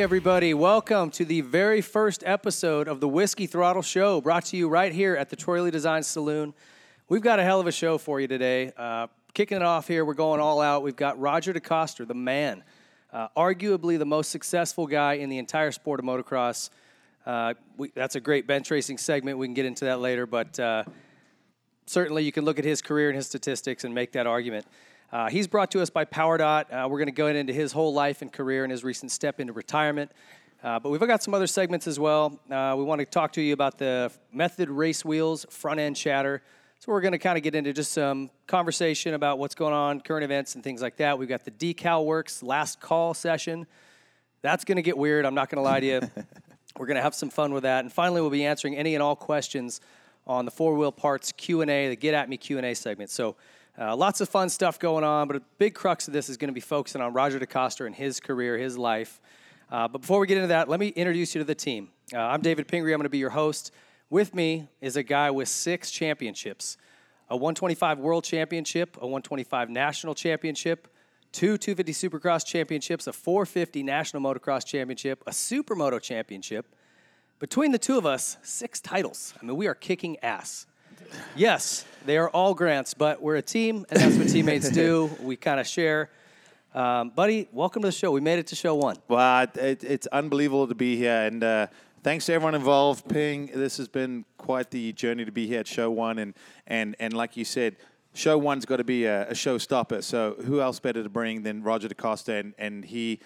everybody, welcome to the very first episode of the Whiskey Throttle Show, brought to you right here at the Troy Lee Design Saloon. We've got a hell of a show for you today. Uh, kicking it off here, we're going all out. We've got Roger DeCoster, the man, uh, arguably the most successful guy in the entire sport of motocross. Uh, we, that's a great bench racing segment. We can get into that later, but uh, certainly you can look at his career and his statistics and make that argument. Uh, he's brought to us by PowerDot. Uh, we're going to go into his whole life and career and his recent step into retirement. Uh, but we've got some other segments as well. Uh, we want to talk to you about the Method Race Wheels front end chatter. So we're going to kind of get into just some conversation about what's going on, current events, and things like that. We've got the Decal Works last call session. That's going to get weird. I'm not going to lie to you. We're going to have some fun with that, and finally, we'll be answering any and all questions on the four wheel parts Q and A, the Get at Me Q and A segment. So, uh, lots of fun stuff going on. But a big crux of this is going to be focusing on Roger DeCoster and his career, his life. Uh, but before we get into that, let me introduce you to the team. Uh, I'm David Pingree. I'm going to be your host. With me is a guy with six championships: a 125 World Championship, a 125 National Championship, two 250 Supercross championships, a 450 National Motocross Championship, a Supermoto Championship. Between the two of us, six titles. I mean, we are kicking ass. Yes, they are all grants, but we're a team, and that's what teammates do. We kind of share. Um, buddy, welcome to the show. We made it to show one. Well, it, it's unbelievable to be here, and uh, thanks to everyone involved. Ping, this has been quite the journey to be here at Show One, and and and like you said, Show One's got to be a, a showstopper. So who else better to bring than Roger DeCoster, and and he.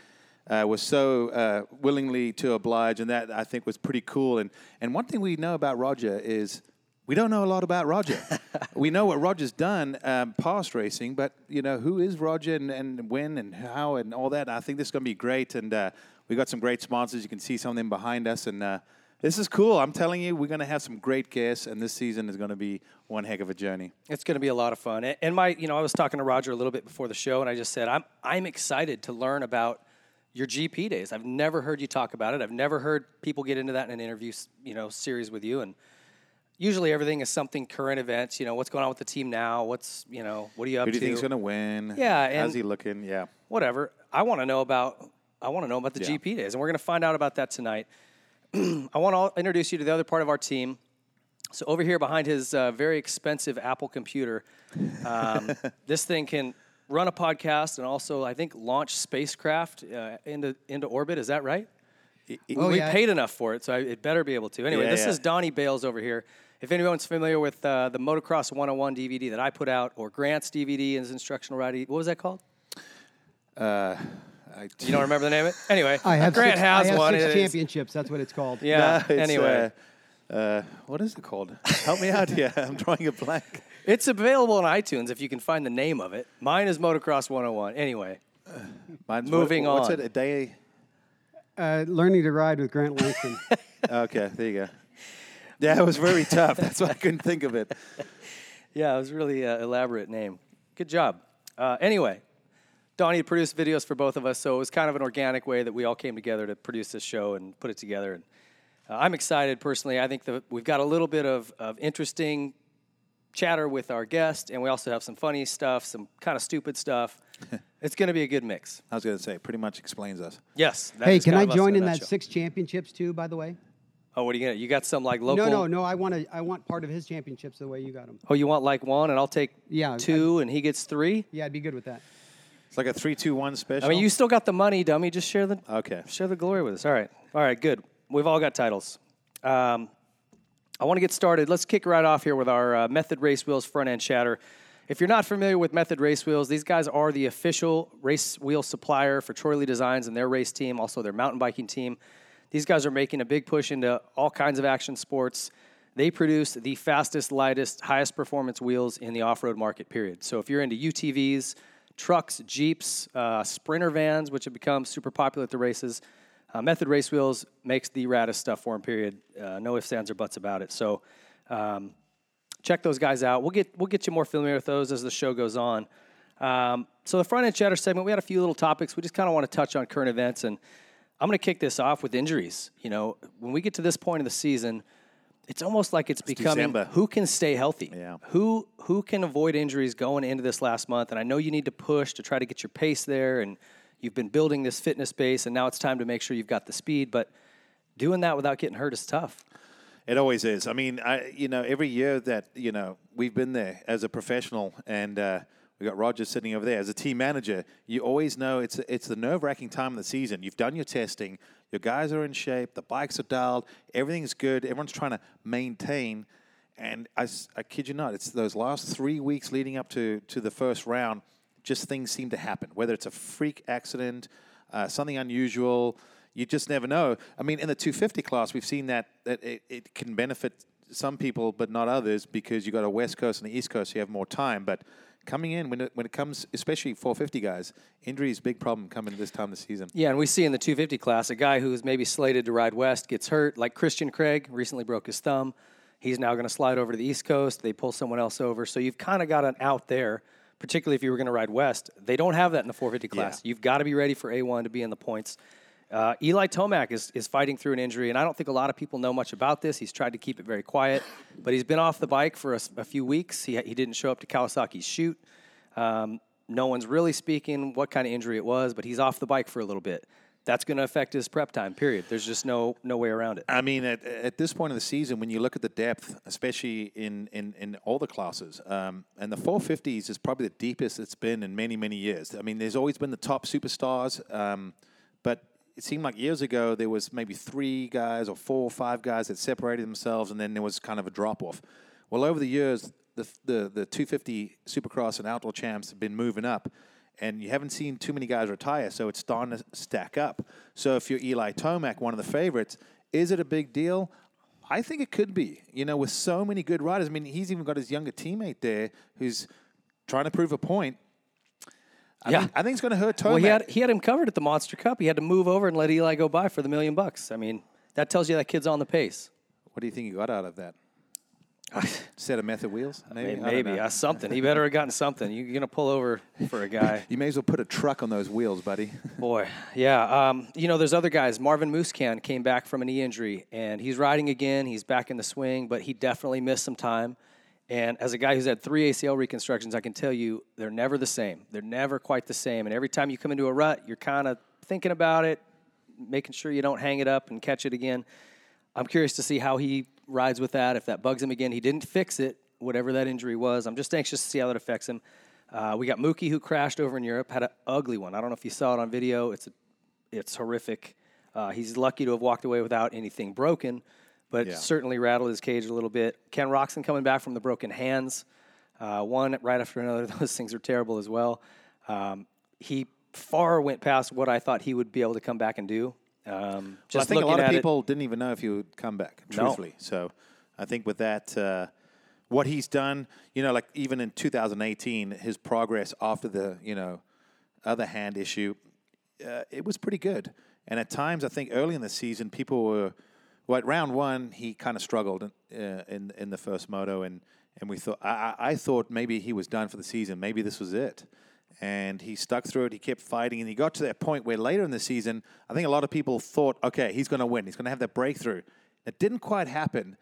Uh, was so uh, willingly to oblige, and that I think was pretty cool. And and one thing we know about Roger is we don't know a lot about Roger. we know what Roger's done um, past racing, but you know who is Roger and, and when and how and all that. I think this is going to be great, and uh, we got some great sponsors. You can see some of them behind us, and uh, this is cool. I'm telling you, we're going to have some great guests, and this season is going to be one heck of a journey. It's going to be a lot of fun. And my, you know, I was talking to Roger a little bit before the show, and I just said I'm I'm excited to learn about your GP days. I've never heard you talk about it. I've never heard people get into that in an interview, you know, series with you. And usually everything is something current events. You know, what's going on with the team now? What's you know, what are you up to? Who do to? you think's going to win? Yeah, how's he looking? Yeah. whatever. I want to know about. I want to know about the Yeah. GP days, and we're going to find out about that tonight. I want to introduce you to the other part of our team. So over here behind his uh, very expensive Apple computer, um, this thing can run a podcast and also I think launch spacecraft uh, into into orbit. Is that right? Oh, we yeah. paid enough for it, so I, it better be able to. Anyway, Yeah, this yeah. is Donnie Bales over here. If anyone's familiar with uh, the Motocross 101 DVD that I put out, or Grant's DVD and his instructional riding, what was that called? Uh, I, You don't remember the name of it? Anyway, I have Grant six, has I have one. six championships. That's what it's called. Yeah. it's, anyway, uh, uh, what is it called? Help me out here. I'm drawing a blank. it's available on iTunes if you can find the name of it. Mine is Motocross 101. Anyway, Mine's Moving what, What's on. it? A day? Uh, learning to ride with Grant Langston. Okay, there you go. Yeah, it was very tough. That's why I couldn't think of it. yeah, it was really uh, elaborate name. Good job. Uh, anyway, Donnie had produced videos for both of us, so it was kind of an organic way that we all came together to produce this show and put it together. And uh, I'm excited personally. I think that we've got a little bit of, of interesting chatter with our guest, and we also have some funny stuff, some kind of stupid stuff. it's going to be a good mix. I was going to say, pretty much explains us. Yes. hey, can I join a in that nutshell. six championships too? By the way. Oh, what are you gonna? You got some like local? No, no, no. I want to. I want part of his championships the way you got them. Oh, you want like one, and I'll take Yeah, I- two, and he gets three. Yeah, I'd be good with that. It's like a three, two, one special. I mean, you still got the money, dummy. Just share the Okay. share the glory with us. All right, all right, good. We've all got titles. Um, I want to get started. Let's kick right off here with our uh, Method Race Wheels front end chatter. If you're not familiar with Method Race Wheels, these guys are the official race wheel supplier for Troy Lee Designs and their race team, also their mountain biking team. These guys are making a big push into all kinds of action sports. They produce the fastest, lightest, highest performance wheels in the off road market, period. So if you're into UTVs, trucks, Jeeps, uh, Sprinter vans, which have become super popular at the races, uh, Method Race Wheels makes the raddest stuff for them, period. Uh, no ifs, ands, or buts about it. So um, check those guys out. We'll get, we'll get you more familiar with those as the show goes on. Um, so the front end chatter segment, we had a few little topics. We just kind of want to touch on current events, and I'm going to kick this off with injuries. You know, when we get to this point of the season, it's almost like it's, becoming December. who can stay healthy. Yeah. Who who can avoid injuries going into this last month? And I know you need to push to try to get your pace there, and you've been building this fitness base, and now it's time to make sure you've got the speed. But doing that without getting hurt is tough. It always is. I mean, I you know every year that you know we've been there as a professional, and uh, we got Roger sitting over there as a team manager. You always know it's it's the nerve wracking time of the season. You've done your testing, your guys are in shape, the bikes are dialed, everything's good. Everyone's trying to maintain. And I, I kid you not, it's those last three weeks leading up to to the first round. Just things seem to happen. Whether it's a freak accident, uh, something unusual, you just never know. I mean, in the 250 class, we've seen that, that it, it can benefit some people, but not others, because you've got a West Coast and the East Coast, you have more time. But coming in when it, when it comes, especially 450 guys, injury is a big problem coming this time of the season. Yeah, and we see in the 250 class a guy who's maybe slated to ride west gets hurt, like Christian Craig recently broke his thumb. He's now going to slide over to the East Coast. They pull someone else over. So you've kind of got an out there, particularly if you were going to ride west. They don't have that in the 450 class. Yeah. You've got to be ready for A1 to be in the points. Uh, Eli Tomac is, is fighting through an injury, and I don't think a lot of people know much about this. He's tried to keep it very quiet, but he's been off the bike for a few weeks. He, he didn't show up to Kawasaki's shoot. Um, no one's really speaking what kind of injury it was, but he's off the bike for a little bit. That's going to affect his prep time. Period. There's just no no way around it. I mean, at, at this point of the season, when you look at the depth, especially in, in, in all the classes, um, and the 450s is probably the deepest it's been in many, many years. I mean, there's always been the top superstars, um, but it seemed like years ago there was maybe three guys or four or five guys that separated themselves, and then there was kind of a drop off. Well, over the years, the, the, the 250 Supercross and outdoor champs have been moving up and you haven't seen too many guys retire, so it's starting to stack up. So if you're Eli Tomac, one of the favorites, is it a big deal? I think it could be. You know, with so many good riders. I mean, he's even got his younger teammate there who's trying to prove a point. I Yeah. think, I think it's going to hurt Tomac. Well, he had he had him covered at the Monster Cup. He had to move over and let Eli go by for the million bucks. I mean, that tells you that kid's on the pace. what do you think he got out of that? Set of method wheels? Maybe. I don't Maybe uh, something. He better have gotten something. You're gonna pull over for a guy. You may as well put a truck on those wheels, buddy. Boy, yeah. Um, you know, there's other guys. Marvin Musquin came back from a knee injury, and he's riding again. He's back in the swing, but he definitely missed some time. And as a guy who's had three ACL reconstructions, I can tell you they're never the same. They're never quite the same. And every time you come into a rut, you're kind of thinking about it, making sure you don't hang it up and catch it again. I'm curious to see how he rides with that. If that bugs him again, he didn't fix it, whatever that injury was. I'm just anxious to see how that affects him. Uh, we got Mookie who crashed over in Europe, had an ugly one. I don't know if you saw it on video. It's a, it's horrific. Uh, he's lucky to have walked away without anything broken, but Yeah. certainly rattled his cage a little bit. Ken Roczen coming back from the broken hands, uh, one right after another. Those things are terrible as well. Um, he far went past what I thought he would be able to come back and do. Um, Well, I just think a lot of at it- people didn't even know if he would come back, No. truthfully. So I think with that, uh, what he's done, you know, like even in 2018, his progress after the, you know, other hand issue, uh, it was pretty good. And at times, I think early in the season, people were, well, at round one, he kind of struggled in, uh, in in the first moto, and and we thought, I, I thought maybe he was done for the season, maybe this was it, and he stuck through it. He kept fighting, and he got to that point where later in the season, I think a lot of people thought, okay, he's going to win, he's going to have that breakthrough. It didn't quite happen,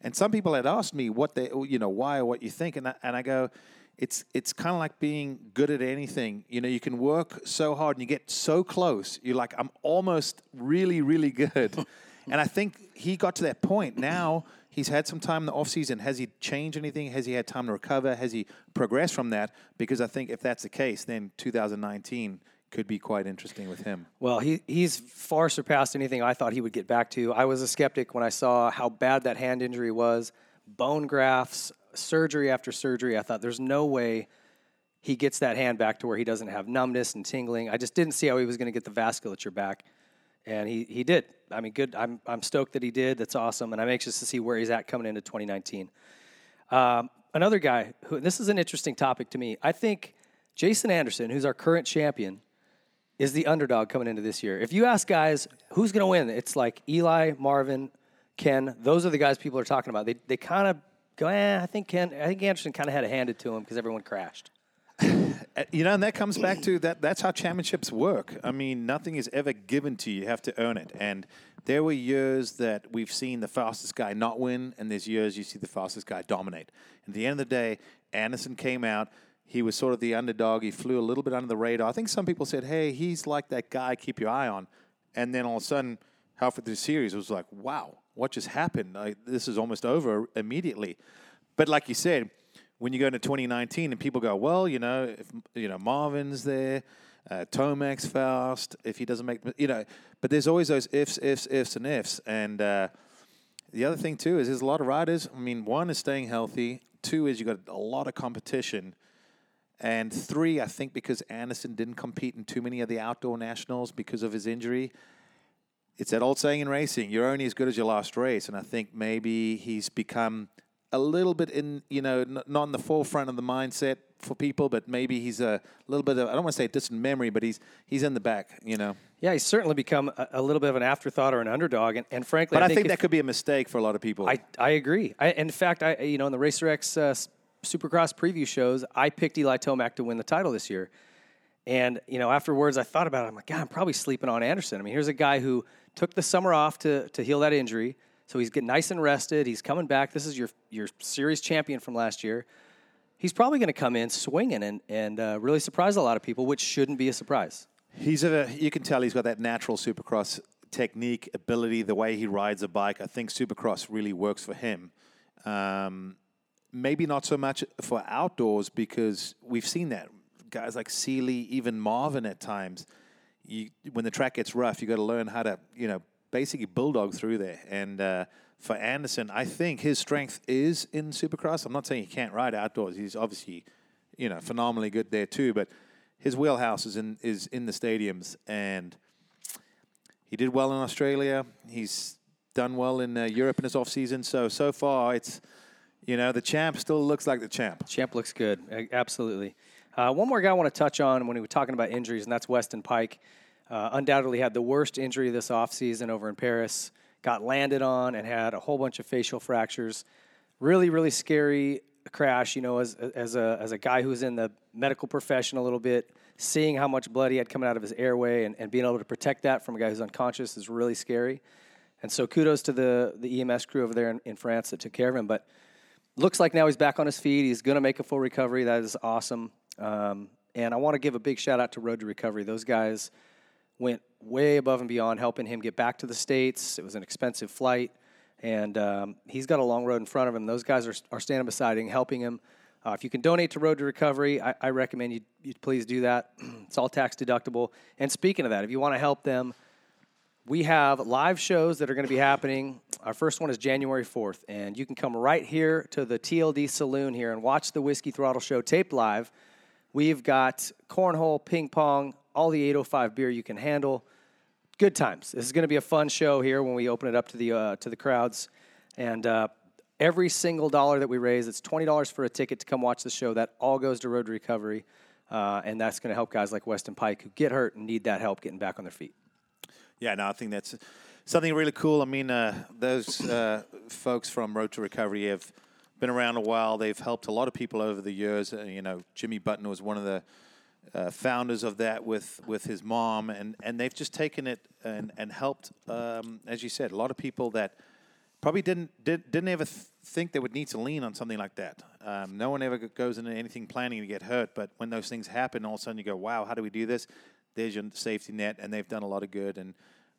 and some people had asked me what they, you know, why or what you think, and I, and I go, it's it's kind of like being good at anything. You know, you can work so hard and you get so close. You're like, I'm almost really, really good. and I think he got to that point. Now he's had some time in the off season. Has he changed anything? Has he had time to recover? Has he progressed from that? Because I think if that's the case, then 2019 could be quite interesting with him. Well, he, he's far surpassed anything I thought he would get back to. I was a skeptic when I saw how bad that hand injury was bone grafts, surgery after surgery. I thought there's no way he gets that hand back to where he doesn't have numbness and tingling. I just didn't see how he was going to get the vasculature back. And he, he did. I mean, good. I'm I'm stoked that he did. That's awesome, and I'm anxious to see where he's at coming into 2019. Um, another guy who this is an interesting topic to me. I think Jason Anderson, who's our current champion, is the underdog coming into this year. If you ask guys who's going to win, it's like Eli, Marvin, Ken. Those are the guys people are talking about. They they kind of go, eh, I think Ken, I think Anderson kind of had a hand it to him because everyone crashed. Uh, You know, and that comes back to that. That's how championships work. I mean, nothing is ever given to you; you have to earn it. And there were years that we've seen the fastest guy not win, and there's years you see the fastest guy dominate. At the end of the day, Anderson came out. He was sort of the underdog. He flew a little bit under the radar. I think some people said, "Hey, he's like that guy. Keep your eye on." And then all of a sudden, halfway through the series, it was like, "Wow, what just happened? Like, this is almost over immediately." But like you said, when you go into 2019 and people go, well, you know, if you know Marvin's there, uh, Tomac's fast, if he doesn't make, you know, but there's always those ifs, ifs, ifs, and ifs. And uh, the other thing too is there's a lot of riders. I mean, one is staying healthy. Two is you got a lot of competition. And three, I think because Anderson didn't compete in too many of the outdoor nationals because of his injury, it's that old saying in racing, you're only as good as your last race. And I think maybe he's become a little bit in, you know, n- not in the forefront of the mindset for people, but maybe he's a little bit of, I don't want to say distant memory, but he's he's in the back, you know. Yeah, he's certainly become a, a little bit of an afterthought or an underdog, and, and frankly, But I think, if- that could be a mistake for a lot of people. I, I agree. I, in fact, I you know in the Racer X uh, Supercross preview shows, I picked Eli Tomac to win the title this year. And you know, afterwards, I thought about it. I'm like, God, I'm probably sleeping on Anderson. I mean, here's a guy who took the summer off to to heal that injury, so he's getting nice and rested. He's coming back. This is your your series champion from last year. He's probably going to come in swinging and and uh, really surprise a lot of people, which shouldn't be a surprise. He's a, you can tell he's got that natural supercross technique, ability, the way he rides a bike. I think supercross really works for him. Um, maybe not so much for outdoors because we've seen that. Guys like Seely, even Marvin at times, you, when the track gets rough, you got to learn how to, you know, basically bulldog through there. And uh, for Anderson, I think his strength is in supercross. I'm not saying he can't ride outdoors. He's obviously, you know, phenomenally good there too. But his wheelhouse is in is in the stadiums, and he did well in Australia. He's done well in uh, Europe in his off season. So so far, it's you know the champ still looks like the champ. Champ looks good. Absolutely. Uh, one more guy I want to touch on when we were talking about injuries, and that's Weston Peick. Uh, undoubtedly had the worst injury this offseason over in Paris. Got landed on and had a whole bunch of facial fractures. Really, really scary crash. You know, as as a as a guy who's in the medical profession a little bit, seeing how much blood he had coming out of his airway and, and being able to protect that from a guy who's unconscious is really scary. And so kudos to the the EMS crew over there in, in France that took care of him. But looks like now he's back on his feet. He's going to make a full recovery. That is awesome. Um, and I want to give a big shout out to Road to Recovery. Those guys went way above and beyond helping him get back to the States. It was an expensive flight, and um, he's got a long road in front of him. Those guys are, are standing beside him, helping him. Uh, if you can donate to Road to Recovery, I, I recommend you, you please do that. it's all tax deductible. And speaking of that, if you want to help them, we have live shows that are going to be happening. Our first one is January 4th, and you can come right here to the TLD Saloon here and watch the Whiskey Throttle Show taped live. We've got cornhole, ping pong, all the 805 beer you can handle. Good times. This is going to be a fun show here when we open it up to the uh, to the crowds, and uh, every single dollar that we raise, it's twenty dollars for a ticket to come watch the show. That all goes to Road to Recovery, uh, and that's going to help guys like Weston Peick who get hurt and need that help getting back on their feet. Yeah, no, I think that's something really cool. I mean, uh, those uh, folks from Road to Recovery have been around a while. They've helped a lot of people over the years. Uh, you know, Jimmy Button was one of the uh, founders of that with, with his mom, and, and they've just taken it and, and helped, um, as you said, a lot of people that probably didn't did, didn't ever th- think they would need to lean on something like that. Um, no one ever goes into anything planning to get hurt, but when those things happen, all of a sudden you go, "Wow, how do we do this?" There's your safety net, and they've done a lot of good, and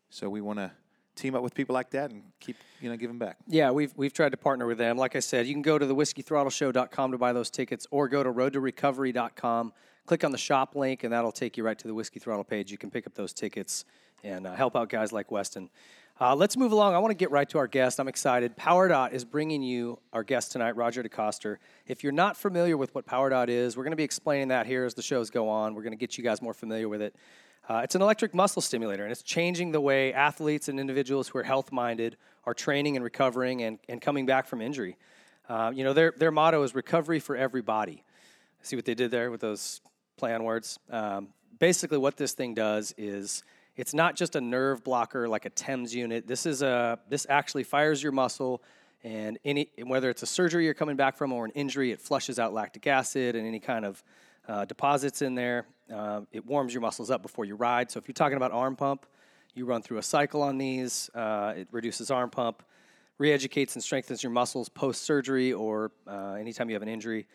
so we want to team up with people like that and keep you know giving back. Yeah, we've we've tried to partner with them. Like I said, you can go to the whiskeythrottleshow.com to buy those tickets or go to roadtorecovery.com, click on the shop link and that'll take you right to the Whiskey Throttle page. You can pick up those tickets and uh, help out guys like Weston. Uh, let's move along. I want to get right to our guest. I'm excited. PowerDot is bringing you our guest tonight, Roger DeCoster. If you're not familiar with what PowerDot is, we're going to be explaining that here as the shows go on. We're going to get you guys more familiar with it. Uh, it's an electric muscle stimulator, and it's changing the way athletes and individuals who are health minded are training and recovering and, and coming back from injury. Uh, you know, their, their motto is recovery for everybody. See what they did there with those play on words? Um, basically, what this thing does is it's not just a nerve blocker like a TENS unit. This is a this actually fires your muscle, and any whether it's a surgery you're coming back from or an injury, it flushes out lactic acid and any kind of uh, deposits in there. Uh, it warms your muscles up before you ride. So if you're talking about arm pump, you run through a cycle on these. Uh, it reduces arm pump, re-educates and strengthens your muscles post surgery or uh, anytime you have an injury.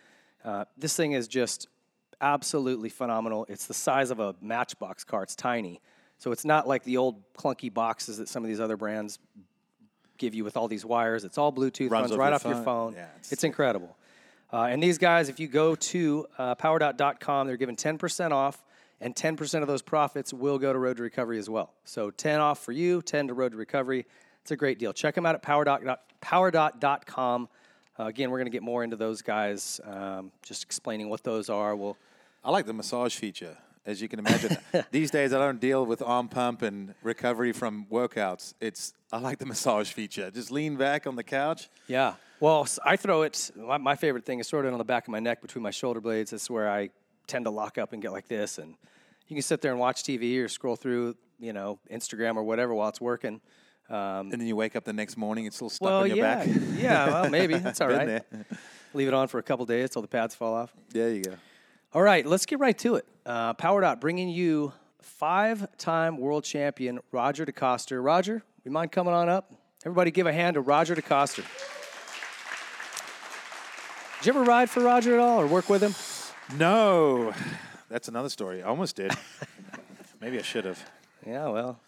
Uh, this thing is just absolutely phenomenal. It's the size of a Matchbox car. It's tiny, so it's not like the old clunky boxes that some of these other brands give you with all these wires. It's all Bluetooth, Runs runs, right your off your phone. phone. Yeah, it's it's incredible. Uh, and these guys, if you go to uh, powerdot.com, they're giving 10% off, and 10% of those profits will go to Road to Recovery as well. So 10 off for you, 10 to Road to Recovery. It's a great deal. Check them out at powerdot, powerdot.com. Uh, again, we're going to get more into those guys, um, just explaining what those are. We'll, I like the massage feature. As you can imagine, these days I don't deal with arm pump and recovery from workouts. It's I like the massage feature. Just lean back on the couch. yeah. Well, I throw it, my, favorite thing is throw it on the back of my neck between my shoulder blades. That's where I tend to lock up and get like this. And you can sit there and watch TV or scroll through, you know, Instagram or whatever while it's working. Um, And then you wake up the next morning, it's still stuck well, on your yeah, back. yeah. Well, maybe that's all right. there. Leave it on for a couple days till the pads fall off. There you go. All right, let's get right to it. Uh, Power Dot bringing you five-time world champion Roger DeCoster. Roger, you mind coming on up? Everybody, give a hand to Roger DeCoster. Did you ever ride for Roger at all, or work with him? No, that's another story. I almost did. Maybe I should have. Yeah, well,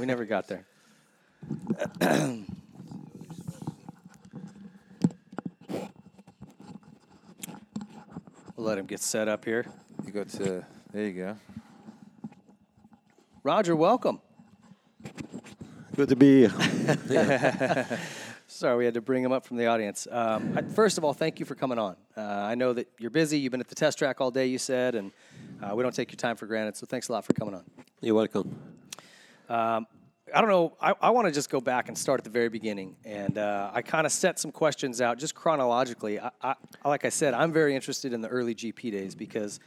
we never got there. let him get set up here. You go to there. You go. Roger, welcome. Good to be here. Sorry, we had to bring him up from the audience. Um, I- first of all, thank you for coming on. Uh, I know that you're busy. You've been at the test track all day, you said, and uh, we don't take your time for granted. So thanks a lot for coming on. You're welcome. I don't know. I, I want to just go back and start at the very beginning, and uh, I kind of set some questions out just chronologically. I, I, like I said, I'm very interested in the early GP days because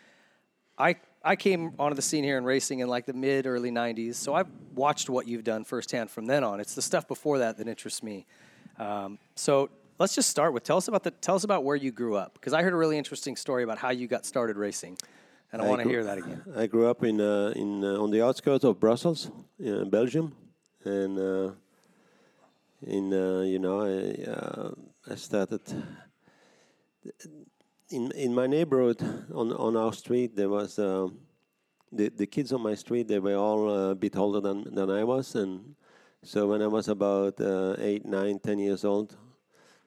I I came onto the scene here in racing in like the mid early '90s, so I've watched what you've done firsthand from then on. It's the stuff before that that interests me. Um, so let's just start with tell us about the tell us about where you grew up because I heard a really interesting story about how you got started racing, and I, want to hear that again. I grew up in uh, in uh, on the outskirts of Brussels, in Belgium, and uh, in uh, you know I, uh, I started in in my neighborhood on on our street. There was uh, the the kids on my street. They were all uh, a bit older than than I was, and so when I was about uh, eight, nine, ten years old.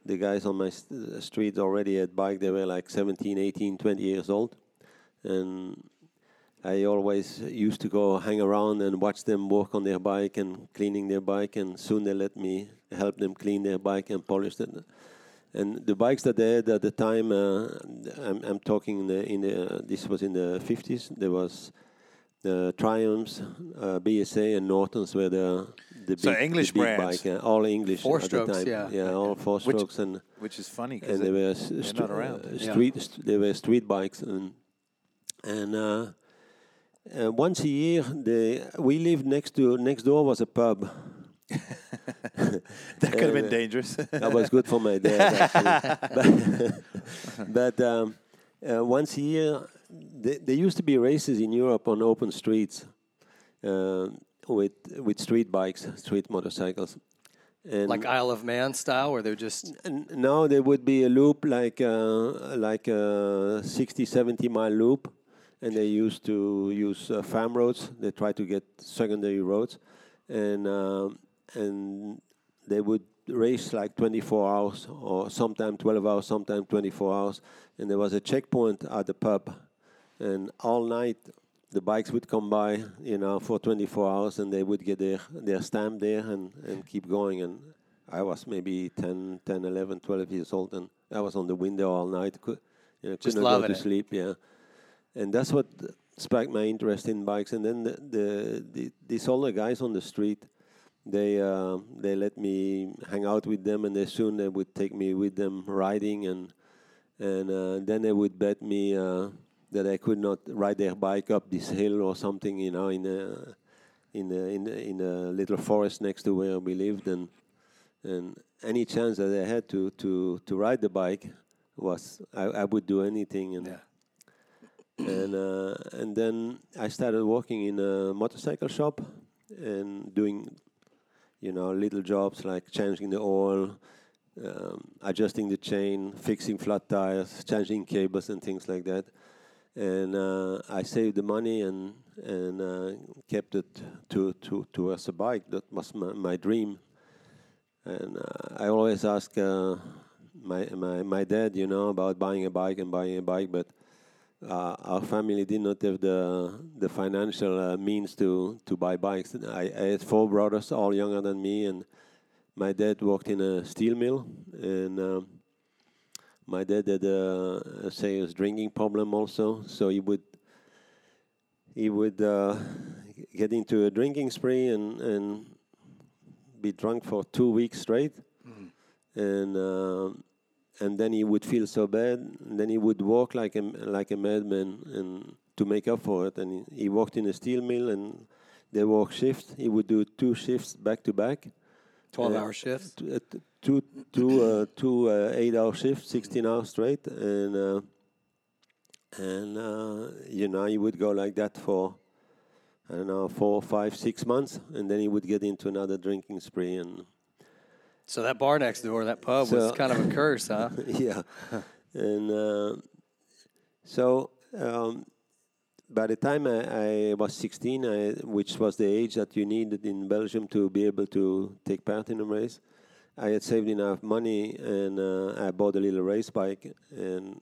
The guys on my st- street already had bike. They were like 17, 18, 20 years old and I always used to go hang around and watch them work on their bike and cleaning their bike, and soon they let me help them clean their bike and polish it. And the bikes that they had at the time, uh, I'm, I'm talking in the, in the this was in the 50s. There was the Triumphs, uh, BSA, and Nortons were the the So big, English the big brands. bike, yeah, all English Four at strokes, the time. yeah. yeah, all four Which- strokes and Which is funny because and they were st- not around. uh, Yeah. street. St- they were street bikes, and and uh, once a year, they we lived next to next door was a pub. that could have been uh, dangerous. that was good for my dad. Actually. but but um, uh, once a year, th- there used to be races in Europe on open streets uh, with with street bikes, street motorcycles. And Like Isle of Man style, where they're just N- Now there would be a loop like uh, like a 60, 70 mile loop, and they used to use uh, farm roads. They try to get secondary roads, and um, and they would race like 24 hours or sometimes 12 hours, sometimes 24 hours. And there was a checkpoint at the pub, and all night the bikes would come by, you know, for 24 hours, and they would get their their stamp there and and keep going. And I was maybe 10, 10, 11, 12 years old, and I was on the window all night. Could, you know, Just couldn't go to it. sleep. Yeah, and that's what sparked my interest in bikes. And then the, the, the these older guys on the street, they uh, they let me hang out with them, and they soon they would take me with them riding, and and uh, then they would bet me uh, that I could not ride their bike up this hill or something, you know, in a in a, in a, in a little forest next to where we lived, and and any chance that I had to to to ride the bike was I, I would do anything, and and uh, and then I started working in a motorcycle shop and doing you know little jobs like changing the oil um, adjusting the chain fixing flat tires changing cables and things like that. And uh, I saved the money and and uh, kept it to to towards a bike. That was my, my dream. And uh, I always ask uh, my, my my dad you know about buying a bike and buying a bike but uh, our family did not have the the financial uh, means to to buy bikes. I, I had four brothers, all younger than me, and my dad worked in a steel mill, and um, my dad had a, a serious drinking problem also. So he would he would uh, get into a drinking spree and and be drunk for two weeks straight, and. And then he would feel so bad. And then he would walk like a like a madman, and to make up for it. And he, he worked in a steel mill, and they work shifts. He would do two shifts back to back. 12 Uh, hour shifts. t- uh, t- Two two uh, two uh, eight hour shifts, sixteen hours straight, and uh, and uh, you know he would go like that for I don't know four, five, six months, and then he would get into another drinking spree and. So that bar next door, that pub, was kind of a curse, huh? yeah. and uh, so um, by the time I, I was 16, I, which was the age that you needed in Belgium to be able to take part in a race, I had saved enough money and uh, I bought a little race bike. And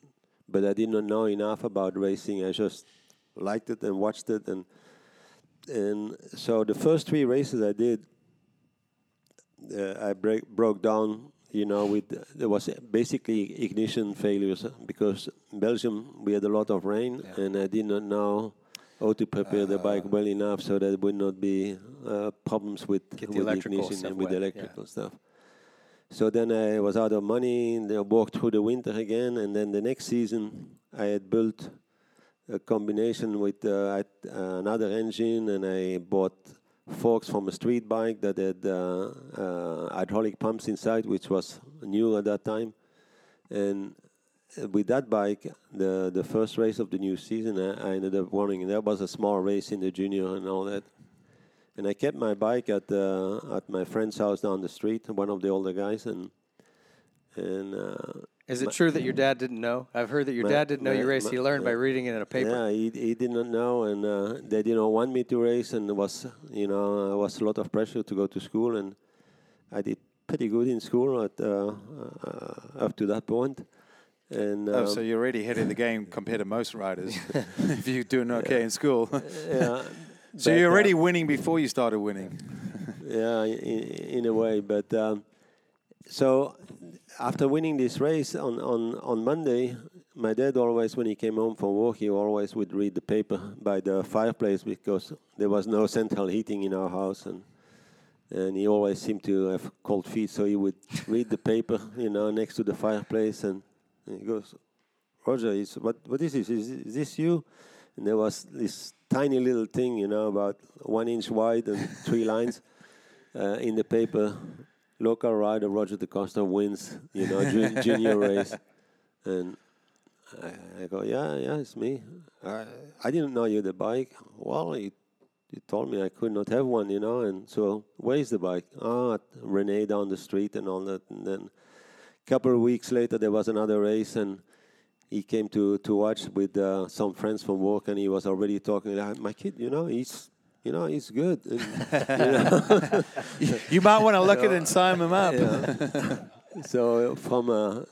but I did not know enough about racing. I just liked it and watched it, and and so the first three races I did, I break, broke down. You know, with there was basically ignition failures because in Belgium we had a lot of rain, and I did not know how to prepare the bike well enough so that would not be uh, problems with, with ignition and with wet, yeah. electrical stuff. So then I was out of money, and I walked through the winter again, and then the next season I had built a combination with uh, uh, another engine, and I bought forks from a street bike that had uh, uh, hydraulic pumps inside, which was new at that time. And uh, with that bike, the the first race of the new season, I, I ended up winning. And that was a small race in the junior and all that. And I kept my bike at uh, at my friend's house down the street, one of the older guys, and and. Uh, Is it true that your dad didn't know? I've heard that your My- dad didn't know you raced. my- He learned by reading it in a paper. Yeah, he, he did not know, and uh, they didn't want me to race, and there was you know there was a lot of pressure to go to school, and I did pretty good in school at uh, uh, up to that point. point, and Oh, um, so you're already ahead of the game compared to most riders. if you're doing okay in school, yeah. so but, you're uh, already winning before you started winning. yeah, in, in a way. But um, so after winning this race on, on, on Monday, my dad always, when he came home from work, he always would read the paper by the fireplace because there was no central heating in our house, and and he always seemed to have cold feet, so he would read the paper, you know, next to the fireplace, and, and he goes, Roger, is what what is this? Is, is this you? And there was this tiny little thing, you know, about one inch wide and three lines uh, in the paper. Local rider Roger DeCoster wins, you know, ju- junior race, and I, I go, yeah, yeah, it's me. I, I didn't know you had a bike. Well, he, he told me I could not have one, you know, and so where's the bike? Ah, Renee down the street and all that. And then a couple of weeks later, there was another race, and he came to, to watch with uh, some friends from work, and he was already talking. Like, My kid, you know, he's you know he's good. And, you know, You might want to look at it and sign him up. so from uh,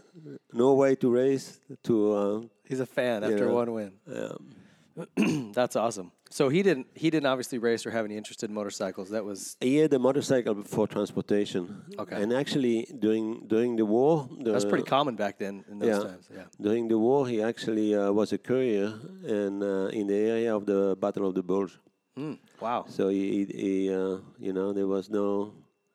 no way to race to uh, He's a fan after know. one win. um, That's awesome. So he didn't he didn't obviously race or have any interest in motorcycles. That was He had a motorcycle for transportation. Okay. And actually, during during the war, the, that's pretty common back then in those yeah, times. Yeah. During the war, he actually uh, was a courier and uh, in the area of the Battle of the Bulge. Mm, wow. So he, he, uh, you know, there was no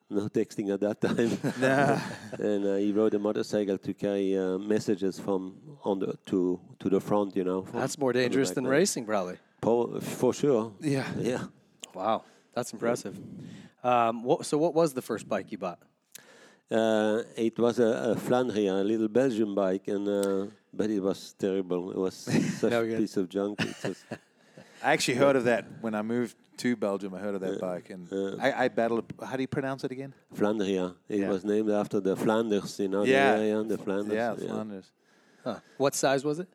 no texting at that time. and uh, he rode a motorcycle to carry uh, messages from on the to to the front. You know. That's more dangerous than line. racing, probably. Po- for sure. Yeah. Yeah. Wow, that's impressive. Um, what, so, what was the first bike you bought? Uh, it was a, a Flandria, a little Belgian bike, and uh, but it was terrible. It was such No a good. piece of junk. It was, I actually heard of that when I moved to Belgium. I heard of that bike, and I, I battled. How do you pronounce it again? Flandria. It Yeah. was named after the Flanders, you know, Yeah. the area, the Flanders. Yeah, Flanders. Huh. What size was it?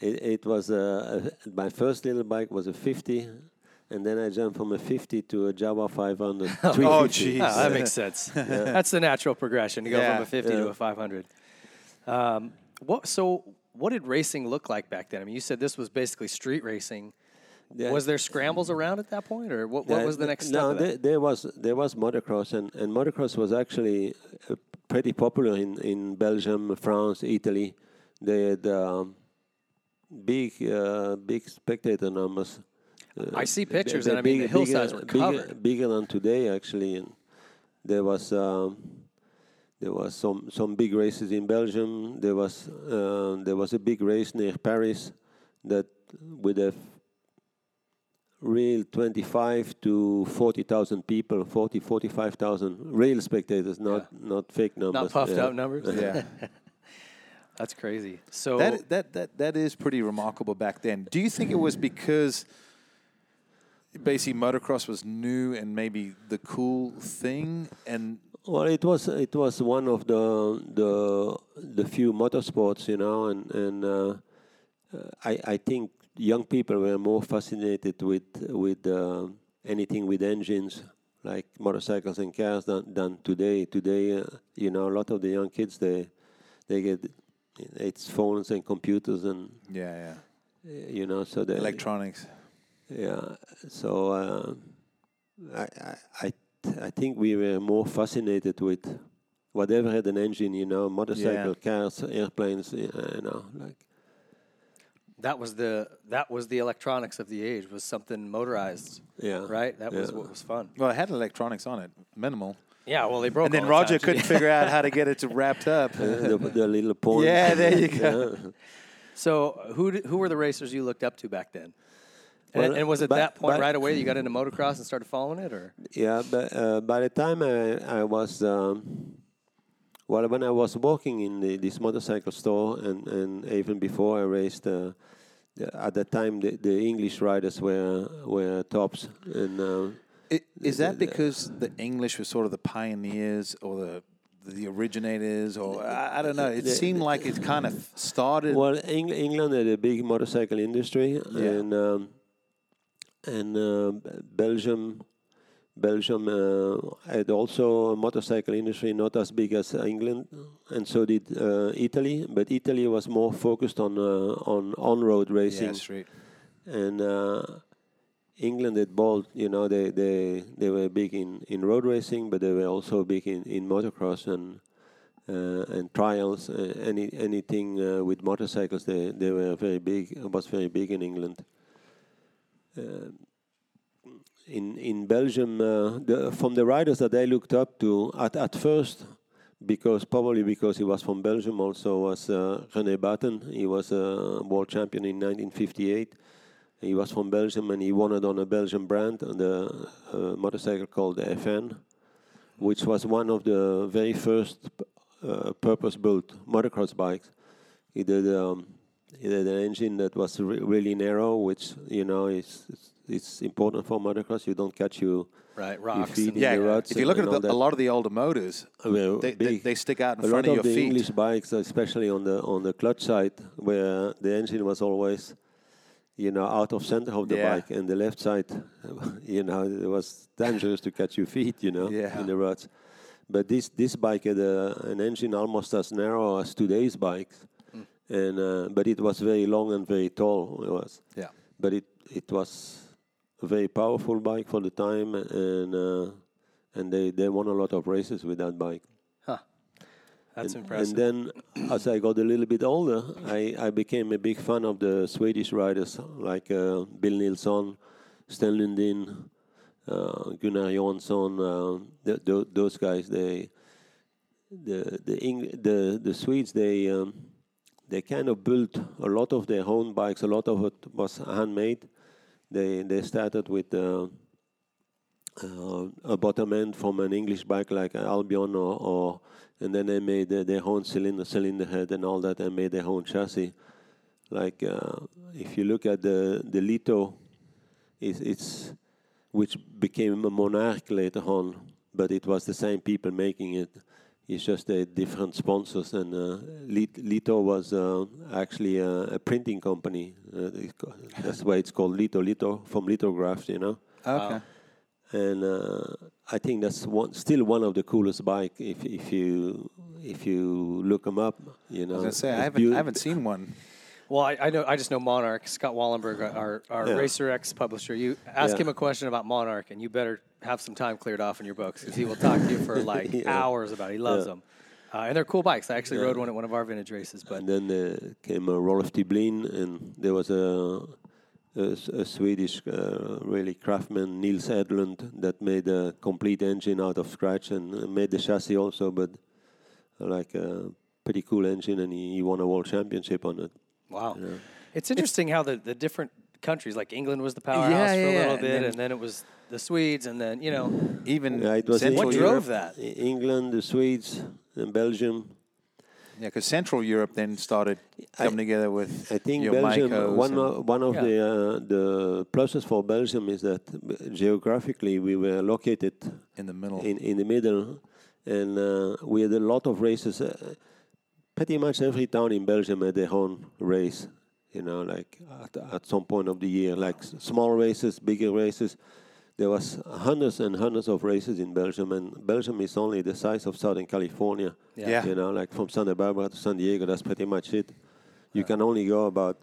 It, it was a, a, my first little bike was a 50, and then I jumped from a 50 to a Jawa 500. Oh, 350. jeez. Oh, that makes sense. That's the natural progression to go Yeah. from a 50 to a 500. Um, what, so, what did racing look like back then? I mean, you said this was basically street racing. Yeah. Was there scrambles around at that point, or what, what Yeah, was the next step? No, there, there was there was motocross, and, and motocross was actually uh, pretty popular in, in Belgium, France, Italy. They had um, big uh, big spectator numbers. Uh, I see pictures, and I mean, the bigger- hillsides were bigger, covered. bigger than today, actually. And there was um, there was some some big races in Belgium. There was uh, there was a big race near Paris that with a real 25 to 40,000 people, 40, 45,000 real spectators, not not fake numbers. Not puffed yeah. up numbers. Yeah. That's crazy. So, That, that that that is pretty remarkable back then. Do you think it was because basically motocross was new and maybe the cool thing and Well, it was it was one of the the the few motorsports, you know, and and uh, uh, I I think young people were more fascinated with with uh, anything with engines like motorcycles and cars than than today. Today, uh, you know, a lot of the young kids they they get it's phones and computers and yeah, yeah. uh, you know so the Electronics. yeah. So uh, I, I I I think we were more fascinated with whatever had an engine, you know, motorcycle, cars, airplanes, you know, like that was the that was the electronics of the age was something motorized, yeah, right? That was what was fun. Well, it had electronics on it, minimal. Yeah, well, they broke. And then all the Roger time, couldn't figure out how to get it to wrapped up. the, the little point. Yeah, there you go. Yeah. So, who did, who were the racers you looked up to back then? And, Well, and was it but- that point but- right away that you got into motocross and started following it, or Yeah, but uh, by the time I, I was, um, well, when I was working in the, this motorcycle store, and, and even before I raced, uh, at that time the, the English riders were were tops, and uh, I- Is that because the English were sort of the pioneers or the the originators, or I, I don't know? It the- seemed like it kind of started. Well, Eng- England had a big motorcycle industry, and um, and uh, Belgium, Belgium uh, had also a motorcycle industry, not as big as England, and so did uh, Italy. But Italy was more focused on uh, on on-road racing, yeah, and uh, England had both. You know, they they they were big in in road racing, but they were also big in in motocross and uh, and trials. Uh, any anything uh, with motorcycles, they they were very big. Was very big in England. In in Belgium, uh, the, from the riders that I looked up to at at first, because probably because he was from Belgium, also was uh, René Baeten. He was a world champion in 1958. He was from Belgium and he won it on a Belgian brand, on the uh, motorcycle called the FN, which was one of the very first uh, purpose-built motocross bikes. He did um, he did an engine that was re- really narrow, which you know is it's, it's important for motocross. You don't catch you right rocks? Yeah, if you look at the, a lot of the older motors, Well, they, they, they stick out in a front lot of of your the feet. English bikes, especially on the on the clutch side, where the engine was always, you know, out of center of the Yeah. bike, and the left side, you know, it was dangerous to catch your feet, you know, Yeah. in the ruts. But this this bike had a, an engine almost as narrow as today's bikes, Hmm. and uh, but it was very long and very tall. It was. Yeah. but it it was very powerful bike for the time, and uh, and they they won a lot of races with that bike. Huh. That's and, impressive. And then, as I got a little bit older, I, I became a big fan of the Swedish riders like uh, Bill Nilsson, Sten Lundin, uh, Gunnar Johansson. Uh, th- th- those guys, they, the the Eng- the the Swedes, they um, they kind of built a lot of their own bikes. A lot of it was handmade. They they started with. Uh, uh, a bottom end from an English bike like Albion, or, or and then they made their, own cylinder, cylinder head, and all that, and made their own chassis. Like uh, if you look at the the Lito, it's, it's which became a Monark later on, but it was the same people making it. It's just a different sponsors, and uh, Lito was uh, actually a, a printing company. Uh, that's why it's called Lito. Lito from lithographs, you know Okay. and uh, I think that's one, still one of the coolest bike. If if you if you look them up, you know. I was gonna say I haven't I haven't seen one. Well, I, I know. I just know Monark. Scott Wallenberg, our our Yeah. Racer X publisher. You ask Yeah. him a question about Monark, and you better have some time cleared off in your books because he will talk to you for like Yeah. hours about. it. He loves them, uh, and they're cool bikes. I actually rode one at one of our vintage races. But And then uh, came uh, Rolf Tibblin, and there was a a Swedish uh, really craftsman, Nils Hedlund, that made a complete engine out of scratch and uh, made the chassis also, but uh, like a pretty cool engine, and he, he won a world championship on it. Wow, it's interesting how the, the different countries, like England was the powerhouse Yeah, for a yeah, little and bit, then- and then it was the Swedes, and then you know, Even Yeah, it was Central what in- drove that? England, the Swedes, and Belgium. Yeah, because Central Europe then started I- coming together with I think your Belgium. Maicos One and- of, one of Yeah. the uh, the pluses for Belgium is that geographically we were located in the middle. in, in the middle, and uh, we had a lot of races. Uh, pretty much every town in Belgium had their own race. You know, like at, at some point of the year, like small races, bigger races. There was hundreds and hundreds of races in Belgium, and Belgium is only the size of Southern California. Yeah. Yeah. You know, like from Santa Barbara to San Diego, that's pretty much it. You can only go about,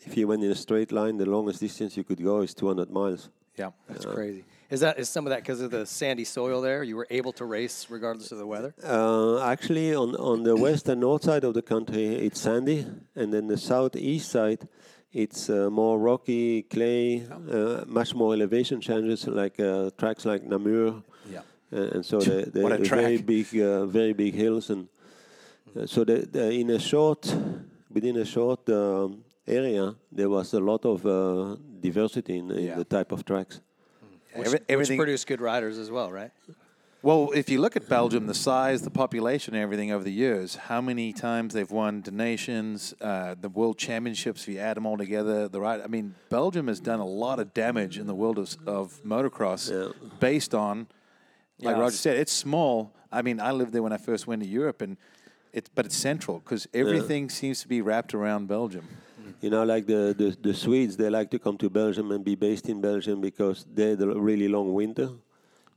if you went in a straight line, the longest distance you could go is 200 miles. yeah. that's uh, crazy. Is that is some of that because of the sandy soil there? You were able to race regardless of the weather. Uh, actually, on, on the west and north side of the country, it's sandy, and then the southeast side, it's uh, more rocky, clay, uh, much more elevation changes, like uh, tracks like Namur, Yeah. uh, and so they, they What a very big, uh, very big hills, and uh, so the, the, in a short, within a short um, area, there was a lot of uh, diversity in, in Yeah. the type of tracks. Which, Every- which everything- produced good riders as well, right? Well, if you look at Belgium, the size, the population, everything over the years, how many times they've won the nations, uh, the world championships, if you add them all together, the right. I mean, Belgium has done a lot of damage in the world of, of motocross Yeah. based on, like Yeah, Roger said, it's small. I mean, I lived there when I first went to Europe, and it's but it's central because everything seems to be wrapped around Belgium. You know, like the, the, the Swedes, they like to come to Belgium and be based in Belgium because they had a really long winter.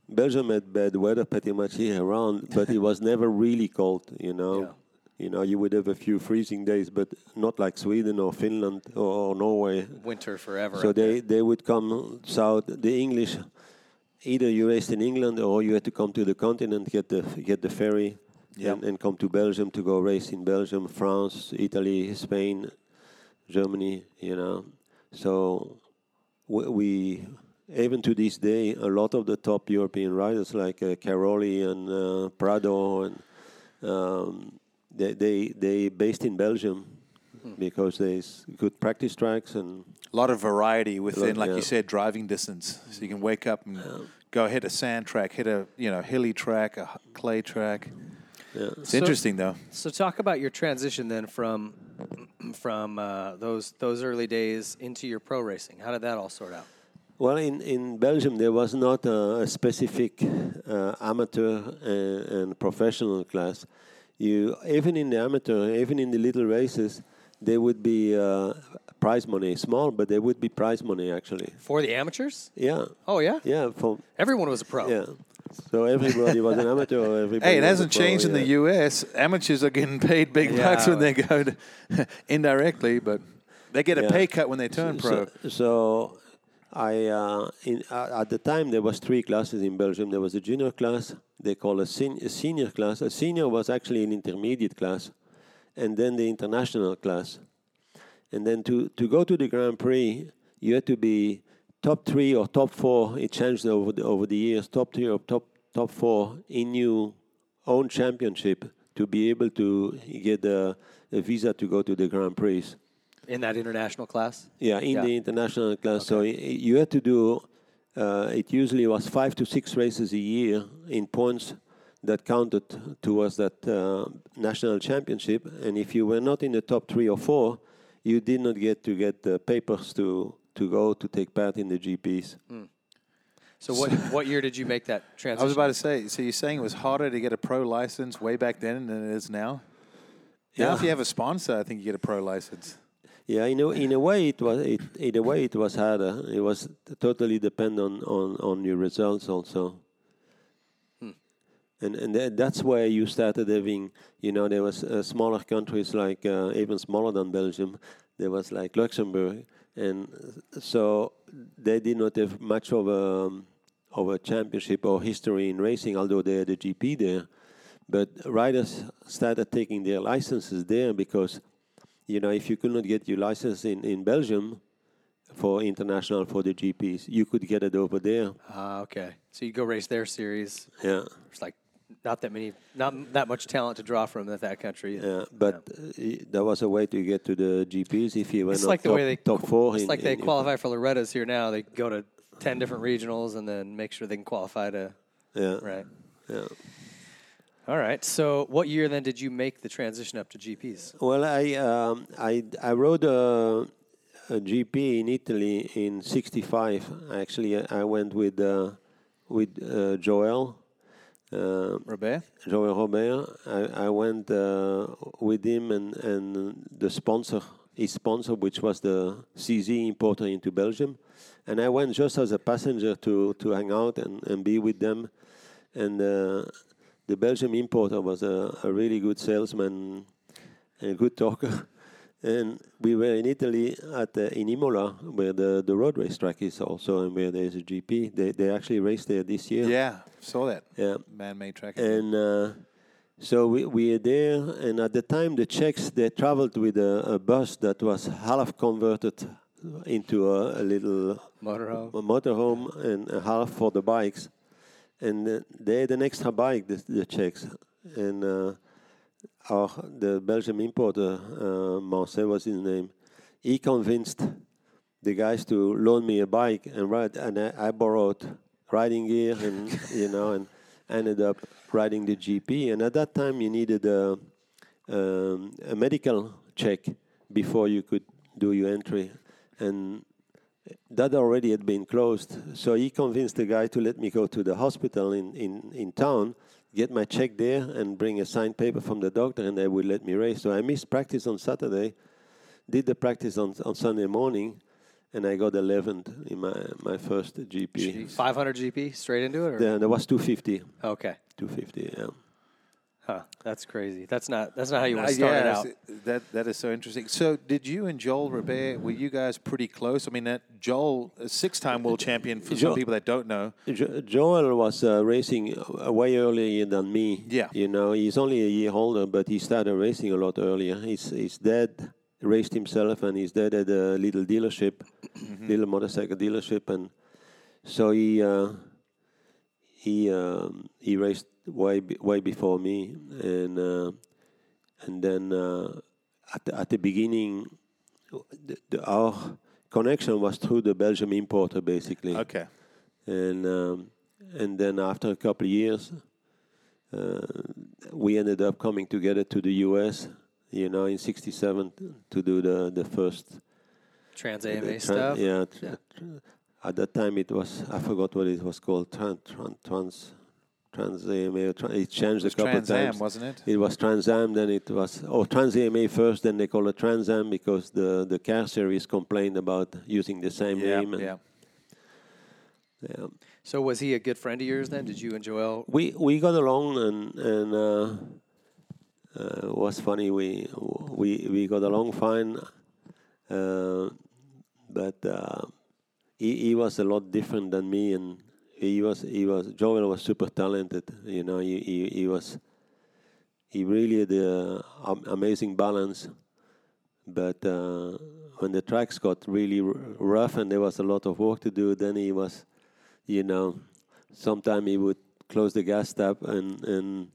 Belgium had bad weather pretty much year around, but it was never really cold, you know. Yeah. You know, you would have a few freezing days, but not like Sweden or Finland or, or Norway. Winter forever. So there. they, they would come south. The English, either you raced in England or you had to come to the continent, get the get the ferry, Yep. and, and come to Belgium to go race in Belgium, France, Italy, Spain, Germany. You know, so we, we even to this day, a lot of the top European riders like uh, Cairoli and uh, Prado and um, they they they based in Belgium because there's good practice tracks and A lot of variety within, like yeah. you said, driving distance. So you can wake up and go hit a sand track, hit a you know hilly track, a clay track. yeah. It's So- interesting though. So talk about your transition then from from uh, those those early days into your pro racing. How did that all sort out? Well, in, in Belgium, there was not a, a specific uh, amateur and, and professional class. You even in the amateur, even in the little races, there would be uh, prize money, small, but there would be prize money actually. For the amateurs? Yeah, Oh yeah. yeah, for Everyone was a pro. yeah. So everybody was an amateur. Or everybody Hey, it hasn't pro, changed in the. U.S. Amateurs are getting paid big Yeah, bucks when they go to indirectly, but They get a Yeah. pay cut when they turn pro. So, so I uh, in, uh, at the time there was three classes in Belgium. There was a junior class. They call a, sen- a senior class. A senior was actually an intermediate class, and then the international class. And then to, to go to the Grand Prix, you had to be top three or top four. It changed over the, over the years. Top three or top top four in your own championship to be able to get a, a visa to go to the Grand Prix. In that international class? Yeah, in Yeah. the international class. So you had to do. Uh, it usually was five to six races a year in points that counted towards that uh, national championship. And if you were not in the top three or four, you did not get to get the papers to to go to take part in the GPs. So what what year did you make that transition? I was about to say, so you're saying it was harder to get a pro license way back then than it is now? Now, Yeah. if you have a sponsor, I think you get a pro license. Yeah, in a, in a way it was it, in a way it was harder. It was totally depend on, on, on your results also. And and tha- that's where you started having, you know, there was uh, smaller countries like uh, even smaller than Belgium. There was like Luxembourg, and uh, so they did not have much of a of a championship or history in racing, although they had a GP there. But riders started taking their licenses there because you know, if you could not get your license in, in Belgium for international for the GPs, you could get it over there. Ah, okay. So you go race their series. Yeah, It's like not that many, not that much talent to draw from in that country. yeah. But uh, y- there was a way to get to the GPs if you were It's like the top, way they top four. It's in, like they in- qualify for Loretta's here now. They go to ten different regionals and then make sure they can qualify to Yeah, right. yeah. All right. So what year then did you make the transition up to GPS? Well, I um, I I rode a, a GP in Italy in '65. Actually, I I went with uh, with uh, Joel. Uh, Robert? Joel Robert. I, I went uh, with him and, and the sponsor, his sponsor, which was the CZ importer into Belgium. And I went just as a passenger to, to hang out and, and be with them. And uh, the Belgium importer was a, a really good salesman and a good talker. And we were in Italy at uh, in Imola, where the, the road race track is also, and where there's a GP. They they actually raced there this year. Yeah, saw that. Yeah. Man-made track. And uh, so we, we are there, and at the time the Czechs they traveled with a, a bus that was half converted into a, a little Motorhome. a motorhome and a half for the bikes, and uh, they had an extra bike, the, the Czechs, and uh, our the Belgian importer, uh, was his name, he convinced the guys to loan me a bike and ride, and I, I borrowed riding gear and you know and ended up riding the GP. And at that time, you needed a, um, a medical check before you could do your entry, and that already had been closed. So he convinced the guy to let me go to the hospital in, in, in town, get my check there, and bring a signed paper from the doctor, and they would let me race. So I missed practice on Saturday, did the practice on, on Sunday morning, and I got 11th in my, my first GP. 500 GP straight into it, or There, there was 250. okay? 250, yeah. Huh. That's crazy. That's not. That's not how you want Uh, to start it out. That that is so interesting. So, did you and Joel Robert were you guys pretty close? I mean, that Joel, six-time world champion. For some people that don't know, Jo- Joel was uh, racing uh, way earlier than me. Yeah. You know, he's only a year older, but he started racing a lot earlier. His, his dad raced himself, and his dad had a little dealership, little motorcycle dealership, and so he uh, he um, he raced way way before me, and uh, and then uh, at the, at the beginning, the, the, our connection was through the Belgium importer, basically okay, and um, and then after a couple of years, uh, we ended up coming together to the U.S. You know, in '67 to do the the first Trans AMA stuff. Yeah, tr- tr- at that time it was I forgot what it was called trans trans trans, trans AMA. it changed it a couple Trans of Am, times. wasn't it? It was Trans Am, then it was oh Trans AMA first, then they call it Trans Am because the the car series complained about using the same Yeah, name. yeah. yeah. So was he a good friend of yours then? Did you and Joel? we we got along and and uh, uh, was funny. We we we got along fine Uh, but uh, he, he was a lot different than me, and he was he was Joel was super talented. You know, he he, he was he really had a um, amazing balance. But uh, when the tracks got really r- rough and there was a lot of work to do, then he was, you know, sometime he would close the gas tap and and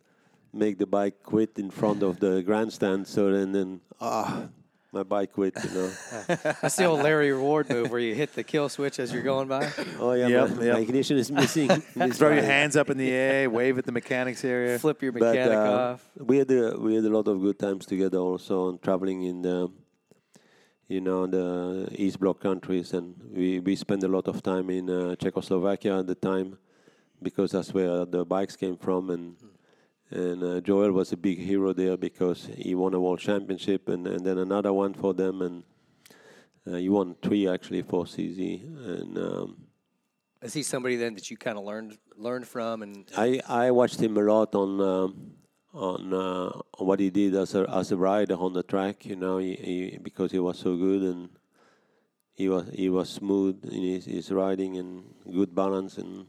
make the bike quit in front of the grandstand. So then then ah, my bike quit. You know. That's the old Larry Reward move where you hit the kill switch as you're going by. Oh yeah, Yep, my, yep. my ignition is missing. This Throw your hands up in the air, wave at the mechanics area. Flip your But, mechanic uh, off. We had a, we had a lot of good times together also and traveling in the you know the East Bloc countries and we, we spent a lot of time in uh, Czechoslovakia at the time because that's where the bikes came from and and uh, Joel was a big hero there because he won a world championship and, and then another one for them and uh, he won three actually for CZ and um, Is he somebody then that you kind of learned learned from and I, I watched him a lot on um, on uh, on what he did as a as a rider on the track. You know, he, he, because he was so good and he was he was smooth in his, his riding and good balance and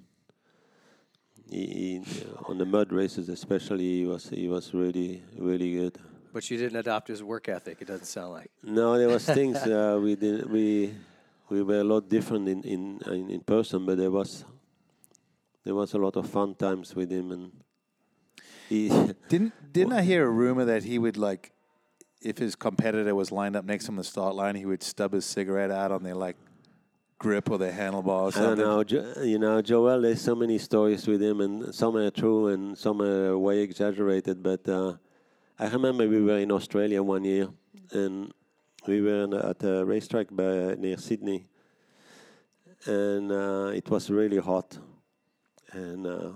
he, he, on the mud races especially he was he was really really good. but you didn't adopt his work ethic? It doesn't sound like. No, there was things uh, we did we we were a lot different in, in in in person, but there was there was a lot of fun times with him and he. Didn't didn't I hear a rumor that he would like, if his competitor was lined up next to him on the start line, he would stub his cigarette out on their like grip or their handlebar or I don't know. Jo- you know, Joel. There's so many stories with him, and some are true and some are way exaggerated. But uh, I remember we were in Australia one year, and we were in, at a racetrack by, near Sydney, and uh, it was really hot, and uh,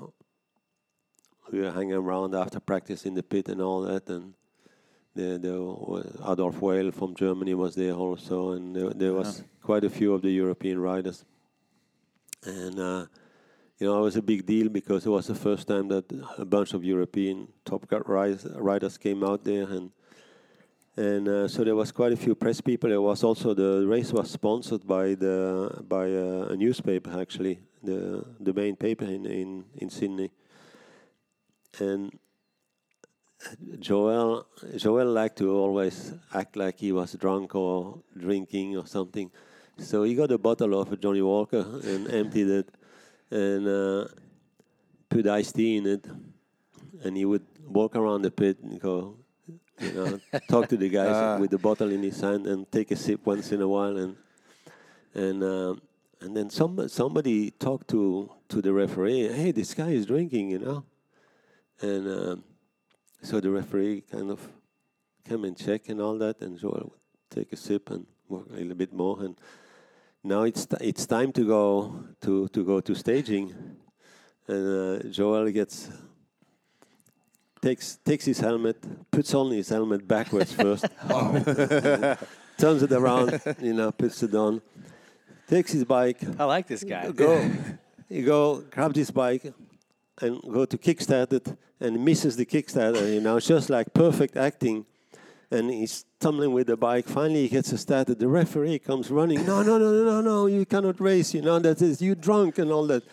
we were hanging around after practice in the pit and all that, and. The, the Adolf Weil from Germany was there also, and there, there was quite a few of the European riders and uh, you know it was a big deal because it was the first time that a bunch of European top cut riders, riders came out there, and and uh, so there was quite a few press people. There was also the race was sponsored by the by uh, a newspaper actually, the the main paper in in, in Sydney, and. Joel Joel liked to always act like he was drunk or drinking or something. So he got a bottle of Johnnie Walker and emptied it and uh, put iced tea in it. And he would walk around the pit and go, you know, talk to the guys with the bottle in his hand and take a sip once in a while. And and um, and then some somebody talked to to the referee. Hey, this guy is drinking, you know. And um, so the referee kind of came and check and all that, and Joel would take a sip and work a little bit more. And now it's t- it's time to go to to go to staging, and uh, Joel gets takes takes his helmet, puts on his helmet backwards first, turns it around, you know, puts it on, takes his bike, I like this guy. go, you go, grabs his bike, and go to kickstart it, and misses the kickstarter. You know, it's just like perfect acting. And he's tumbling with the bike. Finally, he gets it started. The referee comes running. No, no, no, no, no, no! You cannot race. You know that is you drunk and all that.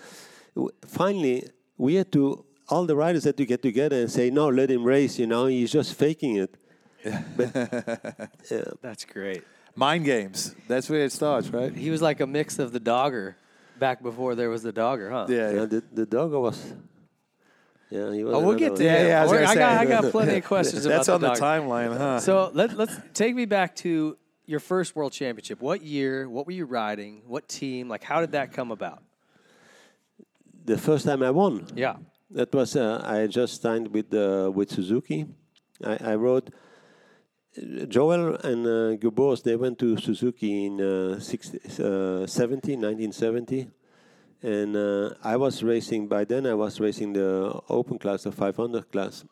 Finally, we had to. All the riders had to get together and say, "No, let him race." You know, he's just faking it. Yeah. That's great. Mind games. That's where it starts, right? He was like a mix of the dogger back before there was the dogger, huh? Yeah. Yeah, yeah. the, the dog was. Yeah, he was. Oh, we'll get to another- Yeah, yeah, I was We're- gonna I, got, I got plenty of questions about That's on the dogger. timeline, huh? So let, let's take me back to your first world championship. What year? What were you riding? What team? Like, how did that come about? The first time I won. Yeah. That was uh, I just signed with uh, with Suzuki. I, I rode. Joel and uh, Geboers, they went to Suzuki in uh, 60, uh, 70, 1970. And uh, I was racing, by then I was racing the open class, the 500 class.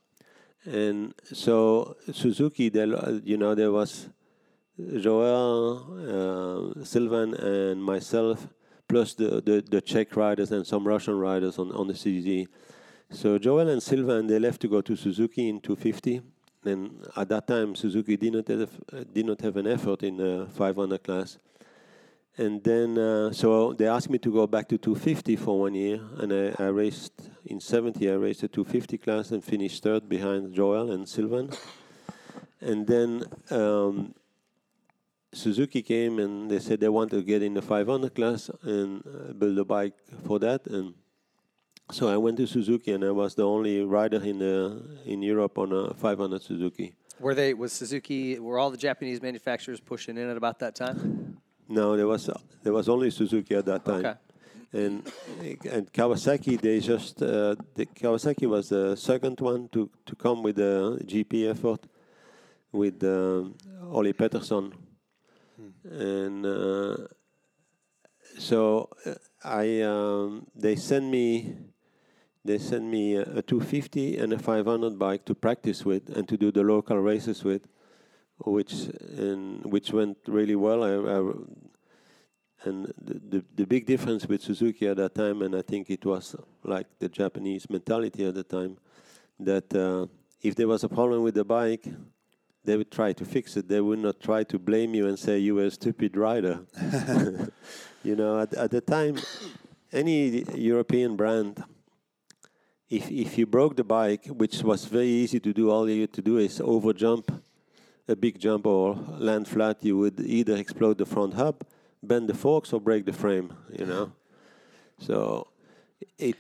And so Suzuki, there, you know, there was Joel, uh, Sylvain, and myself, plus the, the, the Czech riders and some Russian riders on, on the CZ. So Joel and Sylvain, they left to go to Suzuki in 250, and at that time Suzuki did not have did not have an effort in the 500 class. And then, uh, so they asked me to go back to 250 for one year, and I, I raced in 70. I raced the 250 class and finished third behind Joel and Sylvain. And then um, Suzuki came and they said they want to get in the 500 class and uh, build a bike for that. And so I went to Suzuki, and I was the only rider in the in Europe on a 500 Suzuki. Were they was Suzuki? Were all the Japanese manufacturers pushing in at about that time? No, there was there was only Suzuki at that time. Okay. And and Kawasaki, they just uh, the Kawasaki was the second one to, to come with the GP effort with um, Olle Pettersson, and uh, so uh, I um, they sent me they sent me a, a 250 and a 500 bike to practice with and to do the local races with, which and which went really well. I, I, and the, the the big difference with Suzuki at that time, and I think it was like the Japanese mentality at the time, that uh, if there was a problem with the bike, they would try to fix it. They would not try to blame you and say you were a stupid rider. you know, at, at the time, any European brand, if if you broke the bike, which was very easy to do, all you had to do is over jump a big jump or land flat. You would either explode the front hub, bend the forks, or break the frame. You know, so it.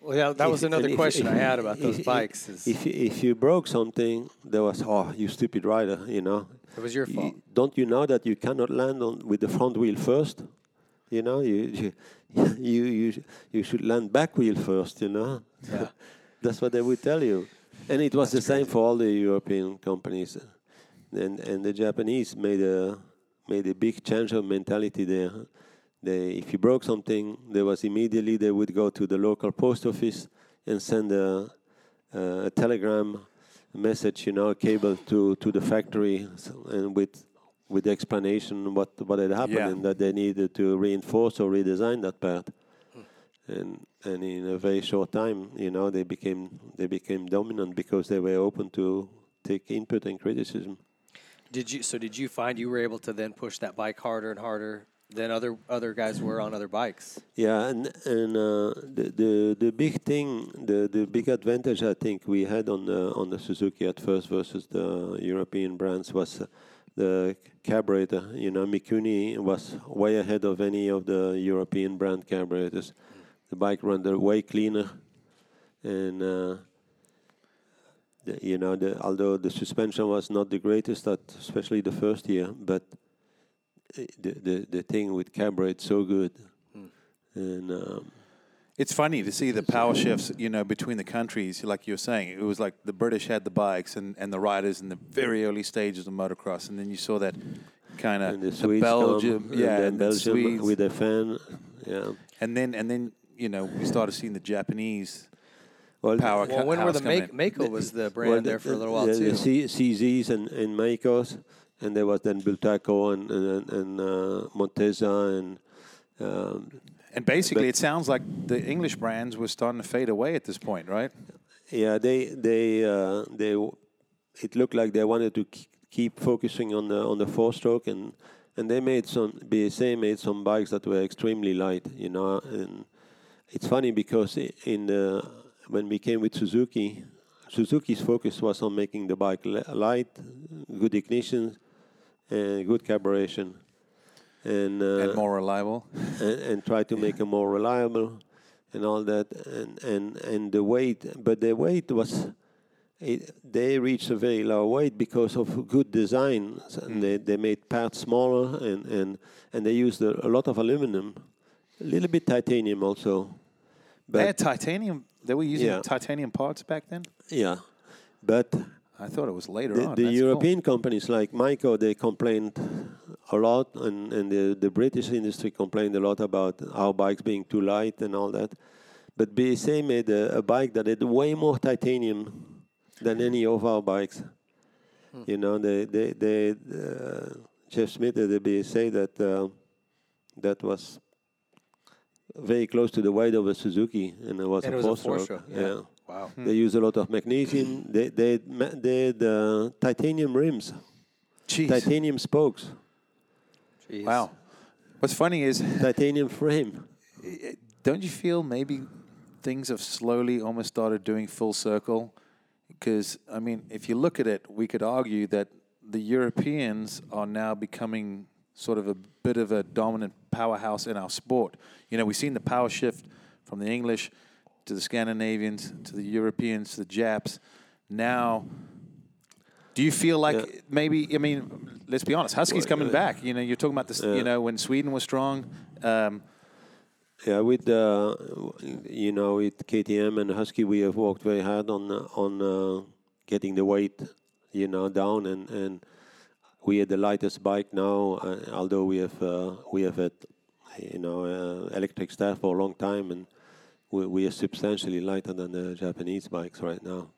Well, yeah, that if- was another and if- question I had about those if- bikes. Is If you- if you broke something, there was oh you stupid rider, you know. it was your You- fault. don't you know that you cannot land on with the front wheel first? You know, you you you you, you should land back wheel first. You know, Yeah. that's what they would tell you. And it was the same for all the European companies, and and the Japanese made a made a big change of mentality there. They, if you broke something, there was immediately they would go to the local post office and send a, a telegram message, you know, a cable to, to the factory, s- and with with explanation what what had happened Yeah. and that they needed to reinforce or redesign that part. Hmm. And and in a very short time, you know, they became they became dominant because they were open to take input and criticism. Did you? So did you find you were able to then push that bike harder and harder than other other guys were on other bikes? Yeah, and and uh, the, the the big thing, the the big advantage I think we had on the on the Suzuki at first versus the European brands was the carburetor. You know, Mikuni was way ahead of any of the European brand carburetors. The bike ran way cleaner, and uh, the, you know, the, although the suspension was not the greatest, at especially the first year, but uh, the the, the thing with carburetor so good, and um, It's funny to see the power shifts, you know, between the countries. Like you were saying, it was like the British had the bikes and, and the riders in the very early stages of motocross, and then you saw that kind of the the Belgium, come, yeah, and and the Belgium Swedes, with a fan, yeah. and then and then you know we started seeing the Japanese Well, power. Well, when were the Make. Maico was the brand well, there for a little while the, too. The C- CZs and, and Maicos, and there was then Bultaco and and, and uh, Montesa and um, And basically, it sounds like the English brands were starting to fade away at this point, right? yeah, they they uh, they w- it looked like they wanted to keep focusing on the on the four stroke and and they made some BSA made some bikes that were extremely light, you know, and it's funny because in the when we came with Suzuki, Suzuki's focus was on making the bike light, good ignition, and good carburation, and uh, and more reliable. and, and try to make it more reliable and all that and and and the weight but the weight was it, they reached a very low weight because of good design and they, they made parts smaller and and and they used a, a lot of aluminum a little bit titanium also they had titanium. They were using Yeah. titanium parts back then. yeah but I thought it was later the, on. the That's cool. European companies like Maico, they complained a lot, and, and the, the British industry complained a lot about our bikes being too light and all that. But BSA made a, a bike that had way more titanium than any of our bikes. You know, they, they, they uh, Jeff Smith at the BSA that uh, that was very close to the weight of a Suzuki, and it was And a it was four-stroke. four-stroke, yeah. Wow. They use a lot of magnesium. They they ma- they had uh, titanium rims, Jeez. titanium spokes, Jeez. Wow. What's funny is, titanium frame. don't you feel maybe things have slowly almost started doing full circle? Because, I mean, if you look at it, we could argue that the Europeans are now becoming sort of a bit of a dominant powerhouse in our sport. You know, we've seen the power shift from the English to the Scandinavians to the Europeans to the Japs. Now, do you feel like Yeah. maybe? I mean, let's be honest. Husky's coming back. You know, you're talking about this. You know, when Sweden was strong. Um, Yeah, with uh, you know, with KTM and Husky, we have worked very hard on on uh, getting the weight, you know, down, and and we had the lightest bike now. Uh, although we have uh, we have had, you know, uh, electric start for a long time, and we, we are substantially lighter than the Japanese bikes right now,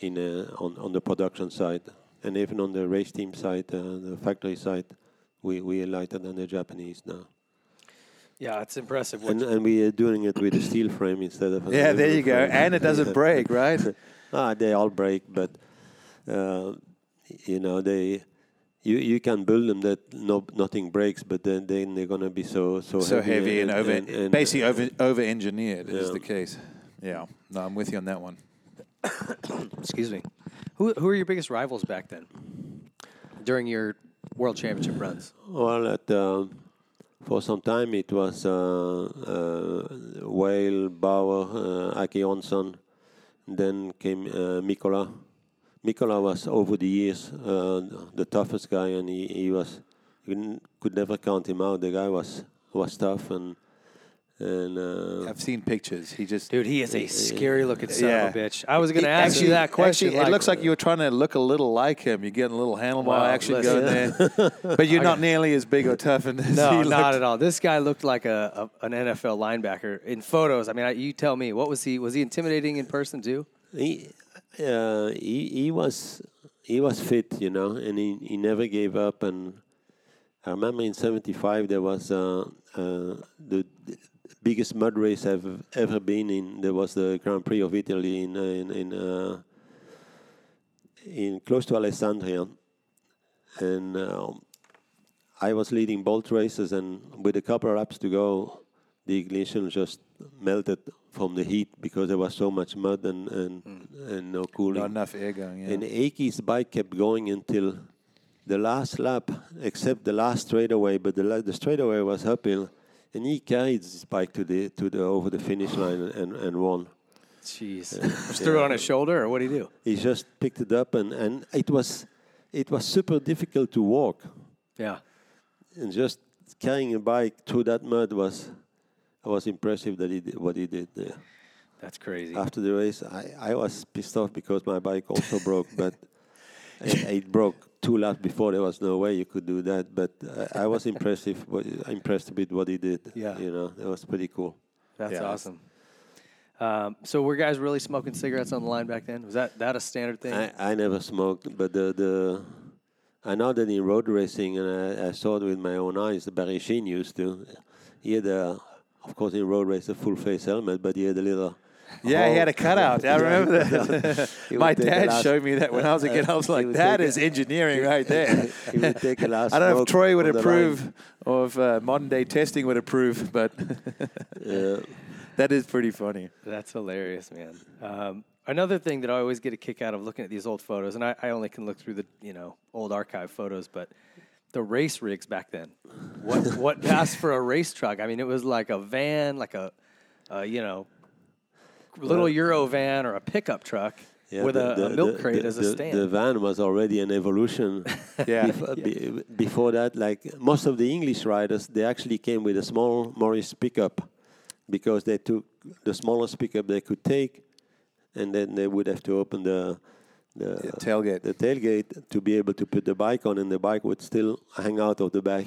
in uh, on on the production side, and even on the race team side, uh, the factory side, we we are lighter than the Japanese now. Yeah, it's impressive. And, and we are doing it with a steel frame instead of. an yeah, there you go. frame. And it doesn't break, right? ah, they all break, but uh, you know they. You, you can build them that no nothing breaks, but then, then they're gonna be so so, so heavy and, over, and- and- basically over over engineered is the case. Yeah, no, I'm with you on that one. excuse me. Who who are your biggest rivals back then? During your world championship runs? Well, at um, for some time it was uh, uh, Weil, Bauer, uh, Aki Jonsson. Then came uh, Mikkola. Mikkola was over the years uh, the toughest guy, and he, he was you could never count him out. The guy was was tough, and and uh, I've seen pictures. He just Dude, he is a scary looking son Yeah. of a bitch. I was going to He- ask you that question. Actually, it looks like you were trying to look a little like him. You're getting a little handlebar Wow, action listen. going there, but you're not nearly as big or tough. And as No, he not at all. This guy looked like a, a an NFL linebacker in photos. I mean, I, you tell me. What was he? Was he intimidating in person too? he, uh, he he was he was fit, you know, and he, he never gave up. And I remember in '75 there was uh, uh, the, the biggest mud race I've ever been in. There was the Grand Prix of Italy in uh, in in, uh, in close to Alessandria, and um, I was leading both races, and with a couple of laps to go, the ignition just melted from the heat because there was so much mud and and, hmm. and no cooling. Not enough air going. Yeah. And Aki's bike kept going until the last lap, except the last straightaway. But the la- the straightaway was uphill, and he carried his bike to the to the over the finish line and, and won. Jeez, uh, just threw it on his shoulder, or what did he do? He just picked it up, and, and it was it was super difficult to walk, Yeah, and just carrying a bike through that mud was was impressive that he did what he did there. that's crazy. After the race, I, I was pissed off because my bike also broke, but it, it broke two laps before. There was no way you could do that. But I, I was impressive, what- impressed with what he did. Yeah. you know, it was pretty cool. That's Yeah. awesome. Um, so were guys really smoking cigarettes on the line back then? Was that that a standard thing? I, I never smoked, but the the I know that in road racing, and I, I saw it with my own eyes. Barry Sheene used to. He had a, of course, in road race a full face helmet, but he had a little. yeah, he had a hole. cutout. I remember that. My would take a dad showed me that when I was a kid. I was like, would "That take is a- engineering right there." He would take a last I don't know if Troy would approve or if uh, modern day testing would approve, but Yeah. that is pretty funny. That's hilarious, man. Um, another thing that I always get a kick out of looking at these old photos, and I, I only can look through the you know old archive photos, but the race rigs back then. What what passed for a race truck? I mean, it was like a van, like a, a you know, little Euro van or a pickup truck Yeah, with the- a, the- a milk the- crate the- as a the- stand. The van was already an evolution. Yeah. Before, be- before that, like most of the English riders, they actually came with a small Morris pickup because they took the smallest pickup they could take, and then they would have to open the the Yeah, tailgate. the tailgate to be able to put the bike on, and the bike would still hang out of the back.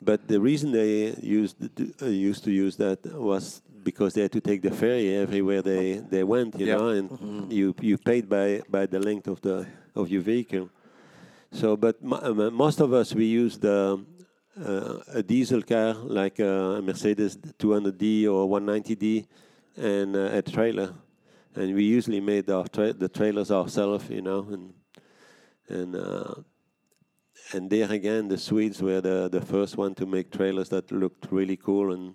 But the reason they used uh, used to use that was because they had to take the ferry everywhere they, they went, you Yeah. know, and you you paid by by the length of the of your vehicle. So, but mo- uh, most of us we used um, uh, a diesel car like a Mercedes 200D or 190D and uh, a trailer, and we usually made our tra- the trailers ourselves, you know, and and uh, and there again, the Swedes were the the first one to make trailers that looked really cool, and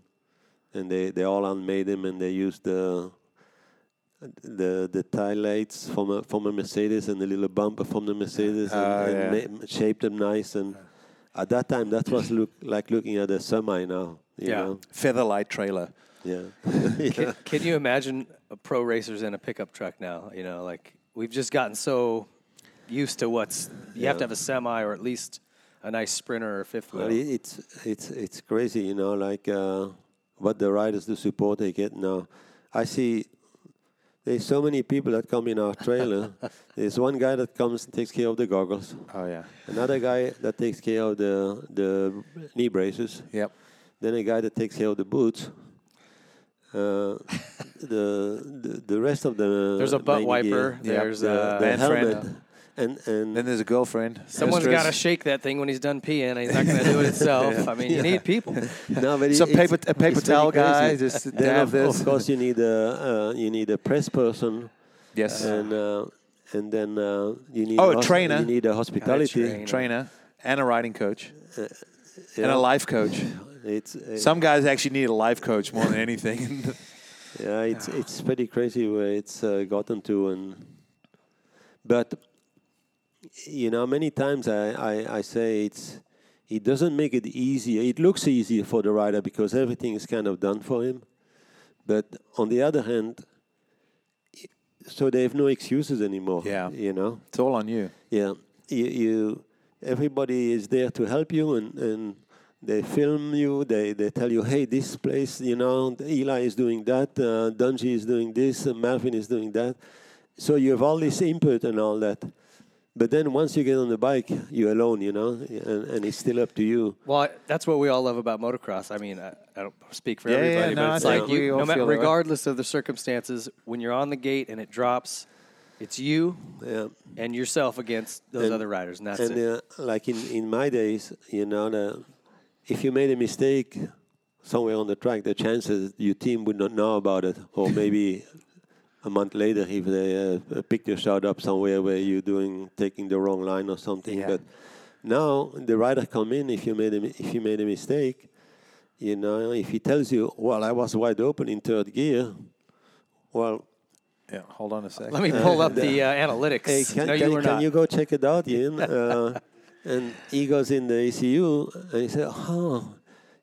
and they they all handmade them, and they used the the the tail lights from a from a Mercedes and the little bumper from the Mercedes, and, Oh, and yeah. ma- shaped them nice. And at that time, that was look like looking at a semi now. You Yeah. Know? Featherlight trailer. Yeah. Can, can you imagine a pro racers in a pickup truck now? You know, like we've just gotten so used to what's you have to have a semi or at least a nice sprinter or fifth wheel. Well, it's it's it's crazy, you know, like uh, what the riders, the support they get now. I see there's so many people that come in our trailer. there's one guy that comes and takes care of the goggles. Oh yeah. Another guy that takes care of the the knee braces. Yep. Then a guy that takes care of the boots. Uh, the, the the rest of the There's a butt main gear, wiper. There's the, uh, the band helmet, friend. and and Then there's a girlfriend. Someone's got to shake that thing when he's done peeing. He's not going to do it himself. I mean, you need people. no, but it- Some it's- paper- a paper towel guy just then of, this. of course you need a uh, you need a press person Yes. and uh, and then uh, you need Oh, a hos- trainer. You need a hospitality. trainer. trainer and a riding coach and yeah. a life coach. It's uh, Some guys actually need a life coach more than anything. yeah, it's it's pretty crazy where it's uh, gotten to, and but you know many times I, I, I say it's it doesn't make it easier. It looks easier for the rider because everything is kind of done for him, but on the other hand. So they have no excuses anymore. Yeah. you know. it's all on you. Yeah, you, you everybody is there to help you, and, and they film you. They they tell you, hey, this place, you know, Eli is doing that, uh, Dungey is doing this, uh, Melvin is doing that. So you have all this input and all that. But then once you get on the bike, you're alone, you know, and, and it's still up to you. Well, I- that's what we all love about motocross. I mean, I, I don't speak for Yeah, yeah, everybody, no, but I it's like you, no matter, feel that way. regardless of the circumstances, when you're on the gate and it drops, it's you Yeah. and yourself against those And- other riders, and that's and it. uh, like in, in my days, you know, the, if you made a mistake somewhere on the track, the chances your team would not know about it, or maybe a month later if they uh, a picture showed up somewhere where you're doing taking the wrong line or something. Yeah. But now the rider come in if you made a, if you made a mistake, you know, if he tells you, "Well, I was wide open in third gear," well, Yeah, hold on a second. Let me pull up the uh, analytics. Hey, can, no, can, you can you go check it out, Ian? Uh, and he goes in the ECU and he said, Oh,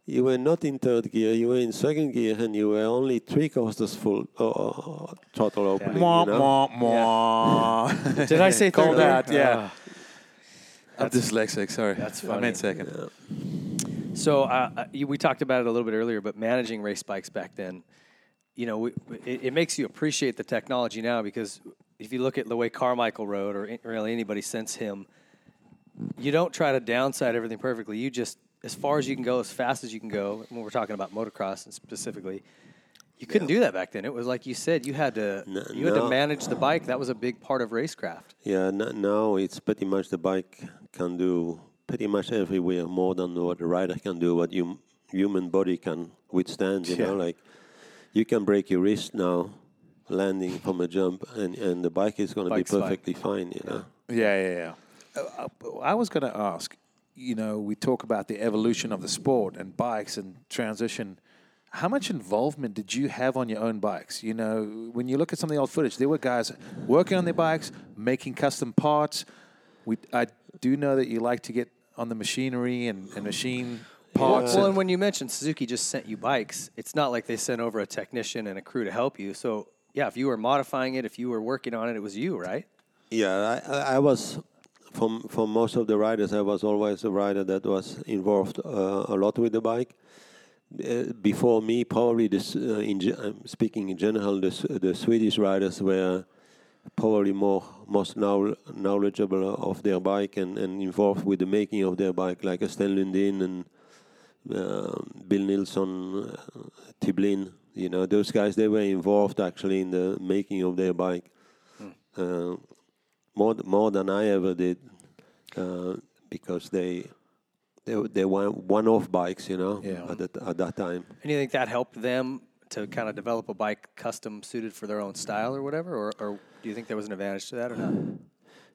you were not in third gear, you were in second gear, and you were only three coasters full uh, uh, throttle opening. Mwah, you know? mwah, mwah. Did I say third Called gear? out, yeah. Ah. I'm dyslexic, sorry. That's fine. I meant second. So uh, uh, we talked about it a little bit earlier, but managing race bikes back then, you know, it, it makes you appreciate the technology now because if you look at the way Carmichael rode, or really anybody since him, you don't try to downside everything perfectly. You just as far as you can go, as fast as you can go. When we're talking about motocross and specifically, you couldn't do that back then. It was like you said, you had to No- you had to manage the bike. That was a big part of racecraft. Yeah, n- now it's pretty much the bike can do pretty much everywhere more than what the rider can do, what you human body can withstand. You know, like you can break your wrist now landing from a jump, and, and the bike is going to be Bike's fine. perfectly fine. You know. Yeah, yeah, yeah. Uh, uh, I was going to ask, you know, we talk about the evolution of the sport and bikes and transition. How much involvement did you have on your own bikes? You know, when you look at some of the old footage, there were guys working on their bikes, making custom parts. We, I do know that you like to get on the machinery and, and machine parts. Well, and- and when you mentioned Suzuki just sent you bikes, it's not like they sent over a technician and a crew to help you. So, yeah, if you were modifying it, if you were working on it, it was you, right? Yeah, I, I- I was from from most of the riders. I was always a rider that was involved uh, a lot with the bike. Uh, before me, probably this. Uh, in I'm speaking in general, the the Swedish riders were probably more most knowl- knowledgeable of their bike and, and involved with the making of their bike, like a Sten Lundin and um Bill Nilsson, uh, Tibblin. You know, those guys they were involved actually in the making of their bike. Uh, more th- more than I ever did, uh, because they they they were one-off bikes, you know, Yeah. at that at that time. And you think that helped them to kind of develop a bike custom suited for their own style or whatever, or, or do you think there was an advantage to that or not?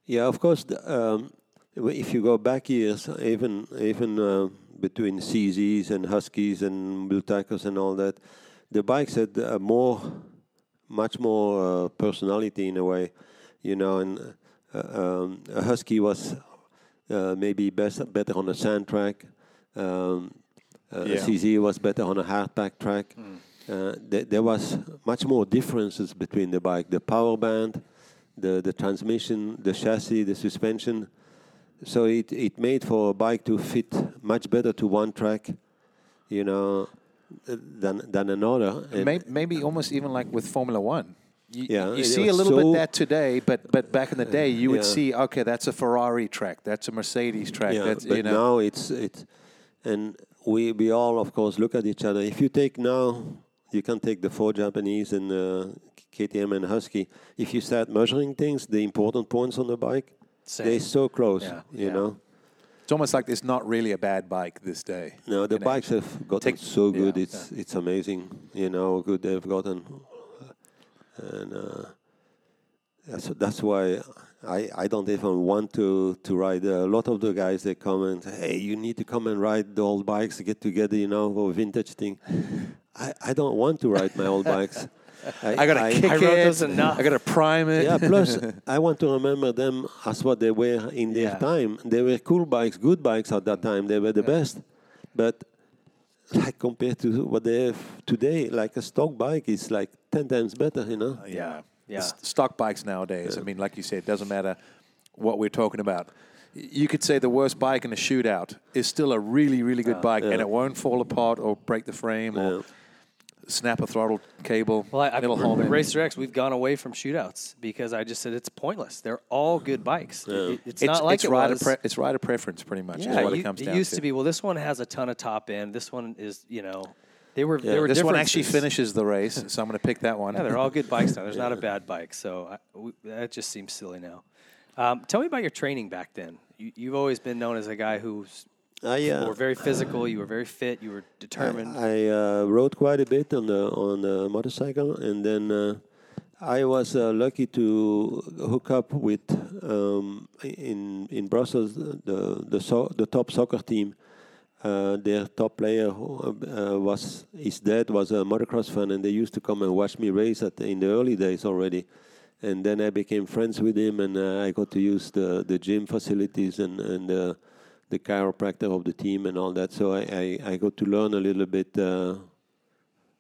Yeah, of course. the, Um, if you go back years, even even uh, between CZs and Huskies and Bultacos and all that, the bikes had uh, more, much more uh, personality in a way, you know. And um, a Husky was uh, maybe best, better on a sand track. Um, uh, Yeah. A CZ was better on a hardpack track. Uh, there, there was much more differences between the bike, the power band, the, the transmission, the chassis, the suspension. So it, it made for a bike to fit much better to one track, you know, uh, than than another. Maybe, maybe almost even like with Formula One. You, Yeah, you see a little so- bit that today, but but back in the day, you would Yeah. see okay, that's a Ferrari track, that's a Mercedes track, yeah, that's but you know. now it's it's, and we we all of course look at each other. If you take now, you can take the four Japanese and uh, KTM and Husky. If you start measuring things, the important points on the bike, they're so close. Yeah, You yeah. know. It's almost like it's not really a bad bike this day. No, the bikes have gotten so good. it's it's amazing. You know good they've gotten, and uh, that's that's why I, I don't even want to to ride. A lot of the guys they come comment, hey, you need to come and ride the old bikes, get together, you know, for vintage thing. I, I don't want to ride my old bikes. I got to kick I it. enough. I got to prime it. yeah, plus I want to remember them as what they were in their Yeah. time. They were cool bikes, good bikes at that time. They were the best. But like compared to what they have today, like a stock bike is like ten times better, you know. Yeah, yeah. S- Stock bikes nowadays. I mean, like you said, it doesn't matter what we're talking about. You could say the worst bike in a shootout is still a really, really good bike, and it won't fall apart or break the frame or Yeah. Snap a throttle cable. Well, I, It'll I, hold with in. Racer X, we've gone away from shootouts because I just said it's pointless. They're all good bikes. It- it- it's, It's, not like it's, it rider was. pre- it's rider preference, pretty much. is yeah, what you- it comes it down used to. be. Well, this one has a ton of top end. This one is, you know, they were. Yeah. They were This one actually finishes the race, so I'm going to pick that one. Yeah, they're all good bikes now. There's not a bad bike, so I, we, that just seems silly now. Um, tell me about your training back then. You, you've always been known as a guy who's I, you uh, were very physical. You were very fit. You were determined. I uh, rode quite a bit on the on the motorcycle, and then uh, I was uh, lucky to hook up with um, in in Brussels the the so, the top soccer team. Uh, their top player who, uh, was his dad was a motocross fan, and they used to come and watch me race at in the early days already. And then I became friends with him, and uh, I got to use the the gym facilities and and. The chiropractor of the team and all that. So I, I, I got to learn a little bit uh,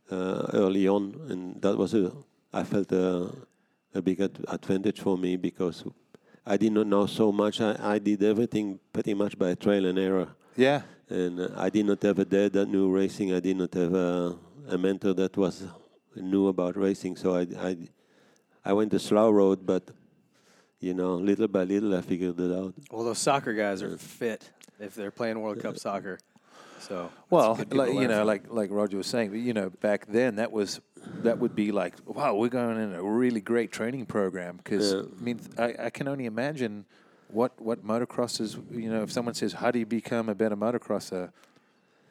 uh, early on, and that was a I felt a, a big ad- advantage for me because I did not know so much. I, I did everything pretty much by trial and error, Yeah. and uh, I did not have a dad that knew racing. I did not have a, a mentor that was knew about racing. So I, I I went the slow road, but you know, little by little, I figured it out. well, those soccer guys are fit if they're playing World Cup soccer. So Well, like, you know, like like Roger was saying, you know, back then that was that would be like, wow, we're going in a really great training program because Yeah. I mean, I, I can only imagine what what motocross is. You know, if someone says, "How do you become a better motocrosser?"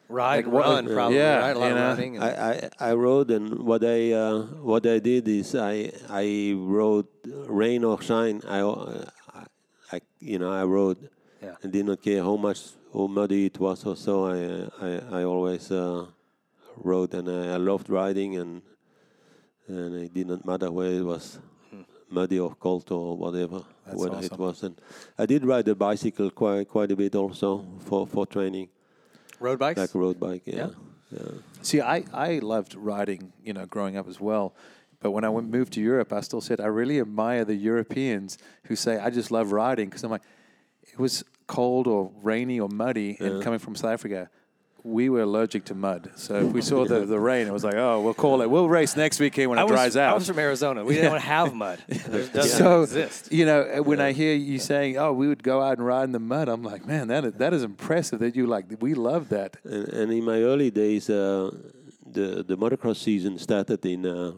ride, like what- run, probably. yeah, right? A lot you of running. I, I, I rode and what I uh, what I did is I I rode rain or shine. I, uh, I, I you know I rode Yeah. and did not care how much how muddy it was or so. I I, I always uh, rode and I, I loved riding and and it did not matter where it was. Muddy or cold or whatever, That's whether it was, and I did ride a bicycle quite quite a bit also for, for training, road bikes. like a road bike. Yeah, Yeah. yeah. See, I, I loved riding, you know, growing up as well. But when I went, moved to Europe, I still said I really admire the Europeans who say I just love riding because I'm like, it was cold or rainy or muddy, and coming from South Africa, we were allergic to mud. So if we saw the, the rain, it was like, oh, we'll call it. We'll race next weekend when I it was, dries out. I was from Arizona. We didn't have mud. It doesn't so exist. you know uh, when I hear you saying, "Oh, we would go out and ride in the mud," I'm like, "Man, that is, that is impressive that you like. We love that." And, and in my early days, uh, the the motocross season started in uh,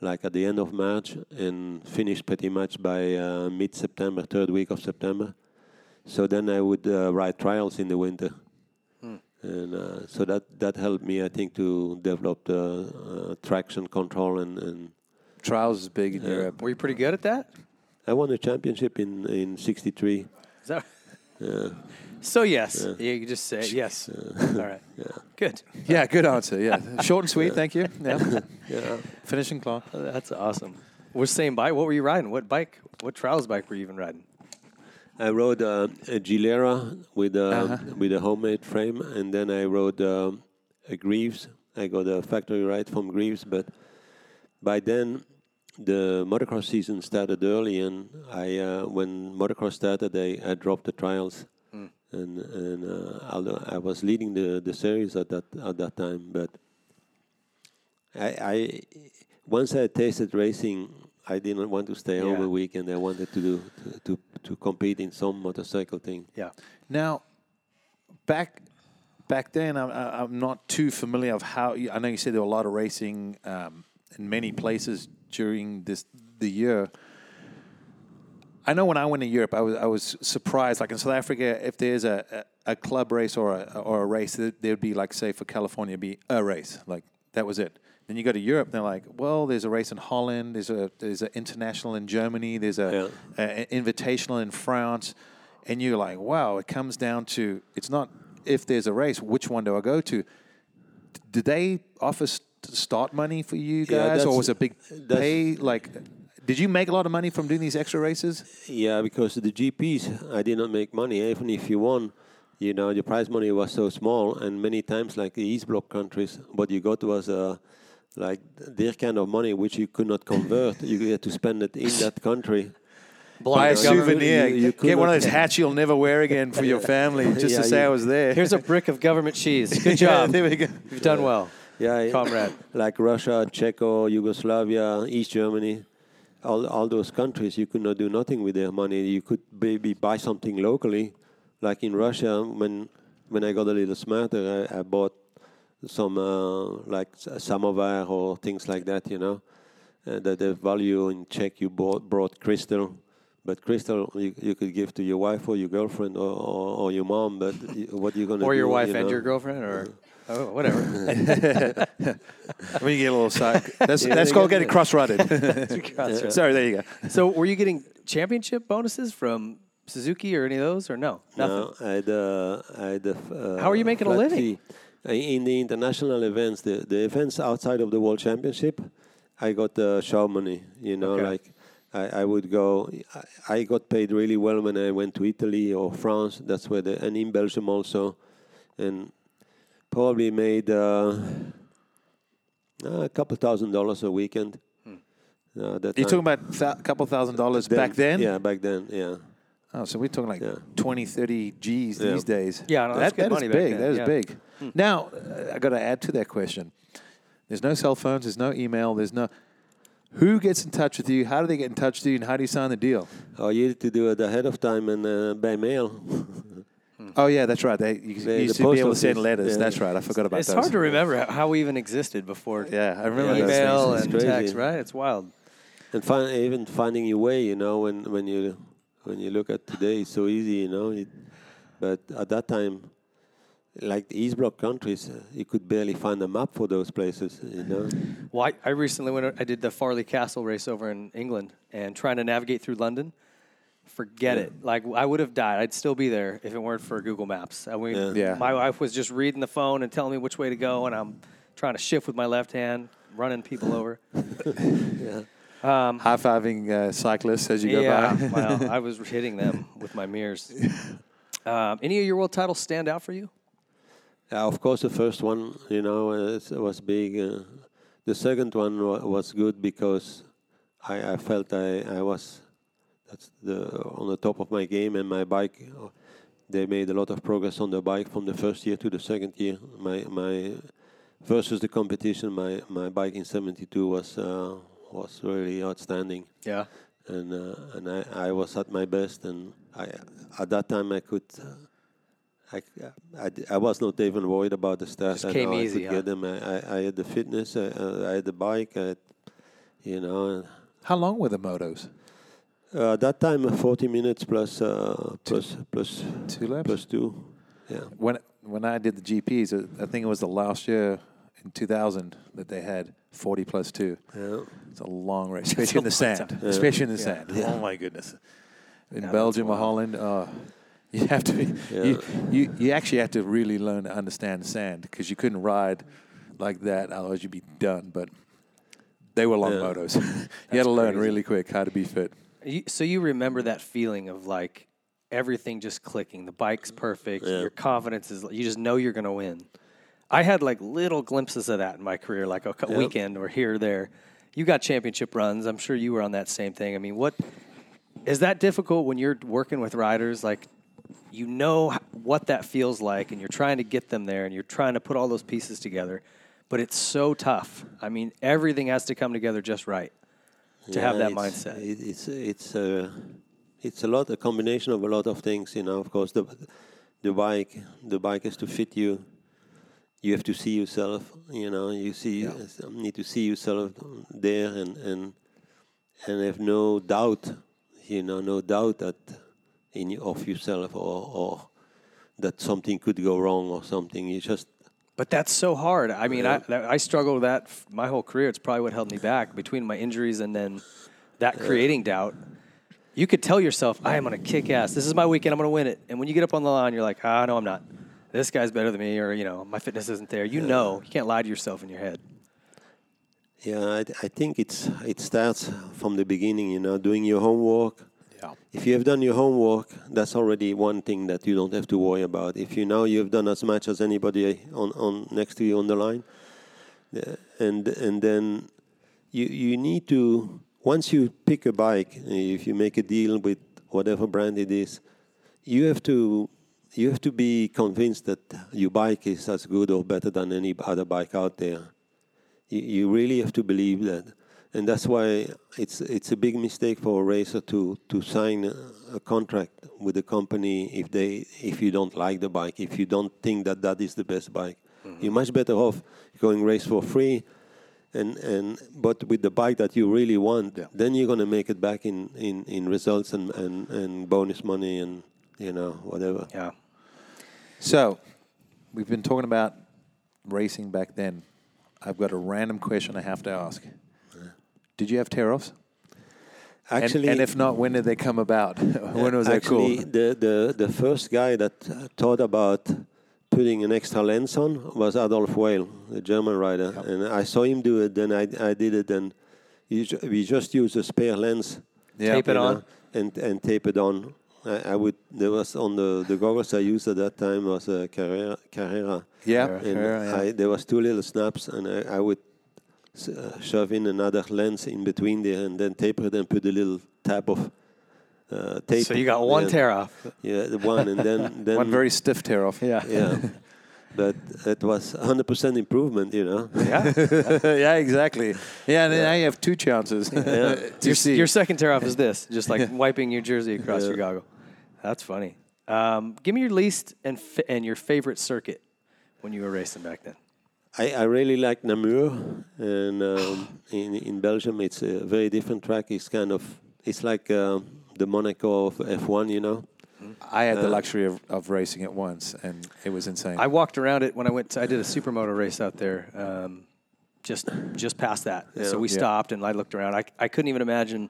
like at the end of March and finished pretty much by uh, mid September, third week of September. So then I would uh, ride trials in the winter, and uh, so that that helped me, I think, to develop the uh, traction control and, and Trials is big in Yeah. Europe. Were you pretty good at that? I won a championship in in '63. Is that Yeah, so? Yes, yeah. you just say it. yes. All right. yeah, Good. Yeah, good answer. Yeah, short and sweet. Thank you. Yeah, yeah. finishing clock. That's awesome. We're same bike. What were you riding? What bike? What trials bike were you even riding? I rode uh, a Gilera with a Uh-huh. with a homemade frame, and then I rode um, a Greaves. I got a factory ride from Greaves, but by then the motocross season started early, and I uh, when motocross started, I, I dropped the trials, and and uh, although I was leading the, the series at that at that time, but I, I once I tasted racing, I didn't want to stay Yeah. a week, and I wanted to do to, to to compete in some motorcycle thing. Yeah. Now, back back then, I'm, I- I'm not too familiar of how. you- I know you said there were a lot of racing um, in many places during this the year. I know when I went to Europe, I was I was surprised. Like in South Africa, if there's a, a, a club race or a or a race, there- there'd be like say for California, be a race. Like that was it. Then you go to Europe, they're like, well, there's a race in Holland, there's a there's an international in Germany, there's a, a, an invitational in France, and you're like, wow, it comes down to it's not if there's a race, which one do I go to? Did they offer st- start money for you Yeah, guys, or that's- was it big pay? Like, did you make a lot of money from doing these extra races? Yeah, because the GPs, I did not make money. Even if you won, you know, the prize money was so small, and many times, like the East Bloc countries, what you got was uh, like their kind of money which you could not convert. you had to spend it in that country. Buy a souvenir. you- you Get one of those hats you'll never wear again for your family, just Yeah, to say you- I was there. Here's a brick of government cheese. Good Yeah, job. there we go. You've done well. Yeah, Comrade. Like Russia, Czechia, Yugoslavia, East Germany, all, all those countries, you could not do nothing with their money. You could maybe buy something locally. Like in Russia, when when I got a little smarter, I, I bought some uh, like samovar or things like that, you know. Uh, that the value in Czech you bought, brought crystal, but crystal you, you could give to your wife or your girlfriend or, or, or your mom. But what are you gonna do? Or do? your wife you and your girlfriend, or oh, whatever. When you get a little side, that's, Yeah, that's they called get getting it. cross-rutted. Sorry, there you go. so, were you getting championship bonuses from Suzuki or any of those, or no? Nothing. No, I had, uh, I had uh, How are you making a living? fee. Uh, In the international events, the, the events outside of the World Championship, I got uh, show money. You know, Okay. like I, I would go. I, I got paid really well when I went to Italy or France. That's where the and in Belgium also, and probably made uh, a couple thousand dollars a weekend. Uh, that You're time. talking about a couple thousand dollars back then? Yeah, back then. Yeah. Oh, so we're talking like Yeah. 20, 30 G's Yeah. these days. Yeah, no, that's that, good that is money back big. then, That is yeah. big. Now, uh, I got to add to that question. There's no cell phones. There's no email. There's no. Who gets in touch with you? How do they get in touch with you? And how do you sign the deal? Oh, you need to do it ahead of time and uh, by mail. Oh yeah, that's right. They you, The- you used the to be post able to send letters. yeah. That's right. I forgot about that. it's those. hard to remember how- how we even existed before Yeah, I remember Yeah, that's- email and crazy. text. Right? It's wild. and find, even finding your way, you know, when, when you when you look at today, it's so easy, you know. It, but at that time, like the East Bloc countries, uh, you could barely find a map for those places, you know. Well, I, I recently went. I did the Farleigh Castle race over in England, and trying to navigate through London. Forget Yeah. it. Like I would have died. I'd still be there if it weren't for Google Maps. I mean, Yeah. Yeah. my wife was just reading the phone and telling me which way to go, and I'm trying to shift with my left hand, running people over. yeah. High fiving uh, cyclists as you go yeah, by. well, I was hitting them with my mirrors. Um, any of your world titles stand out for you? Uh, of course, the first one, you know, it was big. Uh, the second one wa- was good because I, I felt I, I was that's the on the top of my game and my bike. uh, They made a lot of progress on the bike from the first year to the second year. My my versus the competition, my, my bike in '72 was uh, was really outstanding Yeah. and uh, and I, I was at my best, and I at that time I could. Uh, I, I, d- I was not even worried about the start. Just I came know I easy, could huh? get them. I, I, I had the fitness. I, uh, I had the bike. I had, you know, How long were the motos? uh, at that time uh, 40 minutes plus uh, plus plus Two laps. plus two. Yeah. When when I did the GPs, uh, I think it was the last year in 2000 that they had 40 plus two. Yeah. It's a long race, especially in the sand. time. Especially in the Yeah. sand. Oh my goodness. In that's Belgium or. Holland, oh, you have to be, you, you you actually have to really learn to understand the sand because you couldn't ride like that, otherwise you'd be done. But they were long Yeah. motos. you had to learn crazy. really quick how to be fit. You, so you remember that feeling of like everything just clicking. The bike's perfect. Yeah. Your confidence is. You just know you're going to win. I had like little glimpses of that in my career, like a Yep. weekend or here or there. You got championship runs. I'm sure you were on that same thing. I mean, what is that difficult when you're working with riders? Like, you know what that feels like, and you're trying to get them there, and you're trying to put all those pieces together. But it's so tough. I mean, everything has to come together just right to have that it's- mindset. It, it's it's uh, it's a lot a combination of a lot of things. You know, of course, the the bike the bike has to fit you. You have to see yourself. You know, you see you need to see yourself there and and and have no doubt. You know, no doubt that in of yourself or or that something could go wrong or something. You just But that's so hard. I mean, I I struggled with that my whole career. It's probably what held me back between my injuries and then that creating doubt. You could tell yourself, I am going to kick ass. This is my weekend. I'm going to win it. And when you get up on the line, you're like, ah, no, I'm not. This guy's better than me, or you know, my fitness isn't there. You know, you can't lie to yourself in your head. Yeah, I, I think it's it starts from the beginning. You know, doing your homework. Yeah. If you have done your homework, that's already one thing that you don't have to worry about. If you know you've done as much as anybody on, on next to you on the line, and and then you you need to once you pick a bike, if you make a deal with whatever brand it is, you have to you have to be convinced that your bike is as good or better than any other bike out there. You, you really have to believe that, and that's why it's it's a big mistake for a racer to to sign a, contract with a company if they if you don't like the bike, if you don't think that that is the best bike. Mm-hmm. You're much better off going race for free, and and but with the bike that you really want, then you're gonna make it back in in in results and and and bonus money and you know whatever. Yeah. So, we've been talking about racing back then. I've got a random question I have to ask. Did you have tear offs? Actually, and, if not, when did they come about? when was that Actually, cool? the, the, the first guy that uh, thought about putting an extra lens on was Adolf Weil, the German rider. And I saw him do it, then I, I did it, and ju- we just used a spare lens. Yeah. Tape it you on? And, and tape it on. I, I would. There was on the, the goggles I used at that time was a Carrera. Carrera. Yeah, Carrera. And Carrera, yeah. I, there was two little snaps, and I, I would s- uh, shove in another lens in between there, and then taper it and put a little tab of uh, tape. So you got one tear off. Yeah, the one, and then then One very stiff tear off. Yeah. yeah. But it was 100% improvement, you know. Yeah. yeah, exactly. Yeah, and then now you have two chances to your, see. your second tear off is this, just like wiping your jersey across your goggle. That's funny. Um, give me your least and fa- and your favorite circuit when you were racing back then. I, I really like Namur, and um, in in Belgium it's a very different track. It's kind of it's like um the Monaco of F1, you know. I had the luxury of, of racing it once, and it was insane. I walked around it when I went. To, I did a supermoto race out there, um, just just past that. So we Yeah. stopped and I looked around. I I couldn't even imagine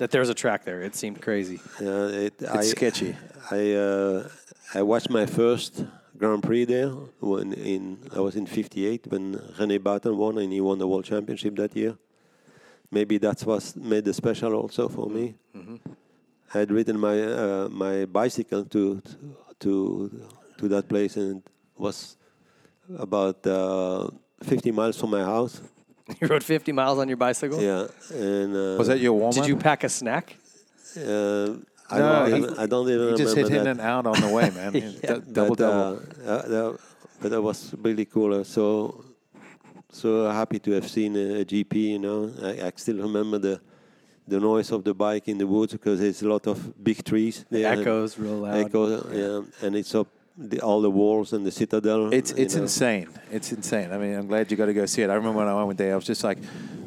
that there was a track there. It seemed crazy. Uh, it, it's sketchy. I uh, I watched my first Grand Prix there when in I was in '58 when René Baeten won and he won the World Championship that year. Maybe that's what made the special also for me. I had ridden my uh, my bicycle to to to that place and it was about uh, 50 miles from my house. You rode 50 miles on your bicycle. Yeah, and uh, was that your warm up? Did you pack a snack? Uh, I, No, don't he- even, I don't even You just remember hit in and out on the way, man. D- double but, double. Uh, uh, that, but that was really cool. Uh, So, so happy to have seen a, a GP. You know, I, I still remember the the noise of the bike in the woods because there's a lot of big trees. There and Echoes real loud. Echo, yeah, and it's up the, all the walls and the citadel. It's it's know. insane. It's insane. I mean, I'm glad you got to go see it. I remember when I went there, I was just like,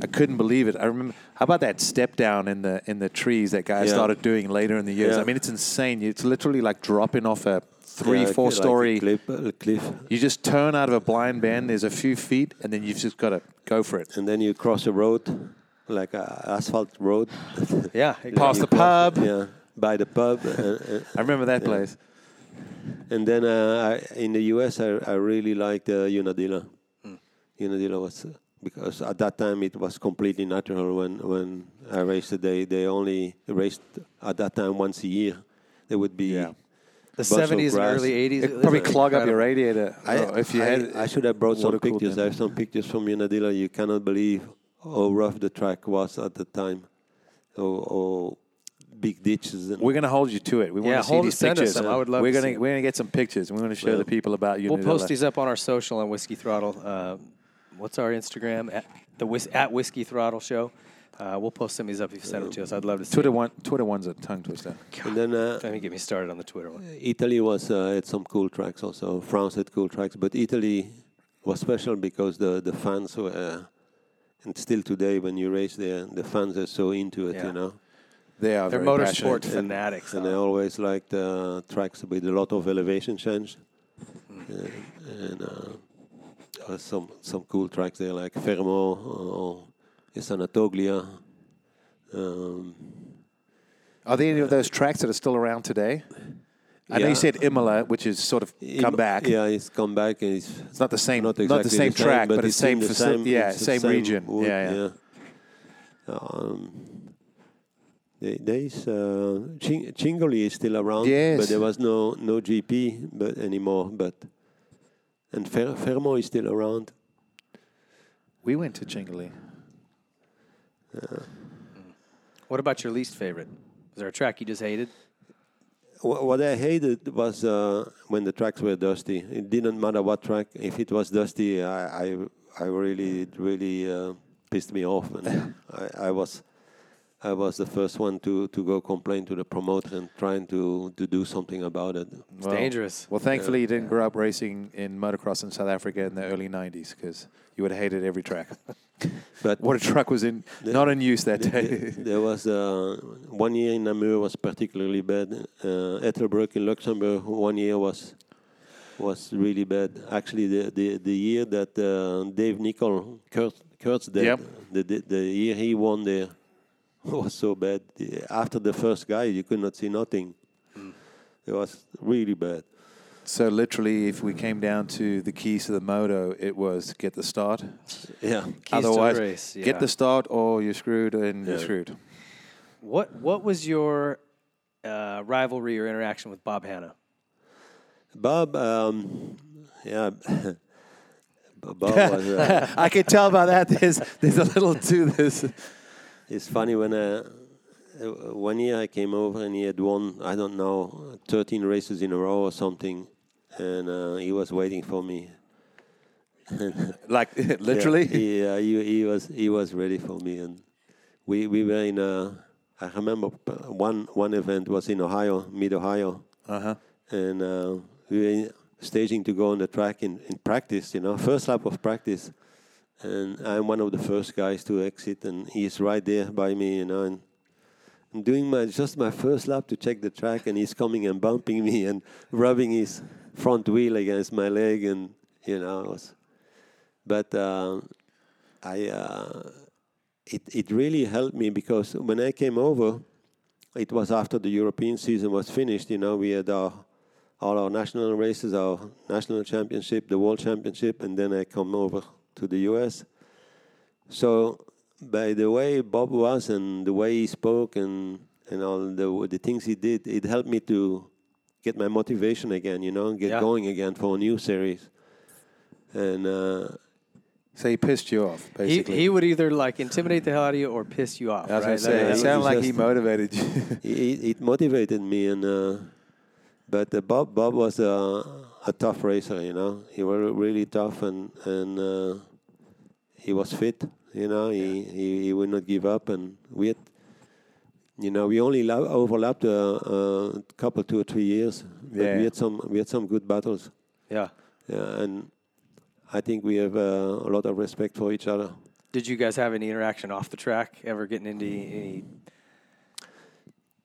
I couldn't believe it. I remember how about that step down in the in the trees that guys Yeah. started doing later in the years. Yeah. I mean, it's insane. It's literally like dropping off a three, Yeah, four like story. cliff, cliff, You just turn out of a blind bend. There's a few feet, and then you've just got to go for it. and then you cross a road, like a asphalt road. Yeah, Past the pub. Yeah, by the pub. and, and- I remember that place. And then uh, I, in the US, I, I really liked uh, Unadilla. Hmm. Unadilla was uh, because at that time it was completely natural. When when I raced, they they only raced at that time once a year. There would be Yeah. The bunch 70s and early 80s. It probably was clog up your radiator. I, Oh, if you I, had, I should have brought some water-cooled pictures. I have some pictures from Unadilla. You cannot believe how rough the track was at the time. Or, or big ditches. And We're going to hold you to it. We Yeah, want to see hold these us, send us pictures. some. I would love we're to gonna, see 'em. We're going to get some pictures. We want to show Yeah. the people about you. We'll post these up on our social on Whiskey Throttle. Uh, what's our Instagram? At the whis- at Whiskey Throttle Show. Uh, we'll post some of these up if you send them to us. I'd love to see. Twitter them. one. Twitter one's a tongue twister. and then uh, Don't even get me started on the Twitter one. Italy was uh, had some cool tracks also. France had cool tracks, but Italy was special because the the fans were, uh, and still today when you race there, the fans are so into it, Yeah. you know. They are They're very motorsport passionate. fanatics. And I always liked uh, tracks with a lot of elevation change, uh, and uh, some some cool tracks there like Fermo or Esanatoglia. Um, Are there any of those tracks that are still around today? I know you said Imola, which is sort of come back. Yeah, it's come back and it's It's not the same, not not, exactly the same track, but, it's same, in the faci- yeah, it's the same, region. wood, yeah, yeah. Um, there, there is uh, Ching- Cingoli is still around, Yes. but there was no no GP but anymore. But and Fer- Fermo is still around. We went to Cingoli. What about your least favorite? Was there a track you just hated? Wha- What I hated was uh, when the tracks were dusty. It didn't matter what track. If it was dusty, I I, I really really uh, pissed me off, and I, I was I was the first one to, to go complain to the promoter and trying to, to do something about it. It's dangerous. Well, thankfully, you didn't grow up racing in motocross in South Africa in the early 90s because you would have hated every track. But What a truck was in, The- not in use that the- day. the- there was uh, one year in Namur was particularly bad. Uh, Ettelbruck in Luxembourg one year was was really bad. Actually, the the, the year that uh, Dave Nicoll Kurt, Kurt's dead, Yep. the, the the year he won there was so bad. After the first guy, you could not see nothing. It was really bad. so, literally, if we came down to the keys to the moto, it was get the start. Yeah. Keys to the Otherwise, race, yeah. get the start or you're screwed and you're screwed. What What was your uh, rivalry or interaction with Bob Hannah? Bob, um, yeah. Bob was. Uh, I can tell by that there's, there's a little to this. It's funny when uh, uh, one year I came over and he had won I don't know 13 races in a row or something, and uh, he was waiting for me. Like, literally. yeah, he, he, he was he was ready for me, and we we were in a. I remember one one event was in Ohio, mid Ohio, Uh huh. and uh, we were staging to go on the track in, in practice, you know, first lap of practice. And I'm one of the first guys to exit, and he's right there by me, you know. And I'm doing my just my first lap to check the track, and he's coming and bumping me and rubbing his front wheel against my leg, and you know, was. But uh, I, uh, it it really helped me because when I came over, it was after the European season was finished. You know, we had our all our national races, our national championship, the world championship, and then I come over to the US. So by the way Bob was and the way he spoke and and all the the things he did, it helped me to get my motivation again. You know, and get Yeah. going again for a new series. And uh, So he pissed you off, He, basically. he would either like intimidate the hell out of you or piss you off. I was right? going to say, That- it that sounded like he motivated you. it, it motivated me and uh, but uh, Bob Bob was a, a tough racer you know he was really tough and and uh, he was fit you know he, he he would not give up and we had you know we only overlapped a, a couple two or three years but Yeah. we had some we had some good battles yeah. yeah and I think we have uh, a lot of respect for each other Did you guys have any interaction off the track? Ever getting into any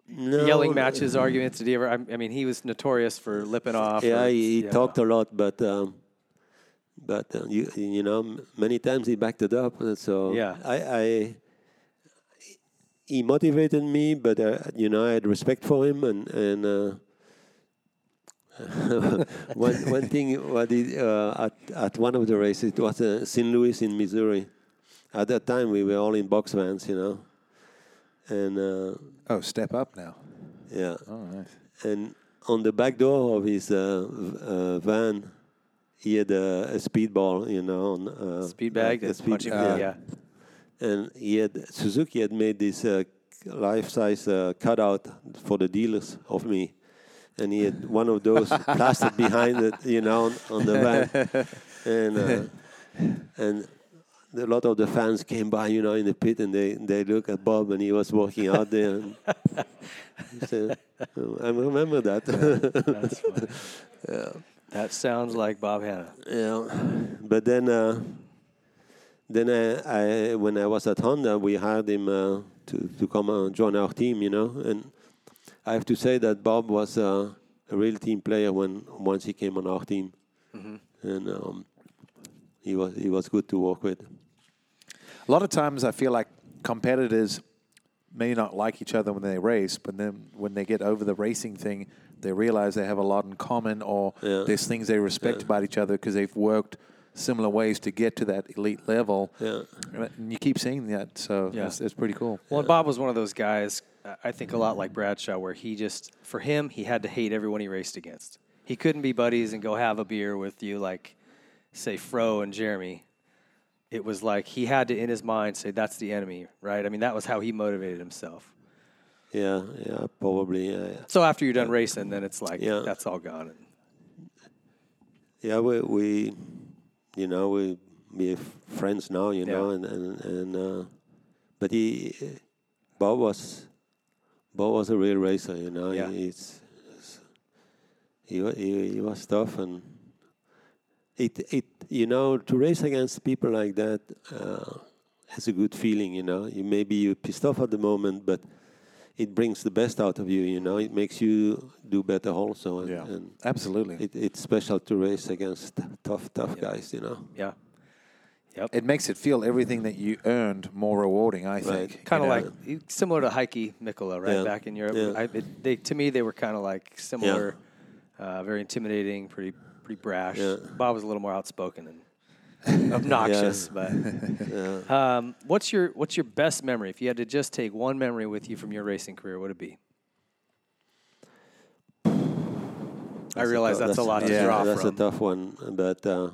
No, yelling matches, arguments? Did he ever? I, I mean, he was notorious for lipping off. Yeah, or- he, yeah. talked a lot, but um, but uh, you you know many times he backed it up. uh, So Yeah. I, I he motivated me, but uh, you know I had respect for him, and and uh, one one thing what he, uh, at at one of the races it was uh, St. Louis in Missouri. At that time we were all in box vans, you know, and uh, Oh, step up now. yeah Oh, nice. and on the back door of his uh, v- uh, van, he had a, a speedball, you know, on, uh, speed bag. like a speed- punching. yeah. yeah. And he had Suzuki had made this uh, life-size uh, cutout for the dealers of me, and he had one of those plastered behind it, you know, on, on the van, and uh, and. A lot of the fans came by, you know, in the pit, and they, they look at Bob, and he was walking out there. And "Oh, "I remember that." That's funny. That sounds like Bob Hannah. Yeah, but then, uh, then I, I, when I was at Honda, we hired him uh, to to come and join our team, you know. And I have to say that Bob was uh, a real team player when once he came on our team, and um, he was he was good to work with. A lot of times I feel like competitors may not like each other when they race, but then when they get over the racing thing, they realize they have a lot in common or Yeah. there's things they respect about each other because they've worked similar ways to get to that elite level. Yeah. And you keep seeing that, so Yeah. it's, it's pretty cool. Well, and Bob was one of those guys. I think a lot like Bradshaw, where he just for him he had to hate everyone he raced against. He couldn't be buddies and go have a beer with you like, say, Fro and Jeremy. It was like he had to, in his mind, say that's the enemy, right? I mean, that was how he motivated himself. Yeah, yeah, probably. Uh, So after you're done racing, then it's like Yeah. that's all gone. yeah, we, we you know, we we friends now, you Yeah. know, and and, and uh, but he, Bob was, Bob was a real racer, you know. Yeah. He, he's, he, he he was tough, and it it you know to race against people like that uh, has a good feeling, you know. You maybe you're pissed off at the moment, but it brings the best out of you, you know. It makes you do better also, and, Yeah, and absolutely. it, it's special to race against tough, tough guys, you know. Yeah. Yep. it makes it feel everything that you earned more rewarding, I think. kind of know? like similar to Heikki Mikkola, right? Yeah. Back in Europe, Yeah. I, it, they to me they were kind of like similar, uh, very intimidating, pretty pretty brash. Yeah. Bob was a little more outspoken and obnoxious, but. Um, what's your What's your best memory? If you had to just take one memory with you from your racing career, what would it be? I realize tou- that's, a lot to yeah, draw That's from. a tough one, but uh,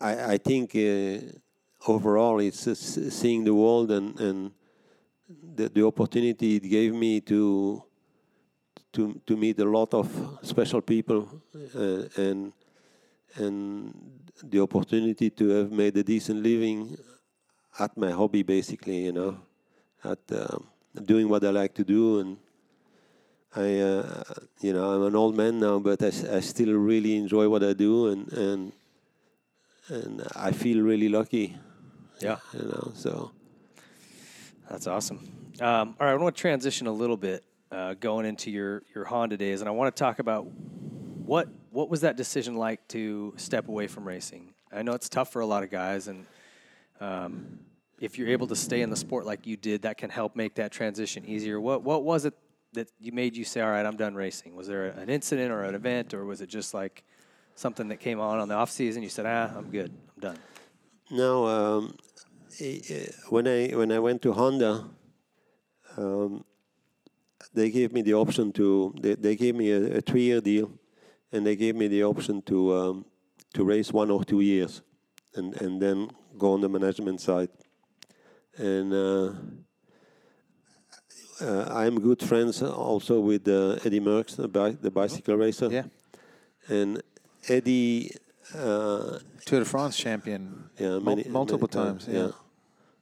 I I think uh, overall it's uh, seeing the world and and the, the opportunity it gave me to to to meet a lot of special people uh, and and the opportunity to have made a decent living at my hobby basically you know at um, doing what I like to do and I, uh, you know, I'm an old man now, but I, I still really enjoy what I do, and and and I feel really lucky. Yeah. you know. So That's awesome. Um, all right, I want to transition a little bit, uh, going into your your Honda days, and I want to talk about what what was that decision like to step away from racing. I know it's tough for a lot of guys, and um, if you're able to stay in the sport like you did, that can help make that transition easier. What what was it that you made you say, "All right, I'm done racing"? Was there an incident or an event, or was it just like something that came on on the off season? You said, "Ah, I'm good, I'm done." No, um, when I when I went to Honda, um, they gave me the option to they, they gave me a, a three year deal, and they gave me the option to um, to race one or two years, and and then go on the management side, and. Uh, uh, I'm good friends also with uh, Eddie Merckx, the, bi- the bicycle racer. Yeah. And Eddie, uh, Tour de France champion yeah, many, multiple many times. Yeah.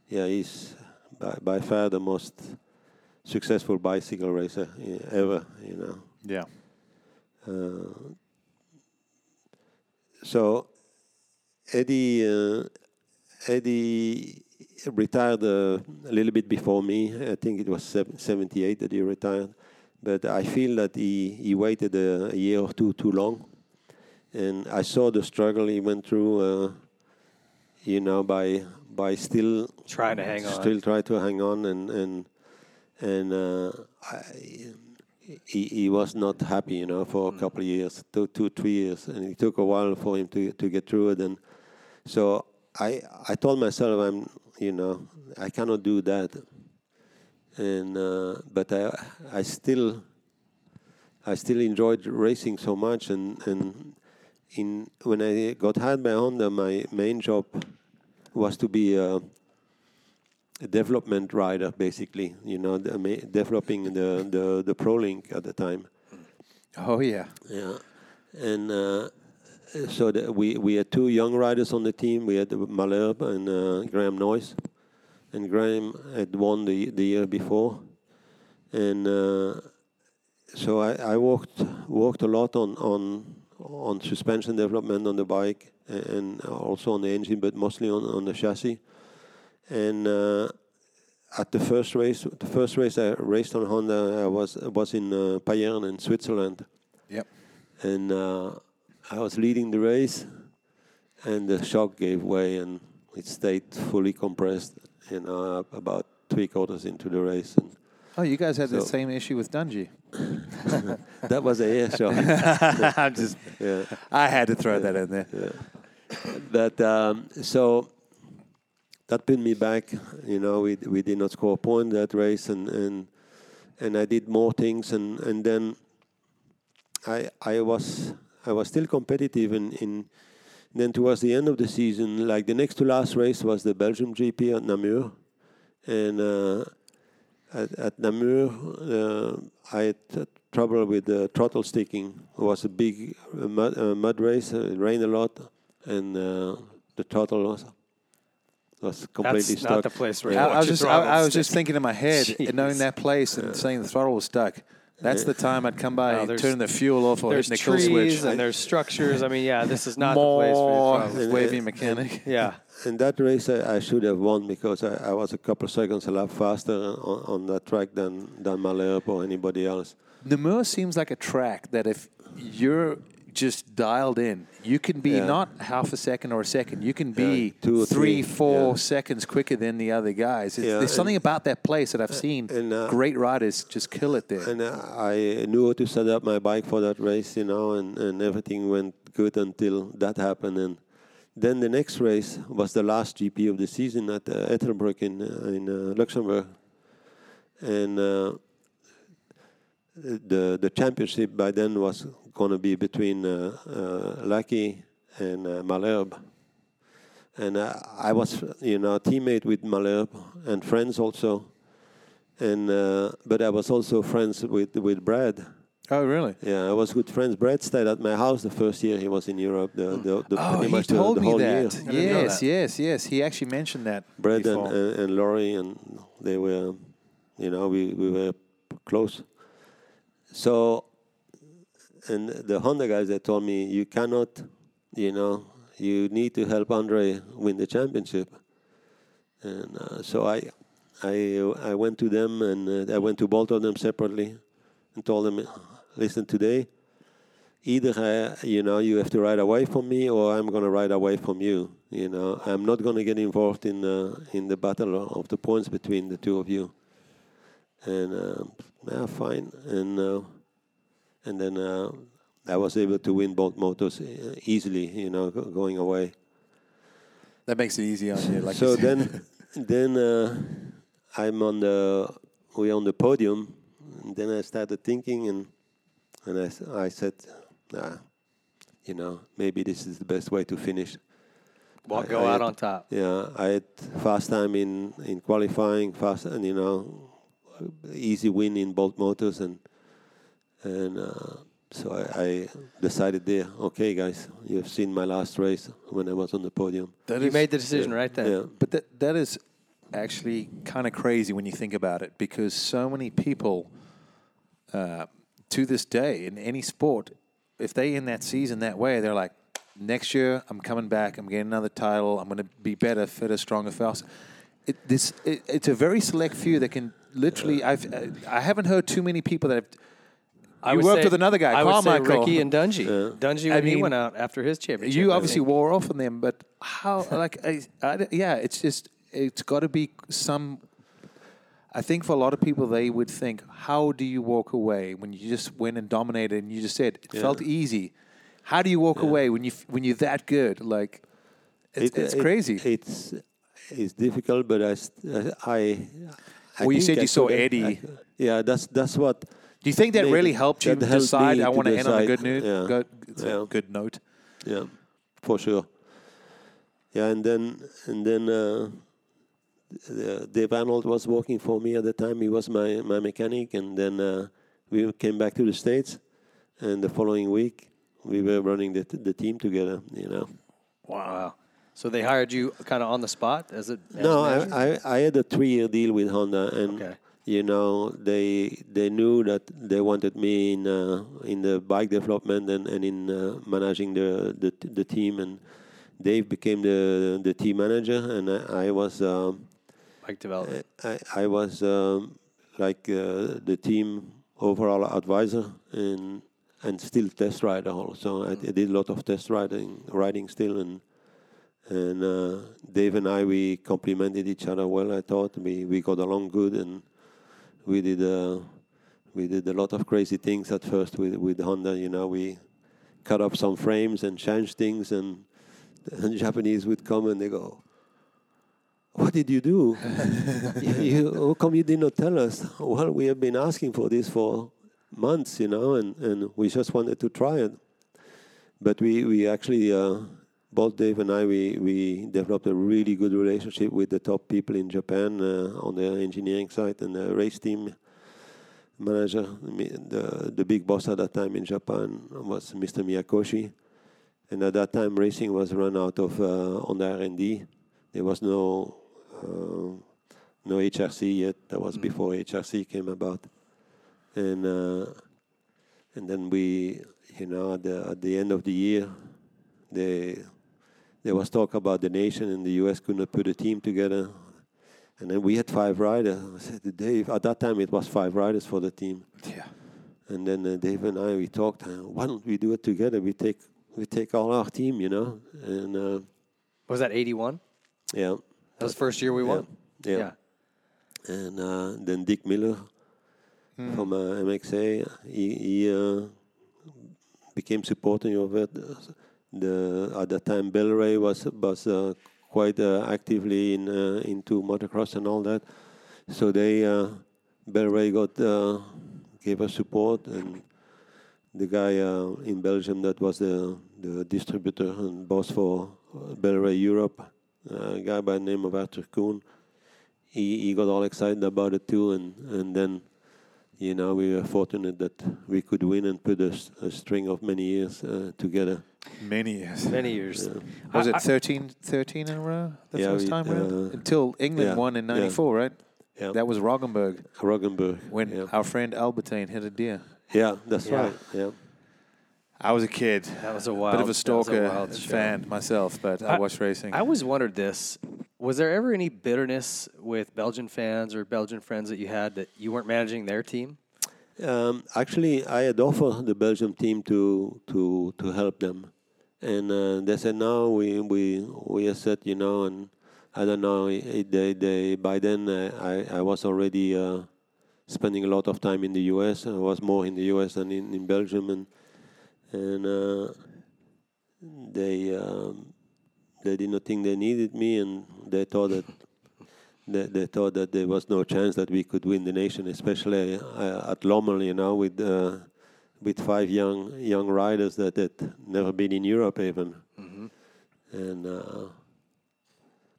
yeah, he's by, by far the most successful bicycle racer uh, ever. You know. Yeah. Uh, so Eddie, uh, Eddie retired uh, a little bit before me. I think it was 78 that he retired. But I feel that he, he waited a, a year or two too long. And I saw the struggle he went through, uh, you know, by by still Trying to hang on. still try to hang on and and and uh, I, he, he was not happy, you know, for a couple of years, two, two, three years, and it took a while for him to to get through it. And so I I told myself, I'm, you know, I cannot do that. And uh, but I I still I still enjoyed racing so much, and and in when I got hired by Honda, my main job was to be a, development rider, basically. You know, the, ma- developing the, the the ProLink at the time. Oh yeah. Yeah, and uh, so the, we we had two young riders on the team. We had Malherbe and uh, Graham Noyce, and Graham had won the the year before, and uh, so I, I worked worked a lot on on on suspension development on the bike and also on the engine, but mostly on on the chassis, and. Uh, at the first race, the first race I raced on Honda, I was was in uh, Payerne in Switzerland, Yep. and uh, I was leading the race, and the shock gave way, and it stayed fully compressed. You know, about three quarters into the race, and Oh, you guys had the same issue with Dungey. that was a air shock. I'm just. yeah. I had to throw that in there. But um, so that put me back. You know, we we did not score a point that race, and and and I did more things, and and then I I was I was still competitive in in. Then towards the end of the season, like the next to last race was the Belgium GP at Namur, and uh, at, at Namur uh, I had trouble with the throttle sticking. It was a big uh, mud, uh, mud race. It rained a lot, and uh, the throttle was was completely That's stuck. not the place where you I, want I was just, I, I was just thinking in my head, Jeez. knowing that place and seeing the throttle was stuck. That's the time I'd come by, Oh, and there's- turn the fuel off, or There's hitting the kill trees switch. and there's structures. I mean, yeah, this is not the place for More your throttle. wavy mechanic. Yeah. In that race, I, I should have won because I, I was a couple of seconds a lap faster on, on that track than than Malherbe or anybody else. Namur seems like a track that if you're just dialed in, you can be Yeah. not half a second or a second. You can be Yeah, two or three, three, four yeah. seconds quicker than the other guys. There's something about that place that I've seen and, uh, great riders just kill it there. And uh, I knew how to set up my bike for that race, you know, and, and everything went good until that happened. And then the next race was the last GP of the season at uh, Ettelbruck in uh, in uh, Luxembourg, and uh, the the championship by then was going to be between uh, uh, Lucky and uh, Malherbe. And uh, I was, you know, a teammate with Malherbe and friends also and uh, but I was also friends with with Brad. oh, really? Yeah, I was good friends. Brad stayed at my house the first year he was in Europe. The, the, the Oh, pretty he much the- told the, me whole that. year. Yes, that. yes, yes. He actually mentioned that. Brad and, and, and Laurie and they were, you know, we, we were close. So, and the Honda guys they told me you cannot, you know, you need to help Andre win the championship. And uh, so I, I, I went to them and uh, I went to both of them separately and told them, listen, today, either uh, you know you have to ride away from me or I'm going to ride away from you. You know, I'm not going to get involved in uh, in the battle of the points between the two of you. And uh, yeah, fine. And uh, and then uh, I was able to win both motors uh, easily. You know, going away. that makes it easy on you. Like so you then, then uh, I'm on the we're on the podium. And then I started thinking, and and I, s- I said, nah, you know, maybe this is the best way to finish. Well, I- go I out had- on top. Yeah, I had fast time in in qualifying, fast and you know, easy win in both motors, and and uh, so I, I decided there. Okay, guys, you have seen my last race when I was on the podium. That You is- made the decision right then. Yeah. But that that is actually kind of crazy when you think about it, because so many people, uh, to this day, in any sport, if they end that season that way, they're like, next year I'm coming back, I'm getting another title, I'm going to be better, fitter, stronger, faster. it, this it, it's a very select few that can literally. I've uh, I haven't heard too many people that have. I you worked say- with another guy, I would say Ricky and Dungey. Dungey when I he went out after his championship. You obviously wore off on them, but how? Like, I, I, yeah, it's just it's got to be some. I think for a lot of people, they would think, "How do you walk away when you just went and dominated?" And you just said it felt easy. How do you walk away when you f- when you're that good? Like, it's, It- it's it- crazy. It's it's difficult, but I I. I Well, you think said I you saw Eddie. I- yeah, that's that's what. Do you think that maybe really helped you that helped decide? I want to end on a good note. yeah. Good, Yeah. good note. Yeah, for sure. Yeah, and then and then uh, uh, Dave Arnold was working for me at the time. He was my my mechanic, and then uh, we came back to the states, and the following week we were running the the team together. You know. Wow. So they hired you kind of on the spot as a as No. I, I, I had a three-year deal with Honda, and Okay. You know they they knew that they wanted me in uh, in the bike development and, and in uh, managing the, the the team, and Dave became the the team manager, and I, I was um, Bike development. I, I was um, like uh, the team overall advisor and and still test rider also. I, I did a lot of test riding riding still and and uh, Dave and I we complemented each other well. I thought we, we got along good and we did uh, we did a lot of crazy things at first with with Honda. You know we cut up some frames and changed things and the Japanese would come and they go. What did you do? you, you, how come you did not tell us? Well, we have been asking for this for months, you know, and, and we just wanted to try it. But we, we actually, uh, both Dave and I, we, we developed a really good relationship with the top people in Japan uh, on the engineering side and the race team manager. The, the big boss at that time in Japan was Mr. Miyakoshi. And at that time, racing was run out of uh, on the R&D. There was no uh, no HRC yet. That was before HRC came about, and uh, and then we, you know, at the at the end of the year, they there was talk about the nation, and the U.S. could not put a team together. And then we had five riders. I said to Dave, at that time it was five riders for the team. Yeah. And then uh, Dave and I we talked. Uh, why don't we do it together? We take we take all our team, you know, and uh, Was that 81? yeah, That was the first year we won? yeah. and uh, then Dick Miller from uh, MXA, he, he uh, became supporting of it. The at that time, Bel-Ray was was uh, quite uh, actively in uh, into motocross and all that. So they Bel-Ray got gave us support, and the guy in Belgium that was the the distributor and boss for Bel-Ray Europe, a guy by the name of Arthur Kuhn he, he got all excited about it too, and, and then, you know, we were fortunate that we could win and put a string of many years uh, together. Many years. Many years. Was I- it I- 13, 13 in a row the Yeah, first we- time around? uh, Until England yeah, won in yeah. 94, right? Yeah. That was Roggenburg Roggenburg. when yeah. our friend Albertyn hit a deer. yeah, that's Yeah. right. Yeah. I was a kid. That was a wild Bit of a that was stalker wild show. fan myself, but I, I- watched racing. I always wondered this. Was there ever any bitterness with Belgian fans or Belgian friends that you had that you weren't managing their team? Um, actually, I had offered the Belgium team to to to help them, and uh, they said no. We we we are set, you know, and I don't know. It, they they by then uh, I I was already uh, spending a lot of time in the U.S. I was more in the U.S. than in, in Belgium, and and uh, they um, they did not think they needed me, and they thought that they, they thought that there was no chance that we could win the nation, especially uh, at Lommel, you know, with uh, with five young young riders that had never been in Europe even, and uh,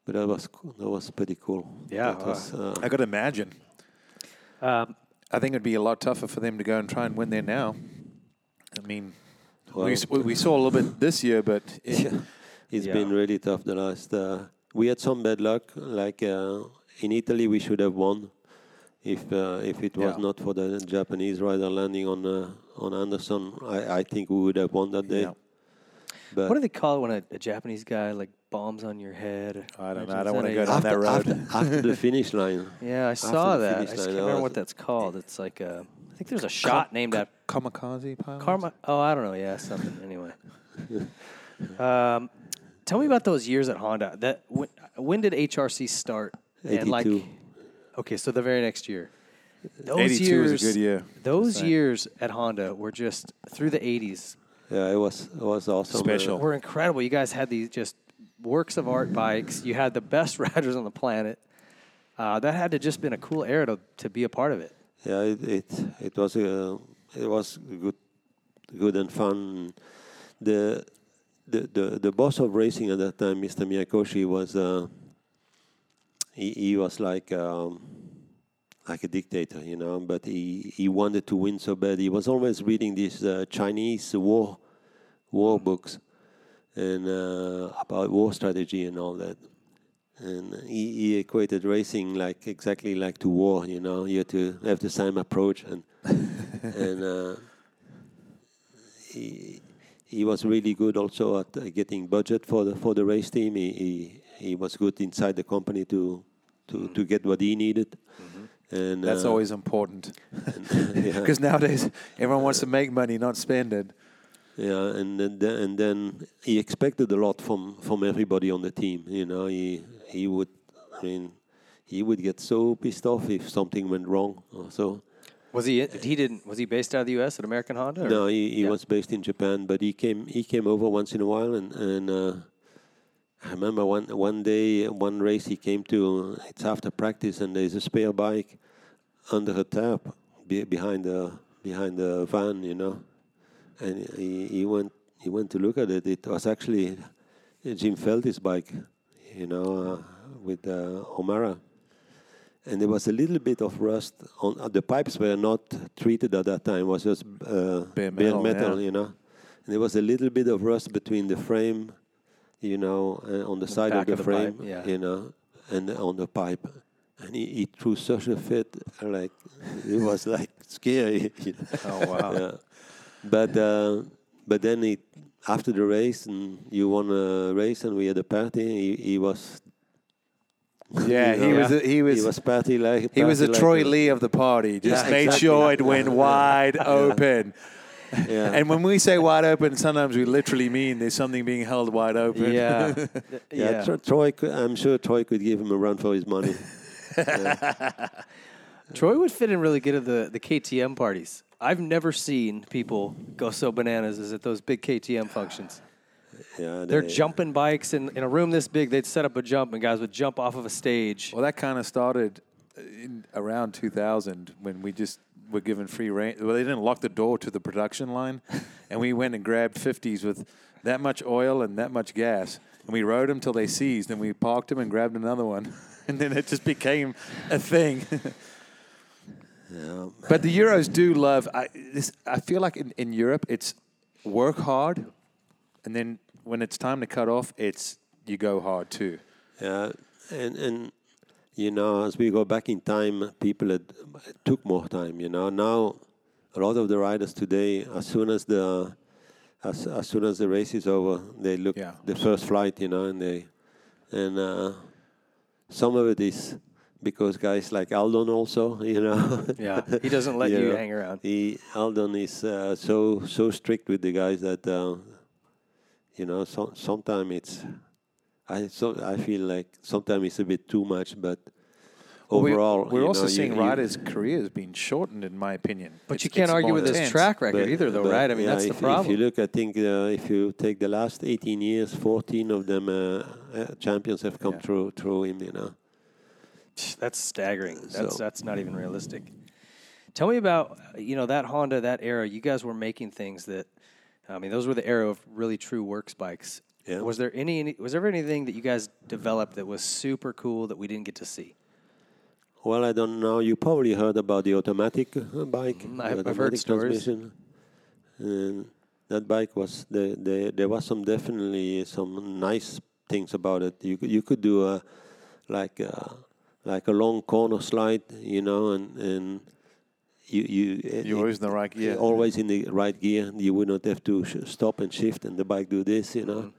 but that was cool. that was pretty cool. Yeah, That was, uh, I could imagine. Um, I think it'd be a lot tougher for them to go and try and win there now. I mean, we, Well- s- we we saw a little bit this year, but it, yeah, it's Yeah. been really tough the last. Uh, we had some bad luck. Like uh, in Italy, we should have won. If uh, if it was Yeah. not for the Japanese rider landing on uh, on Anderson, I, I think we would have won that day. Yeah. But What do they call it when a, a Japanese guy like bombs on your head? I don't know. I don't want to go down after, that road. after, after the finish line, Yeah, I saw that. I just line, can't I remember what that's called. It's like a, I think there's a shot named after Kamikaze pilot. Karma. Oh, I don't know. Yeah, something. Anyway, um, tell me about those years at Honda. That when, when did HRC start? And like, 82. okay, so the very next year. Those 82 was a years, good year. Those Same. years at Honda were just through the 80s yeah, it was it was awesome. Special. were incredible. You guys had these just works of art bikes. You had the best riders on the planet. Uh, that had to just been a cool era to, to be a part of it. Yeah, it it, it was a it was good good and fun. The the the, the boss of racing at that time, Mr. Miyakoshi, was uh, he, he was like um, like a dictator, you know. But he, he wanted to win so bad. He was always reading these uh, Chinese war war books and uh, about war strategy and all that. And he, he equated racing like exactly like to war. You know, you have to have the same approach, and and uh, he he was really good also at uh, getting budget for the for the race team. He he, he was good inside the company to to, to get what he needed. And That's uh, always important. yeah. Because nowadays, everyone wants to make money, not spend it. Yeah, and then, then and then he expected a lot from from everybody on the team. You know, he he would, I mean, he would get so pissed off if something went wrong. Or so Was he? He didn't. Was he based out of the U.S. at American Honda? or- no, he, he Yeah. was based in Japan, but he came he came over once in a while, and and uh, I remember one one day one race he came to. It's after practice, and there's a spare bike under a tap be, behind the behind the van, you know, and he, he went he went to look at it. It was actually Jim Felty's bike, you know, uh, with uh, O'Mara and there was a little bit of rust on uh, the pipes were not treated at that time It was just uh, Bare metal, yeah. you know and there was a little bit of rust between the frame you know uh, on the, side of the of the frame pipe, yeah. you know and on the pipe and he, he threw such a fit like it was like scary you know. Oh wow. yeah. but uh, but then he after the race and you won a race and we had a party he, he was Yeah, he Yeah. was. A, he was. he was party like he was a party Troy a- Lee of the party. Just Yeah, made exactly. sure it went wide open. Yeah. And when we say wide open, sometimes we literally mean there's something being held wide open. Yeah. Yeah, yeah. Tro- Troy. Could, I'm sure Troy could give him a run for his money. Troy would fit in really good at the, the KTM parties. I've never seen people go so bananas as at those big KTM functions. Yeah, They're they- jumping bikes in, in a room this big. They'd set up a jump, and guys would jump off of a stage. Well, that kind of started uh, in around 2000 when we just were given free reign. Well, they didn't lock the door to the production line, and we went and grabbed 50s with that much oil and that much gas, and we rode them till they seized, and we parked them and grabbed another one, and then it just became a thing. Yeah. But the Euros do love. I, this, I feel like in, in Europe, it's work hard, and then when it's time to cut off, it's you go hard too. Yeah, and and you know, as we go back in time, people had, took more time. You know, now a lot of the riders today, as soon as the as, as soon as the race is over, they look Yeah. the first flight. You know, and they and uh, some of it is because guys like Aldon also. You know, Yeah, he doesn't let you know, hang around. He Aldon is uh, so so strict with the guys that uh, you know. So, sometimes it's I so I feel like sometimes it's a bit too much, but Well, we- overall, we're also know, seeing you- riders' careers being shortened, in my opinion. But It's- you can't argue more with his track record but- either, though, but, right? I mean, yeah, that's the if, problem. If you look, I think uh, if you take the last 18 years, 14 of them uh, uh, champions have come Yeah. through through him. You know. That's staggering. That's So- that's not even realistic. Tell me about you know that Honda, that era. You guys were making things that, I mean, those were the era of really true works bikes. Yeah. Was there any? any- Was there anything that you guys developed that was super cool that we didn't get to see? Well, I don't know. You probably heard about the automatic uh, bike. Mm, I've- I've heard automatic stories. And that bike was the, the there was some definitely some nice things about it. You could, you could do a like a, like a long corner slide, you know, and and you you You're always in the right gear. always in the right gear. You would not have to sh- stop and shift, and the bike do this, you know.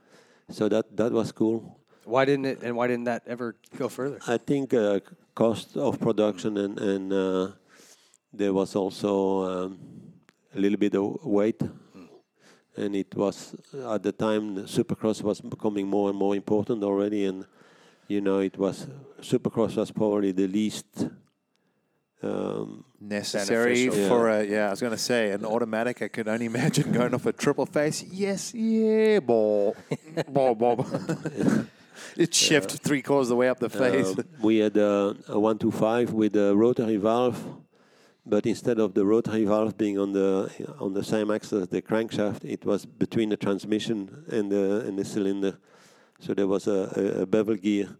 So that that was cool. Why didn't it? And why didn't that ever go further? I think uh, cost of production and and uh, there was also um, a little bit of weight, and it was at the time the Supercross was becoming more and more important already, and you know it was Supercross was probably the least. Um, necessary Beneficial. for a yeah. I was going to say an automatic. I could only imagine going off a triple face. Yes, yeah, ball, ball, ball. it shifted three quarters of the way up the face. Uh, we had a, a one two five with a rotary valve, but instead of the rotary valve being on the on the same axis as the crankshaft, it was between the transmission and the and the cylinder. So there was a, a, a bevel gear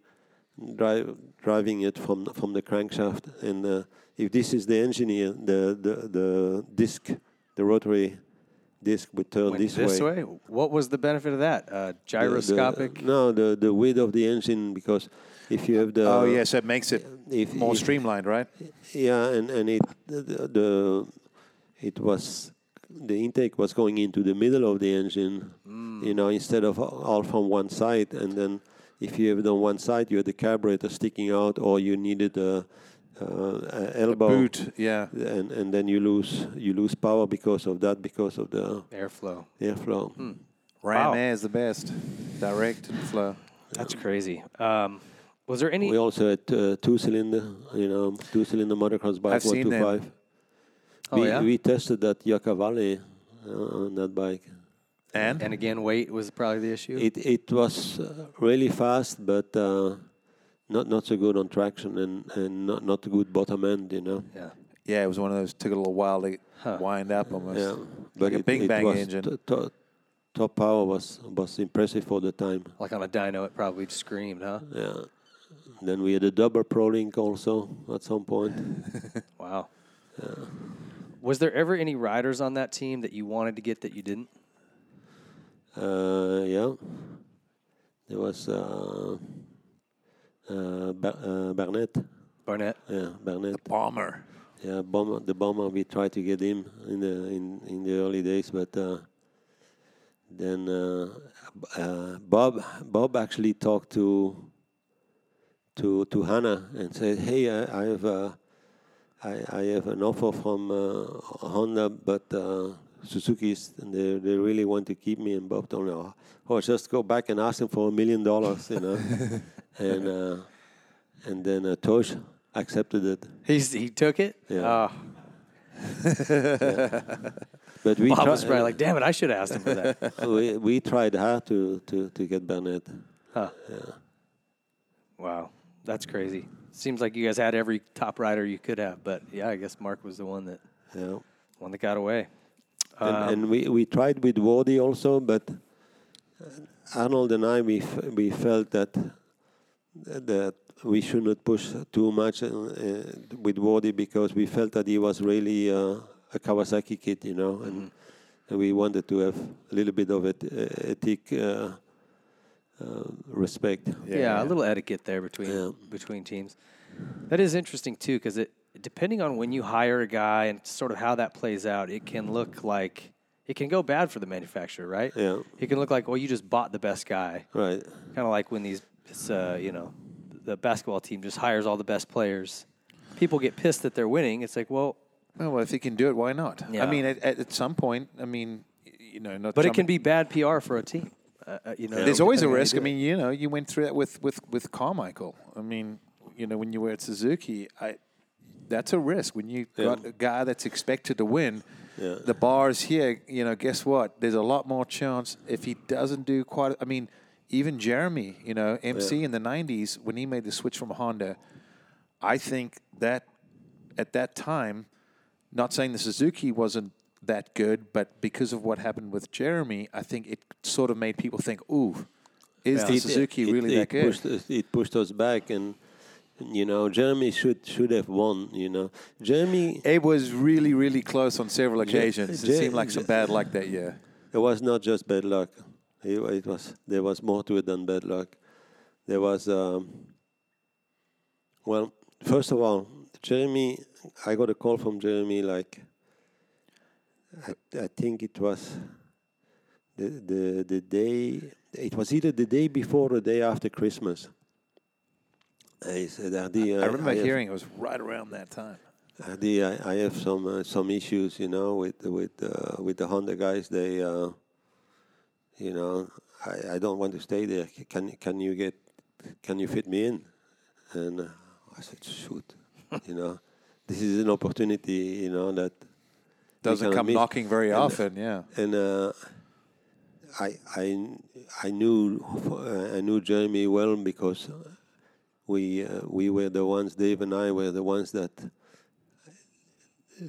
drive, driving it from from the crankshaft. And uh, if this is the engine the the the disc, the rotary disc would turn Went this, this way. What was the benefit of that? Uh, The- the- gyroscopic. no, the the width of the engine because if you have the oh yes, it makes it if- more if- streamlined, right? Yeah, and and it the, the, the it was the intake was going into the middle of the engine, you know, instead of all from one side. And then if you have it on one side, you had the carburetor sticking out, or you needed a, uh, a elbow Boot, yeah. and and then you lose you lose power because of that, because of the Airflow. airflow. Ram Wow. Air is the best. Direct flow. That's crazy. Um, was there any? We also had uh, two cylinder, you know, two cylinder motocross bike, I've one seen two them. five. Oh, we, yeah? we tested that Yucca Valley uh, on that bike. And, and again, weight was probably the issue. It it was uh, really fast, but uh, not not so good on traction and, and not not good bottom end, you know. yeah. yeah, it was one of those took a little while to Huh. wind up almost. Yeah, Like a Big Bang was engine. t- to- top power was was impressive for the time. Like on a dyno, it probably screamed, huh? Yeah. Then we had a double Pro Link also at some point. Wow. Yeah. Was there ever any riders on that team that you wanted to get that you didn't? Uh, yeah. There was uh, uh, Bar- uh, Barnett. Barnett. Yeah, Barnett. Bomber. Yeah, bomber, the bomber. We tried to get him in the in, in the early days, but uh, then uh, uh, Bob Bob actually talked to to to Hannah and said, "Hey, I, I have a, I, I have an offer from uh, Honda, but uh, Suzuki's and they they really want to keep me." And Bob told me, "Oh, oh, just go back and ask them for a million dollars," you know, and uh, and then uh, Tosh accepted it. He's, he took it? Yeah. Oh, But we Bob was probably like, damn it, I should have asked him for that. we, we tried hard to, to, to get Barnett. Huh. Wow. That's crazy. Seems like you guys had every top rider you could have, but yeah, I guess Mark was the one that Yeah. one that got away. And, Um, and we, we tried with Wardy also, but uh, Arnold and I we f- we felt that that we should not push too much uh, uh, with Wardy because we felt that he was really uh, a Kawasaki kid, you know, and, and we wanted to have a little bit of et- uh, ethic uh, uh, respect. yeah, a little etiquette there between Yeah. between teams. That is interesting too, because it depending on when you hire a guy and sort of how that plays out, it can look like it can go bad for the manufacturer, right? Yeah. It can look like, well, you just bought the best guy, Right. kind of like when these, it's, uh, you know, the basketball team just hires all the best players. People get pissed that they're winning. It's like, well, Oh, well, if he can do it, why not? Yeah. I mean, at, at, at some point, I mean, you know, not. but it can be bad PR for a team. Uh, uh, you know, There's always a depending on how you risk. I mean, you know, you went through that with with with Carmichael. I mean, you know, when you were at Suzuki, I that's a risk when you Yeah. got a guy that's expected to win. Yeah. The bar is here. You know, guess what? There's a lot more chance if he doesn't do quite. I mean, even Jeremy, you know, MC in the '90s when he made the switch from Honda, I think that at that time, not saying the Suzuki wasn't that good, but because of what happened with Jeremy, I think it sort of made people think, "Ooh, is the It- Suzuki it- really it that good?" Pushed us, it pushed us back, and you know, Jeremy should should have won. You know, Jeremy. It was really, really close on several occasions. It Je- seemed like some bad luck that year. It was not just bad luck. It, it was there was more to it than bad luck. There was, um, well, first of all, Jeremy I got a call from Jeremy like I, I think it was the the the day it was either the day before or the day after Christmas. He said, Adi, I remember have- hearing it was right around that time. Adi, I, I have some uh, some issues, you know, with with uh, with the Honda guys. They, uh, you know, I, I don't want to stay there. Can can you get can you fit me in? And uh, I said, shoot, you know, this is an opportunity, you know, that Doesn't come miss. knocking very And- often, yeah. and uh, I I I knew uh, I knew Jeremy well because we uh, we were the ones Dave and I were the ones that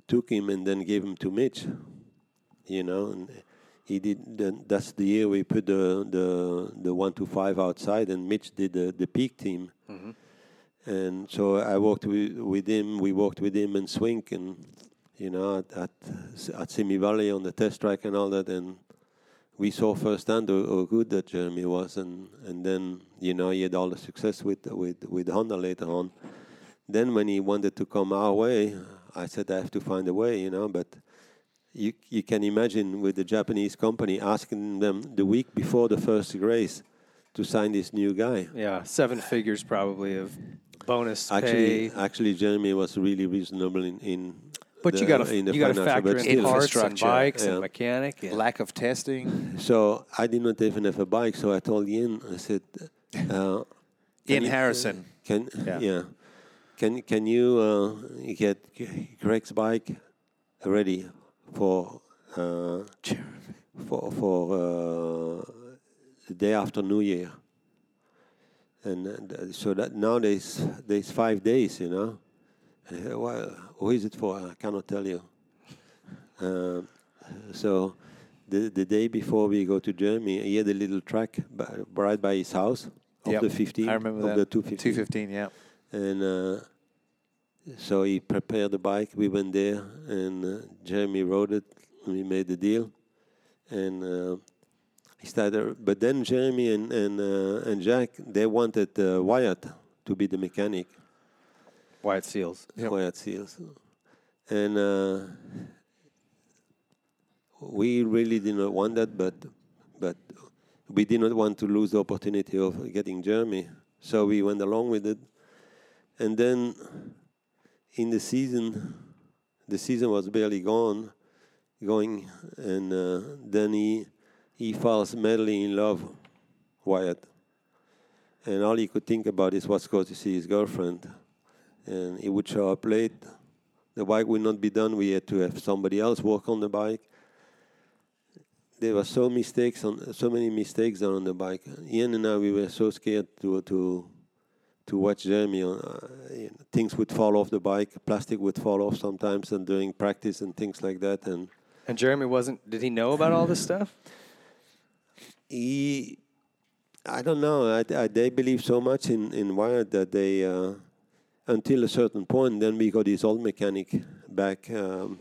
took him and then gave him to Mitch, you know. And he did. Then that's the year we put the the the one to five outside, and Mitch did the the peak team. Mm-hmm. And so I worked with, with him. We worked with him in Swink and you know at at, at Simi Valley on the test track and all that. And we saw firsthand how, how good that Jeremy was. And, and then you know he had all the success with with with Honda later on. Then when he wanted to come our way, I said I have to find a way, you know. But you you can imagine with the Japanese company asking them the week before the first race to sign this new guy. Yeah, seven figures probably of bonus Actually, pay. actually, Jeremy was really reasonable in. in But the, you got to you got to financial, factor but in still. parts and Infrastructure, bikes yeah. and mechanic. And Lack of testing. So I did not even have a bike. So I told Ian, I said, uh, Ian you- Harrison. "Can Yeah. yeah, can can you uh, get Greg's bike ready for uh, for for uh, the day after New Year?" And uh, so that now there's there's five days, you know. And I well, who is it for? I cannot tell you. Um, so the the day before we go to Germany, he had a little track by, right by his house of Yep, the 15, I remember of that. the 215. 215, yeah. And uh, so he prepared the bike. We went there, and uh, Jeremy rode it. And we made the deal, and uh, he started. But then Jeremy and and uh, and Jack they wanted uh, Wyatt to be the mechanic. Wyatt Seals. Yep. Wyatt Seals, and uh, we really did not want that, but but we did not want to lose the opportunity of getting Jeremy, so we went along with it. And then in the season, the season was barely gone, going, and uh, then he he falls madly in love, Wyatt, and all he could think about is what's going to see his girlfriend, and he would show up late. The bike would not be done. We had to have somebody else work on the bike. There were so mistakes on so many mistakes on the bike. Ian and I we were so scared to to to watch Jeremy. Uh, you know, things would fall off the bike, plastic would fall off sometimes, and during practice and things like that. And And Jeremy wasn't. Did he know about all this stuff? he, I don't know. I, I, they believe so much in in Wyatt that they, uh, until a certain point, then we got his old mechanic back. Um,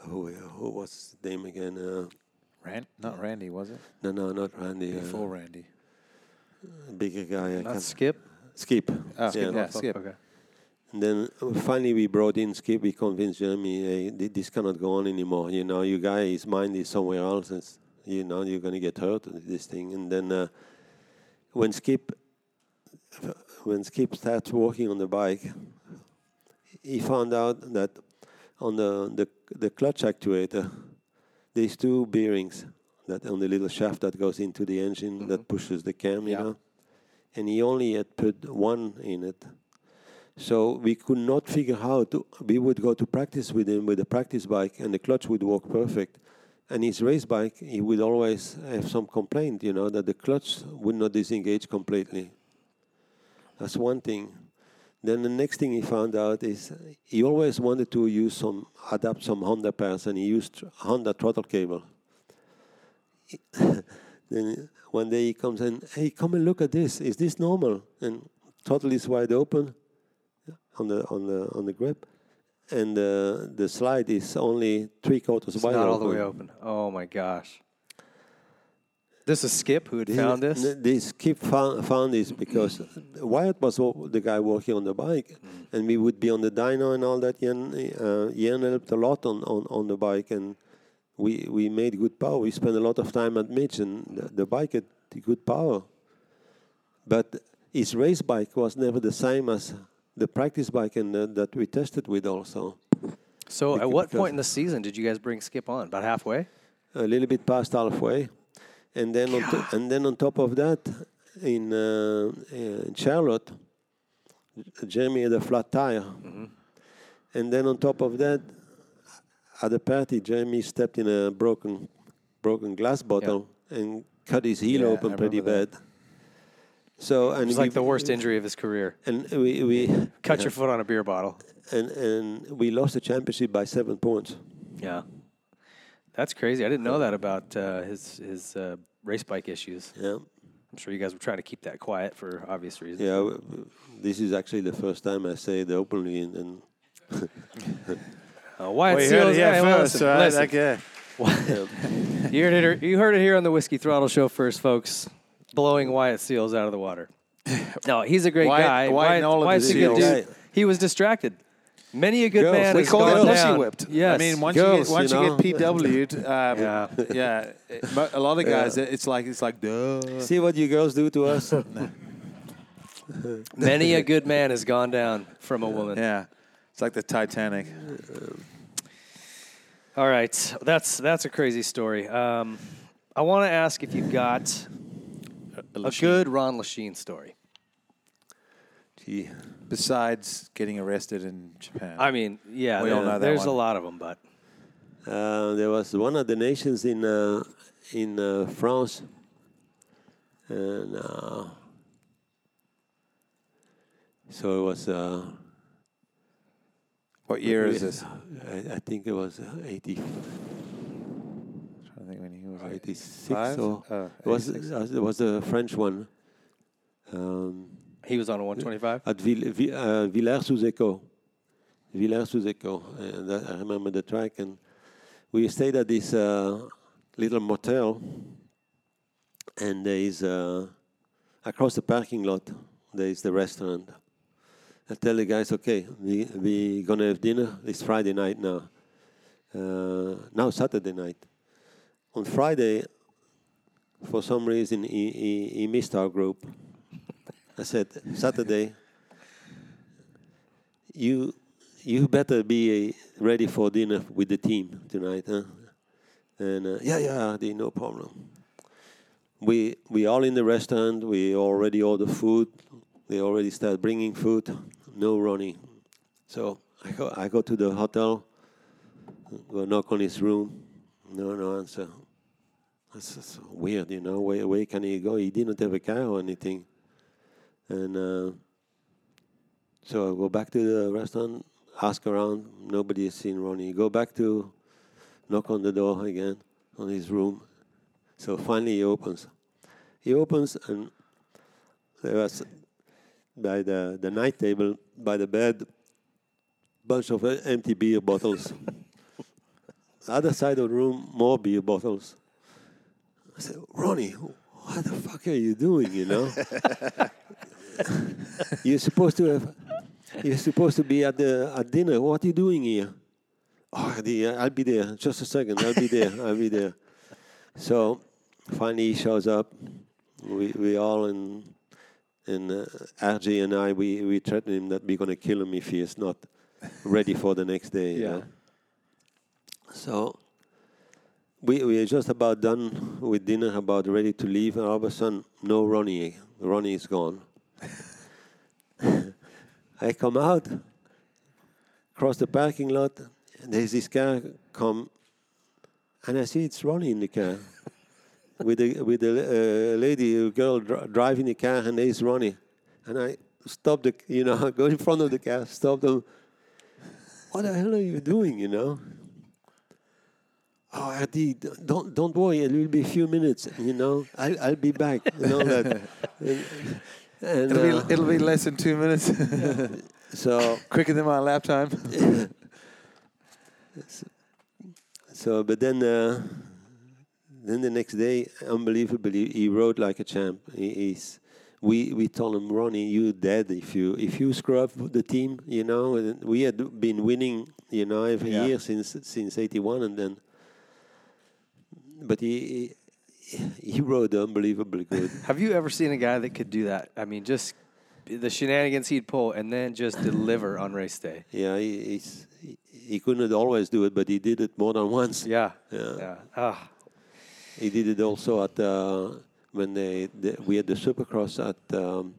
who who was his name again? Uh, Rand, not Randy, was it? no, no, not Randy. Uh, Before Randy. Bigger guy. I Not can't- Skip. Skip. Oh, Skip, yeah, Oh, Skip. Okay. And then uh, finally we brought in Skip. We convinced Jeremy, hey, this cannot go on anymore. You know, you guy, his mind is somewhere else. It's, you know, you're going to get hurt with this thing. And then uh, when Skip, when Skip starts working on the bike, he found out that on the the, the clutch actuator, there's two bearings that on the little shaft that goes into the engine mm-hmm. that pushes the cam. You Yeah. know, and he only had put one in it. So we could not figure how to. We would go to practice with him with a practice bike, and the clutch would work perfect. And his race bike, he would always have some complaint, you know, that the clutch would not disengage completely. That's one thing. Then the next thing he found out is he always wanted to use some adapt some Honda pairs, and he used Honda throttle cable. then one day he comes and hey, come and look at this. Is this normal? And throttle is wide open on the on the on the grip, and uh, the slide is only three quarters It's wide not open. all the way open. Oh my gosh. This is Skip who had This found is- this. This Skip found, found this because Wyatt was the guy working on the bike, Mm. and we would be on the dyno and all that. Jan, uh, Jan helped a lot on, on, on the bike, and we we made good power. We spent a lot of time at Mitch, and the, the bike had good power. But his race bike was never the same as the practice bike and uh, that we tested with also. So, at what point in the season did you guys bring Skip on? About halfway. a little bit past halfway, and then on to, and then on top of that, in uh, in Charlotte, Jeremy had a flat tire, and then on top of that, at the party, Jeremy stepped in a broken broken glass bottle and cut his heel Yeah, open I pretty bad. So and It was like the worst injury of his career. And we we Cut yeah, your foot on a beer bottle. and and we lost the championship by seven points. Yeah. That's crazy. I didn't know that about uh, his his uh, race bike issues. Yeah. I'm sure you guys were trying to keep that quiet for obvious reasons. Yeah, w- w- this is actually the first time I say it openly, and, and Uh, Wyatt Well, you heard Seals, it here hey, first, listen, right? listen. Like, yeah. You heard it. You heard it here on the Whiskey Throttle Show first, folks. Blowing Wyatt Seals out of the water. No, he's a great Wyatt- guy. Wyatt and all of Wyatt's a good dude. He was distracted. Many a good Girls. man We has call it pussy whipped. Yes. I mean, once Girls, you get once you you, get PW'd, um, Yeah. yeah, it- a lot of guys, it's like it's like duh. see what you girls do to us. Many a good man has gone down from a woman. Yeah, it's like the Titanic. All right, that's that's a crazy story. Um, I want to ask if you've got a good Ron Lechien story. Gee, Besides getting arrested in Japan, I mean, yeah, We all know that there's a lot of them, but uh, there was one of the nations in uh, in uh, France, and uh, so it was. What year is this? I, I think it was uh, 80, trying to think when he was 86 five? or Oh, it was 86. uh, it was a French one. Um, he was on a 125. at Vill- Vi- uh, Villars-sous-Écot. Villars-sous-Écot. And that, I remember the track. And we stayed at this uh, little motel. And there is, uh, across the parking lot, there is the restaurant. I tell the guys, okay, we we gonna have dinner. It's Friday night now. Uh, now Saturday night. On Friday, for some reason, he, he, he missed our group. I said, Saturday, you you better be uh, ready for dinner with the team tonight, huh? And uh, yeah, yeah, no problem. We we all in the restaurant. We already order food. They already start bringing food. No running. So I go I go to the hotel. Go knock on his room. No, no answer. That's weird, you know. Where where can he go? He didn't have a car or anything. And uh, so I go back to the restaurant, ask around. Nobody has seen Ronnie. Go back to knock on the door again on his room. So finally he opens. He opens and there was by the, the night table, by the bed, bunch of empty beer bottles. Other side of the room, more beer bottles. I said, Ronnie, what the fuck are you doing, you know? you're supposed to have you're supposed to be at the at dinner. What are you doing here? Oh, the, I'll be there. Just a second. I'll be there. I'll be there. So finally he shows up. We we all in and uh, RJ and I we we threaten him that we're gonna kill him if he is not ready for the next day. you Yeah. know. So we we are just about done with dinner, about ready to leave, and all of a sudden, no Ronnie. Ronnie is gone. I come out, cross the parking lot, and there's this car come, and I see it's Ronnie in the car, with a with a uh, lady, a girl dri- driving a car, and there's Ronnie, and I stop the, you know, go in front of the car, stop them. What the hell are you doing, you know? Oh, Adi, don't don't worry. It will be a few minutes. You know, I'll I'll be back. You know that. and, and, It'll uh, be it'll be less than two minutes. so Quicker than my lap time. so, but then uh, then the next day, unbelievably, he rode like a champ. He, he's, we we told him, Ronnie, you dead if you if you screw up the team. You know, we had been winning, you know, every Yeah. year since since '81, and then. But he he, he rode unbelievably good. Have you ever seen a guy that could do that? I mean, just the shenanigans he'd pull and then just deliver on race day. yeah, he, he's, he he couldn't always do it, but he did it more than once. Yeah. Yeah. Yeah. Ah, He did it also at uh, when they, the, we had the Supercross at um,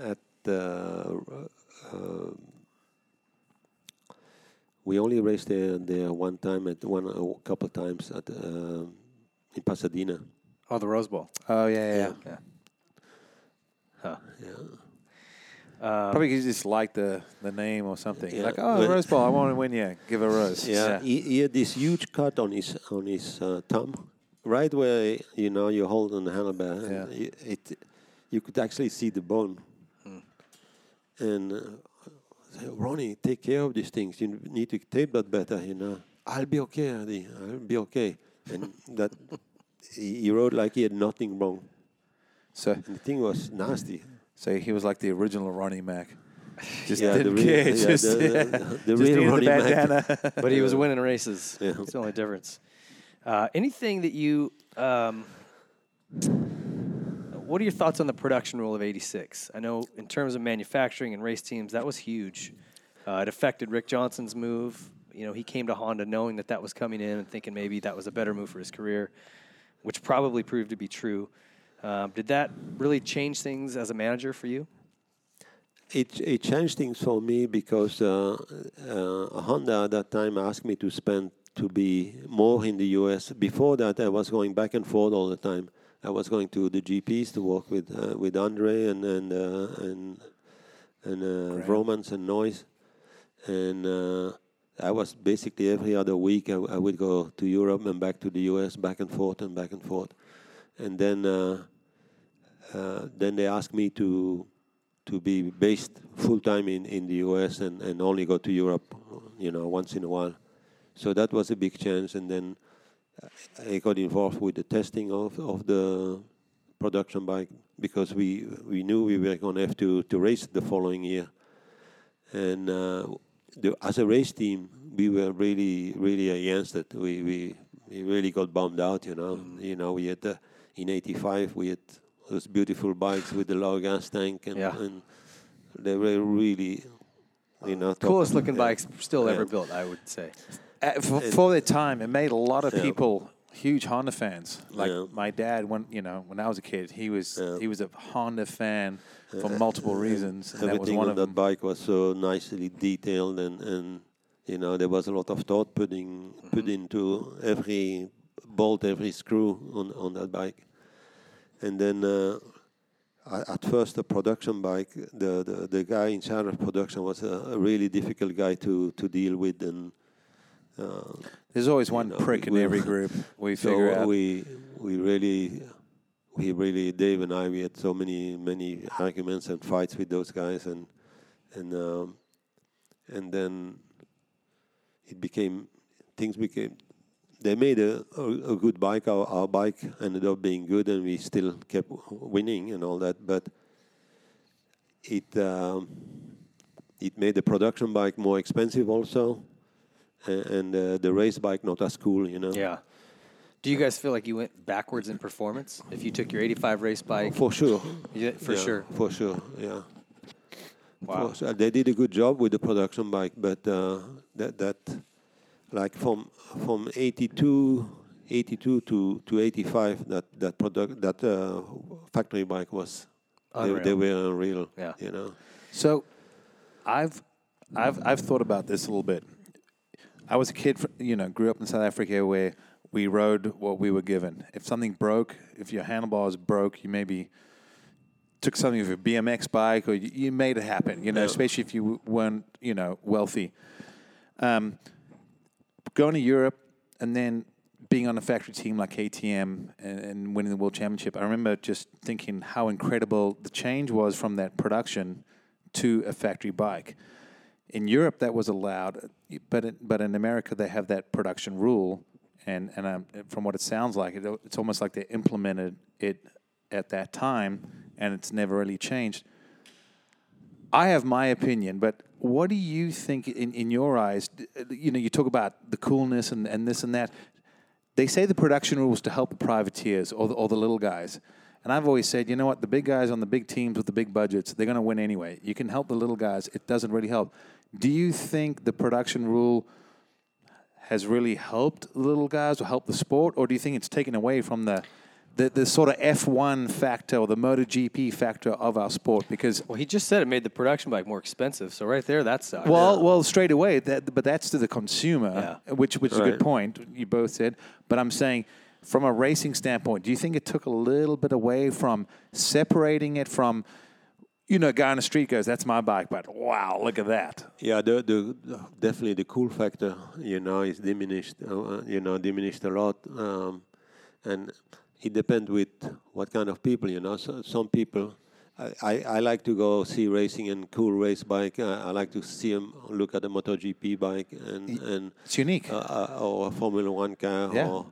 at uh, uh, we only raced there there one time at one a couple of times at um in Pasadena. oh, the Rose Bowl. Oh yeah, yeah. Yeah. Huh. Probably 'cause you just like the, the name or something. Yeah. Like, oh, Rose Bowl, I want to win. Yeah, give a rose. Yeah, He, he had this huge cut on his on his uh, thumb, right where you know you hold on the handlebar. Yeah. It, you could actually see the bone. And uh, Ronnie, take care of these things. You need to tape that better. You know, I'll be okay, Eddie. I'll be okay. And that he, wrote like he had nothing wrong. So, And the thing was nasty. So he was like the original Ronnie Mac. Just Yeah, the didn't real- care. yeah, just the- the- the just real needed Ronnie the Mac. bandana. But he was winning races. Yeah. That's the only difference. Uh, anything that you. Um, what are your thoughts on the production rule of 86? I know in terms of manufacturing and race teams, that was huge. Uh, it affected Rick Johnson's move. You know, he came to Honda knowing that that was coming in and thinking maybe that was a better move for his career, which probably proved to be true. Um, did that really change things as a manager for you? It, it changed things for me because uh, uh, Honda at that time asked me to spend to be more in the US. Before that, I was going back and forth all the time. I was going to the GPs to work with uh, with Andre and and uh, and and uh, Romans and Noyce, and uh, I was basically every other week I, I would go to Europe and back to the US, back and forth and back and forth, and then uh, uh, then they asked me to to be based full time in, in the US and, and only go to Europe, you know, once in a while. So that was a big change. And then I got involved with the testing of, of the production bike because we we knew we were going to have to, to race the following year. And uh, the, as a race team, we were really really against it. We we, we really got bummed out. You know, you know we had uh, in '85 we had those beautiful bikes with the low gas tank, and, Yeah. and they were really, you know, top- Coolest looking yeah. bikes still ever Yeah. built, I would say. Uh, for, for their time, it made a lot of people huge Honda fans. Like Yeah. my dad, when you know, when I was a kid, he was Yeah. he was a Honda fan for multiple reasons, and that was Everything one on of that bike was so nicely detailed, and, and you know there was a lot of thought putting put Mm-hmm. into every bolt, every screw on on that bike. And then uh, at first, the production bike, the, the the guy in charge of production was a, really difficult guy to to deal with, and uh, There's always one know, prick in every group. We so figure out. we we really we really Dave and I we had so many many arguments and fights with those guys and and um, and then it became things became they made a, a, a good bike our, our bike ended up being good and we still kept winning and all that but it um, it made the production bike more expensive also and, and uh, the race bike not as cool you know Yeah. Do you guys feel like you went backwards in performance if you took your 85 race bike? For sure. Yeah, for Yeah, sure. For sure, yeah. Wow. For sure. They did a good job with the production bike, but uh, that that like from from 82, 82 to, to 85, that that product that uh, factory bike was they, they were unreal. Yeah. You know. So, I've, I've, I've thought about this a little bit. I was a kid, fr- you know, grew up in South Africa where we rode what we were given. If something broke, if your handlebars broke, you maybe took something of your BMX bike or you, you made it happen. You know, Yeah. especially if you w- weren't, you know, wealthy. Um, going to Europe and then being on a factory team like KTM and, and winning the world championship, I remember just thinking how incredible the change was from that production to a factory bike. In Europe, that was allowed, but in, but in America, they have that production rule, and and um, from what it sounds like, it, it's almost like they implemented it at that time, and it's never really changed. I have my opinion, but what do you think in, in your eyes? Uh, you know, you talk about the coolness and, and this and that. They say the production rules to help the privateers or the, or the little guys. And I've always said, you know what, the big guys on the big teams with the big budgets, they're going to win anyway. You can help the little guys, it doesn't really help. Do you think the production rule has really helped the little guys or helped the sport, or do you think it's taken away from the the, the sort of F1 factor or the MotoGP factor of our sport? Because Well, he just said it made the production bike more expensive. So right there, that sucks. well, well, straight away, that, but that's to the consumer, Yeah. which which is a good point. You both said, but I'm saying, from a racing standpoint, do you think it took a little bit away from separating it from, you know, a guy on the street goes, "That's my bike," but wow, look at that. Yeah, the, the definitely the cool factor, you know, is diminished. Uh, you know, diminished a lot, um, and it depends with what kind of people. You know, so some people. I, I, I like to go see racing and cool race bike. Uh, I like to see them look at a MotoGP bike and and It's unique. uh, uh, or a Formula One car Yeah. or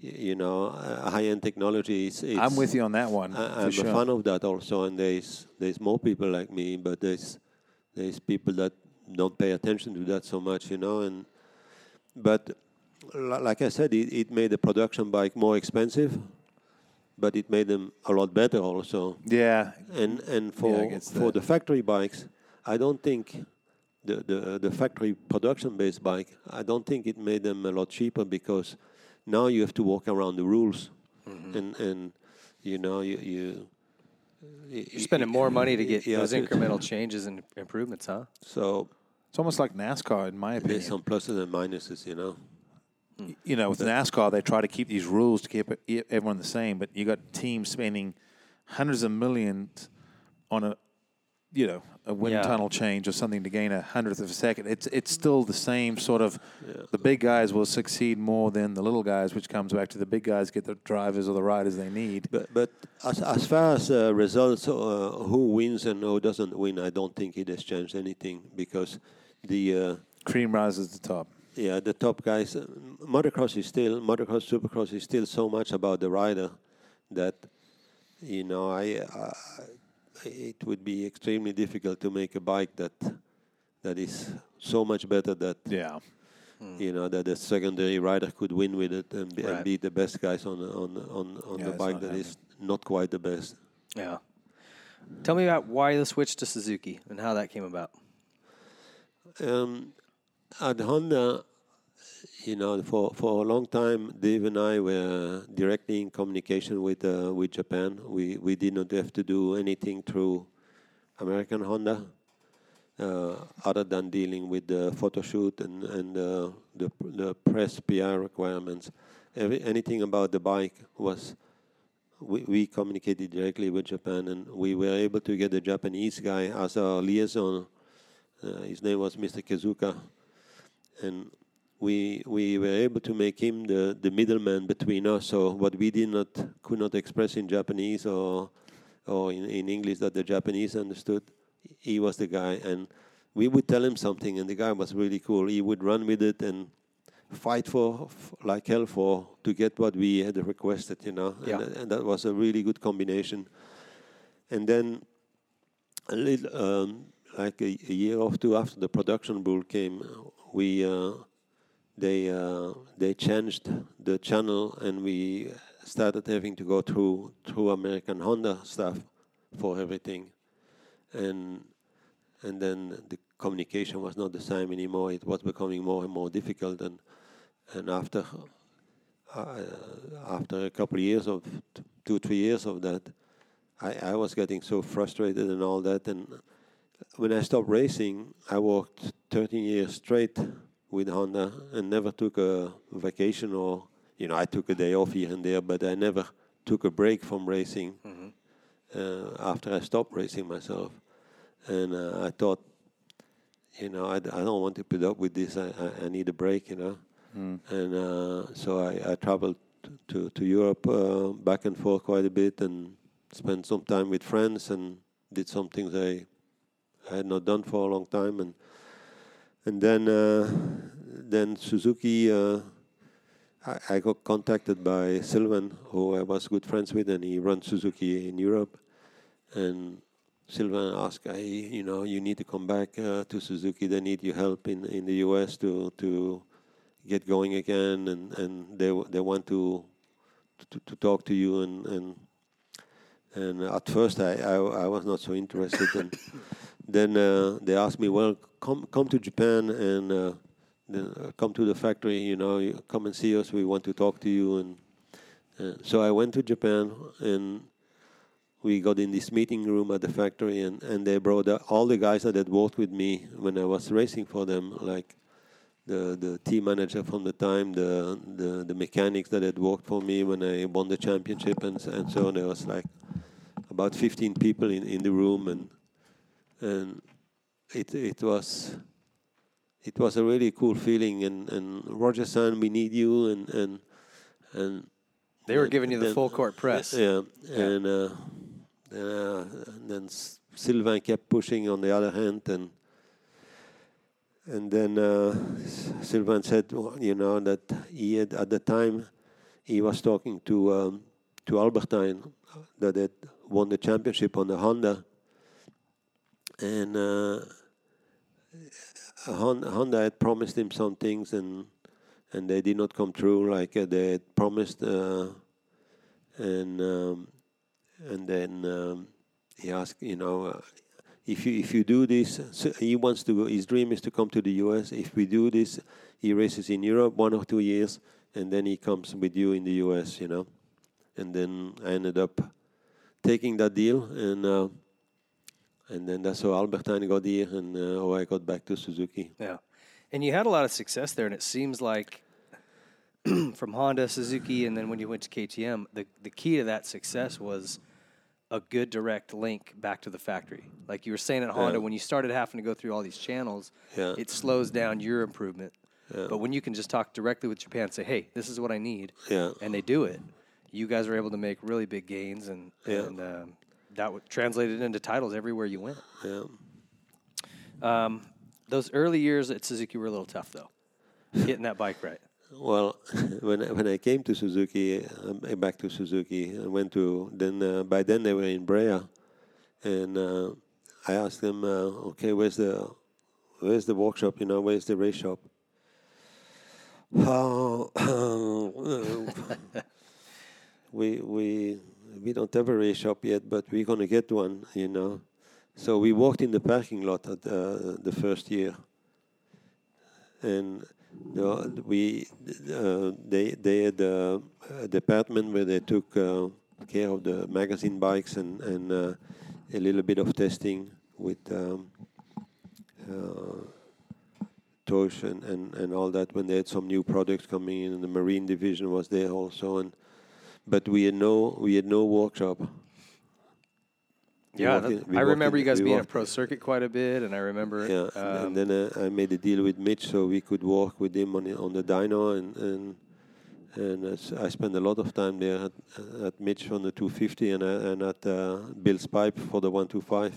you know high end technology. It's, it's, I'm with you on that one. I, I'm sure. a fan of that also, and there's there's more people like me, but there's there's people that don't pay attention to that so much, you know. And but like I said, it, it made the production bike more expensive, but it made them a lot better also. Yeah, And and for guess for the factory bikes, I don't think the, the the factory production based bike, I don't think it made them a lot cheaper because now you have to walk around the rules, Mm-hmm. and and you know you you. You're spending more money to get Yeah, those incremental changes and improvements, huh? So it's almost like NASCAR, in my opinion. there's some pluses and minuses, you know. You know, with NASCAR, they try to keep these rules to keep everyone the same, but you got teams spending hundreds of millions on a, you know, a wind Yeah. tunnel change or something to gain a hundredth of a second. It's it's still the same sort of. The big guys will succeed more than the little guys, which comes back to the big guys get the drivers or the riders they need. But but as as far as uh, results, uh, who wins and who doesn't win, I don't think it has changed anything because the. Uh, Cream rises to the top. Yeah, the top guys. uh, Motocross is still motocross, supercross is still so much about the rider that you know I uh, it would be extremely difficult to make a bike that that is so much better that Yeah. you know that a secondary rider could win with it and, be, Right. and beat the best guys on the- on on on Yeah, the bike that is not quite the best. Yeah. Tell me about why the switch to Suzuki and how that came about. Um, at Honda, you know, for, for a long time, Dave and I were directly in communication with uh, with Japan. We we did not have to do anything through American Honda, uh, other than dealing with the photo shoot and and uh, the the press PR requirements. Every, anything about the bike was. We, we communicated directly with Japan, and we were able to get a Japanese guy as our liaison uh, his name was Mr. Kazuka, and we we were able to make him the, the middleman between us. So what we did not could not express in Japanese or or in, in English that the Japanese understood, he was the guy. And we would tell him something, and the guy was really cool. He would run with it and fight for f- like hell for to get what we had requested, you know. Yeah. And, and that was a really good combination. And then a little, um, like a, a year or two after the production rule came, we uh, they uh, they changed the channel and we started having to go through through American Honda stuff for everything, and and then the communication was not the same anymore. It was becoming more and more difficult, and and after uh, after a couple of years of two three years of that, I, I was getting so frustrated and all that. And when I stopped racing, I worked 13 years straight with Honda and never took a vacation or, you know, I took a day off here and there, but I never took a break from racing uh, after I stopped racing myself. And uh, I thought, you know, I, d- I don't want to put up with this. I, I, I need a break, you know. And uh, so I, I traveled to, to Europe uh, back and forth quite a bit and spent some time with friends and did some things I, I had not done for a long time. And and then uh, then Suzuki, uh, I, I got contacted by Sylvain, who I was good friends with, and he runs Suzuki in Europe. And Sylvain asked, "Hey, you know, you need to come back uh, to Suzuki. They need your help in in the US to to get going again, and and they they want to to, to talk to you and and." And at first, I, I, I was not so interested. and then uh, they asked me, "Well, come come to Japan and uh, come to the factory. You know, come and see us. We want to talk to you." And uh, so I went to Japan, and we got in this meeting room at the factory, and, and they brought all the guys that had worked with me when I was racing for them, like the the team manager from the time, the the, the mechanics that had worked for me when I won the championship, and and so on. There was like about 15 people in, in the room, and and it it was it was a really cool feeling. And and Roger San, we need you, and and and They were giving you the full court press. Yeah, and uh, then, uh, and then S- Sylvain kept pushing on the other hand, and and then uh, Sylvain said, well, you know, that he had at the time he was talking to um, to Albertyn uh, that had won the championship on the Honda, and uh, Honda had promised him some things, and and they did not come true like uh, they had promised. Uh, and um, and then um, he asked, you know, uh, if you if you do this, so he wants to. His dream is to come to the U.S. If we do this, he races in Europe one or two years, and then he comes with you in the U.S. You know, and then I ended up taking that deal, and uh, and then that's how Albertyn got here, and uh, how I got back to Suzuki. Yeah. And you had a lot of success there, and it seems like from Honda, Suzuki, and then when you went to KTM, the, the key to that success was a good direct link back to the factory. Like you were saying at Honda, when you started having to go through all these channels, Yeah. it slows down your improvement. But when you can just talk directly with Japan, and say, "Hey, this is what I need," Yeah. and they do it, you guys were able to make really big gains, and Yeah. and um, that translated into titles everywhere you went. Yeah. Um, those early years at Suzuki were a little tough, though. Getting that bike right. Well, when I, when I came to Suzuki, uh, back to Suzuki, I went to then. Uh, by then they were in Brea, and uh, I asked them, uh, "Okay, where's the where's the workshop? You know, where's the race shop?" Oh, we we we don't have a race shop yet, but we're gonna get one. You know, so we walked in the parking lot at uh, the first year, and we uh, they they had uh, a department where they took uh, care of the magazine bikes and and uh, a little bit of testing with um, uh, Tosh and, and, and all that when they had some new products coming in. And the marine division was there also. And but we had no we had no workshop. We Yeah, that- in- I remember in- you guys being at Pro Circuit quite a bit, and I remember. yeah, um, and then uh, I made a deal with Mitch so we could work with him on the, on the dyno, and and and s- I spent a lot of time there at, at Mitch on the 250 and uh, and at uh, Bill's pipe for the 125.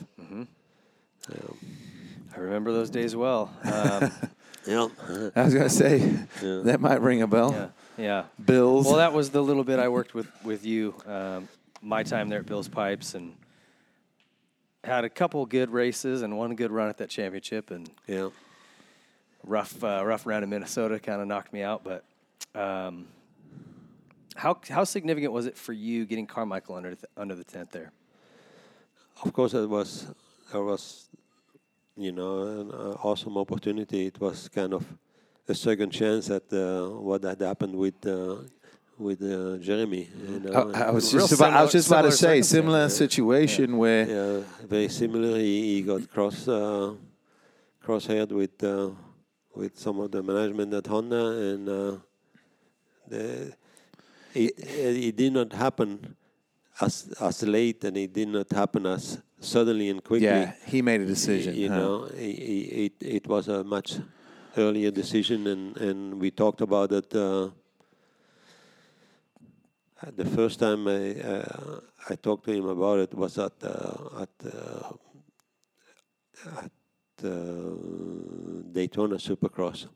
I remember those days well. Um, Yeah, I was gonna say Yeah. that might ring a bell. yeah, yeah. Bills. Well, that was the little bit I worked with with you. Um, my time there at Bill's Pipes, and had a couple good races and one good run at that championship, and yeah. rough uh, rough round in Minnesota kind of knocked me out. But um, how how significant was it for you getting Carmichael under the, under the tent there? Of course, it was it was you know an uh, awesome opportunity. It was kind of a second chance at uh, what had happened with. Uh, with uh, Jeremy, you know, I, I was Real just about, I was just about to similar say similar circumstances. situation where Yeah, very similar. He, he got cross uh, cross-haired with uh, with some of the management at Honda, and uh, the, it, it did not happen as as late, and it did not happen as suddenly and quickly. yeah he made a decision. You huh? know, i- i- it it was a much earlier decision, and and we talked about it. Uh, uh, the first time I uh, I talked to him about it was at uh, at uh, at uh, Daytona Supercross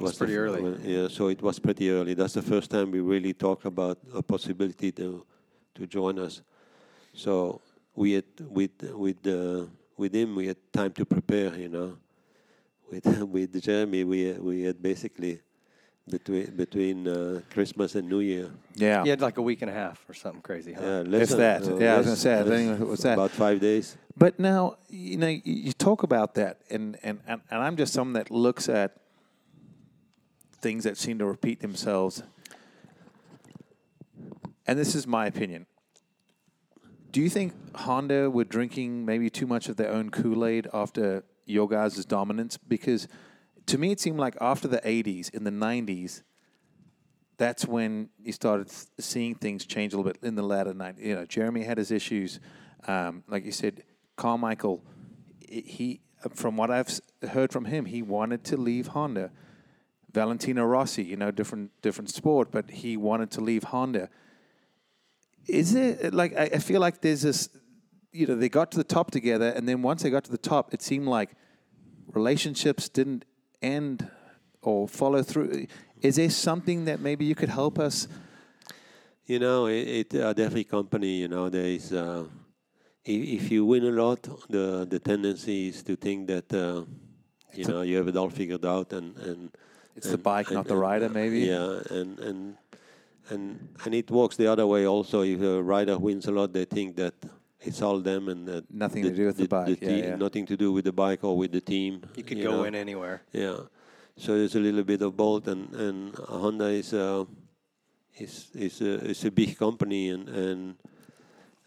was pretty early. when- yeah, so it was pretty early. That's the first time we really talked about a possibility to to join us. So we had with with uh, with him we had time to prepare. You know, with with Jeremy we we had basically between between uh, Christmas and New Year. Yeah. You had like a week and a half or something crazy, huh? Yeah, If less than- that. uh, Yeah, I was gonna say, I less- think it was that. about five days. But now, you know, you you talk about that, and, and, and, and I'm just someone that looks at things that seem to repeat themselves. And this is my opinion. Do you think Honda were drinking maybe too much of their own Kool Aid after your guys' dominance? Because to me, it seemed like after the 80s, in the 90s, that's when you started seeing things change a little bit in the latter night. You know, Jeremy had his issues. Um, like you said, Carmichael, he, from what I've heard from him, he wanted to leave Honda. Valentino Rossi, you know, different different sport, but he wanted to leave Honda. Is it like I, I feel like there's this, you know, they got to the top together, and then once they got to the top, it seemed like relationships didn't end or follow through. Is there something that maybe you could help us? You know, it, it uh, every company, you know, there is. Uh, if, if you win a lot, the the tendency is to think that uh, you know you have it all figured out, and and It's the and- bike, not the rider, maybe? Yeah, and and and and it works the other way also. If a rider wins a lot, they think that it's all them and that Nothing to do with the bike, yeah, team- yeah. Nothing to do with the bike or with the team. You could you go know. in anywhere. Yeah, so there's a little bit of both, and and Honda is uh, is is a is a big company, and and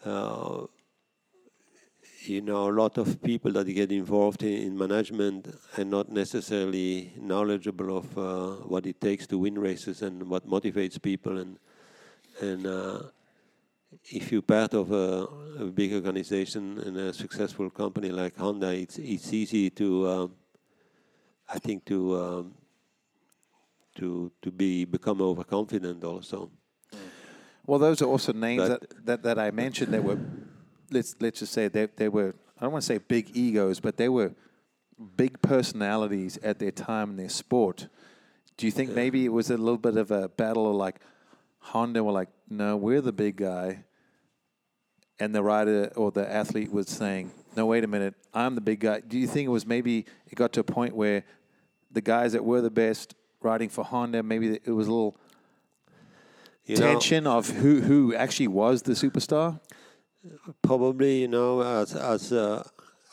uh, you know a lot of people that get involved in, in management are not necessarily knowledgeable of uh, what it takes to win races and what motivates people, and and. If you're part of a, a big organization and a successful company like Honda, it's it's easy to um, I think to um, to to be become overconfident also. Well, those are also names But- that, that, that I mentioned that were, let's let's just say they they were I don't want to say big egos, but they were big personalities at their time in their sport. Do you think maybe it was a little bit of a battle of like Honda were like, no, we're the big guy, and the rider or the athlete was saying, no, wait a minute, I'm the big guy. Do you think it was maybe it got to a point where the guys that were the best riding for Honda, maybe it was a little You know, tension of who who actually was the superstar? probably you know as as a,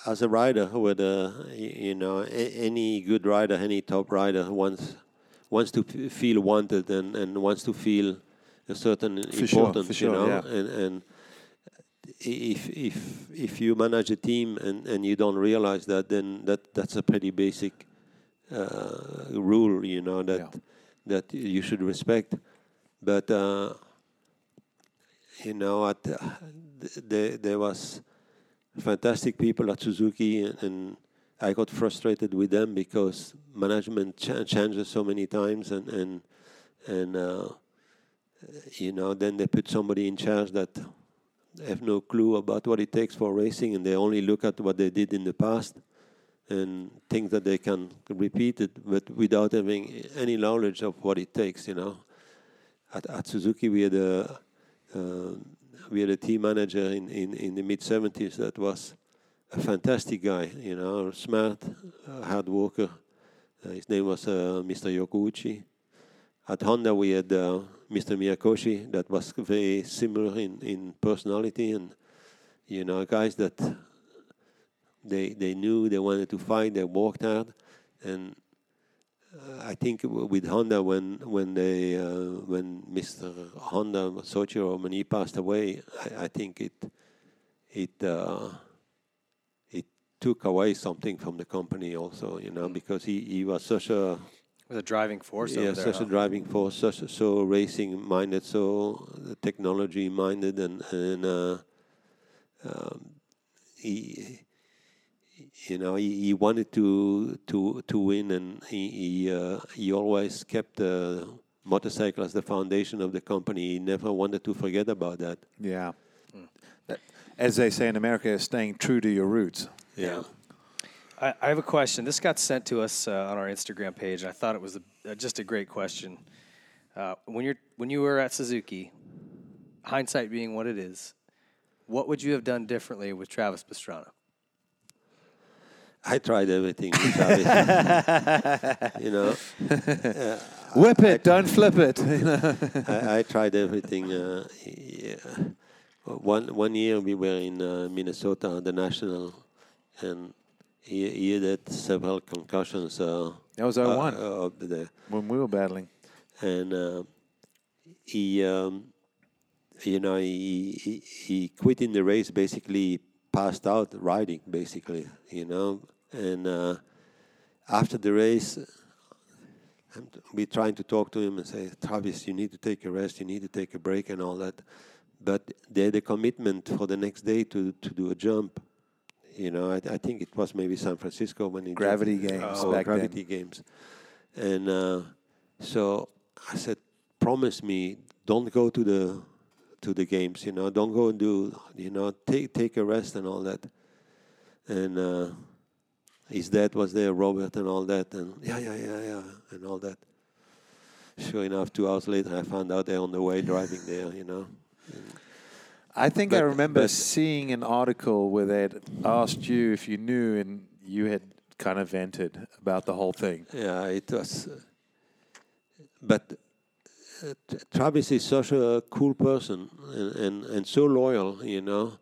as a rider with a y- you know a, any good rider, any top rider wants wants to feel wanted and, and wants to feel a certain For sure, importance. sure, you know, yeah. and and if if if you manage a team and, and you don't realize that, then that that's a pretty basic uh, rule, you know that Yeah. that you should respect. But uh, you know, at uh, th- there there was fantastic people at Suzuki, and, and I got frustrated with them because management ch- changes so many times, and and and uh, you know, then they put somebody in charge that have no clue about what it takes for racing, and they only look at what they did in the past and think that they can repeat it, but without having any knowledge of what it takes. You know, at, at Suzuki we had a uh, we had a team manager in, in, in the mid 70s that was a fantastic guy. You know, smart, uh, hard worker. Uh, his name was uh, Mr. Yokuuchi. At Honda, we had uh, Mr. Miyakoshi that was very similar in, in personality and, you know, guys that they they knew they wanted to fight, they worked hard. And uh, I think with Honda, when when they uh, when Mr. Honda Soichiro when he passed away, I, I think it it uh, it took away something from the company also, you know, because he, he was such a It was a driving force yeah, over there. such huh? a driving force, such a- so racing minded, so technology minded, and and uh, um, he, you know, he, he wanted to to to win, and he he, uh, he always kept the motorcycle as the foundation of the company. He never wanted to forget about that. Yeah. That- As they say in America, staying true to your roots. Yeah. I, I have a question. This got sent to us uh, on our Instagram page, and I thought it was a, uh, just a great question. Uh, when you're when you were at Suzuki, hindsight being what it is, what would you have done differently with Travis Pastrana? I tried everything. you know, Whip it, don't flip it. I, I tried everything. Uh, yeah. One one year we were in uh, Minnesota, on the national, and he, he had several concussions. Uh, That was uh, 01. uh, up there. when we were battling. and uh, he, um, you know, he, he he quit in the race. Basically, passed out riding. Basically, you know, and uh, after the race, I'm- we trying to talk to him and say, Travis, you need to take a rest. You need to take a break and all that. But they had a commitment for the next day to to do a jump. You know, I, I think it was maybe San Francisco when he jumped. Gravity games Oh, back then. gravity games. And uh, so I said, promise me, don't go to the to the games. You know, don't go and do. You know, take take a rest and all that. And uh, his dad was there, Robert, and all that. And yeah, yeah, yeah, yeah, and all that. Sure enough, two hours later, I found out they're on the way driving there. You know. I think I remember seeing an article where they'd asked you if you knew, and you had kind of vented about the whole thing. Yeah, it was. uh, But uh, Travis is such a cool person and, and, and so loyal, you know.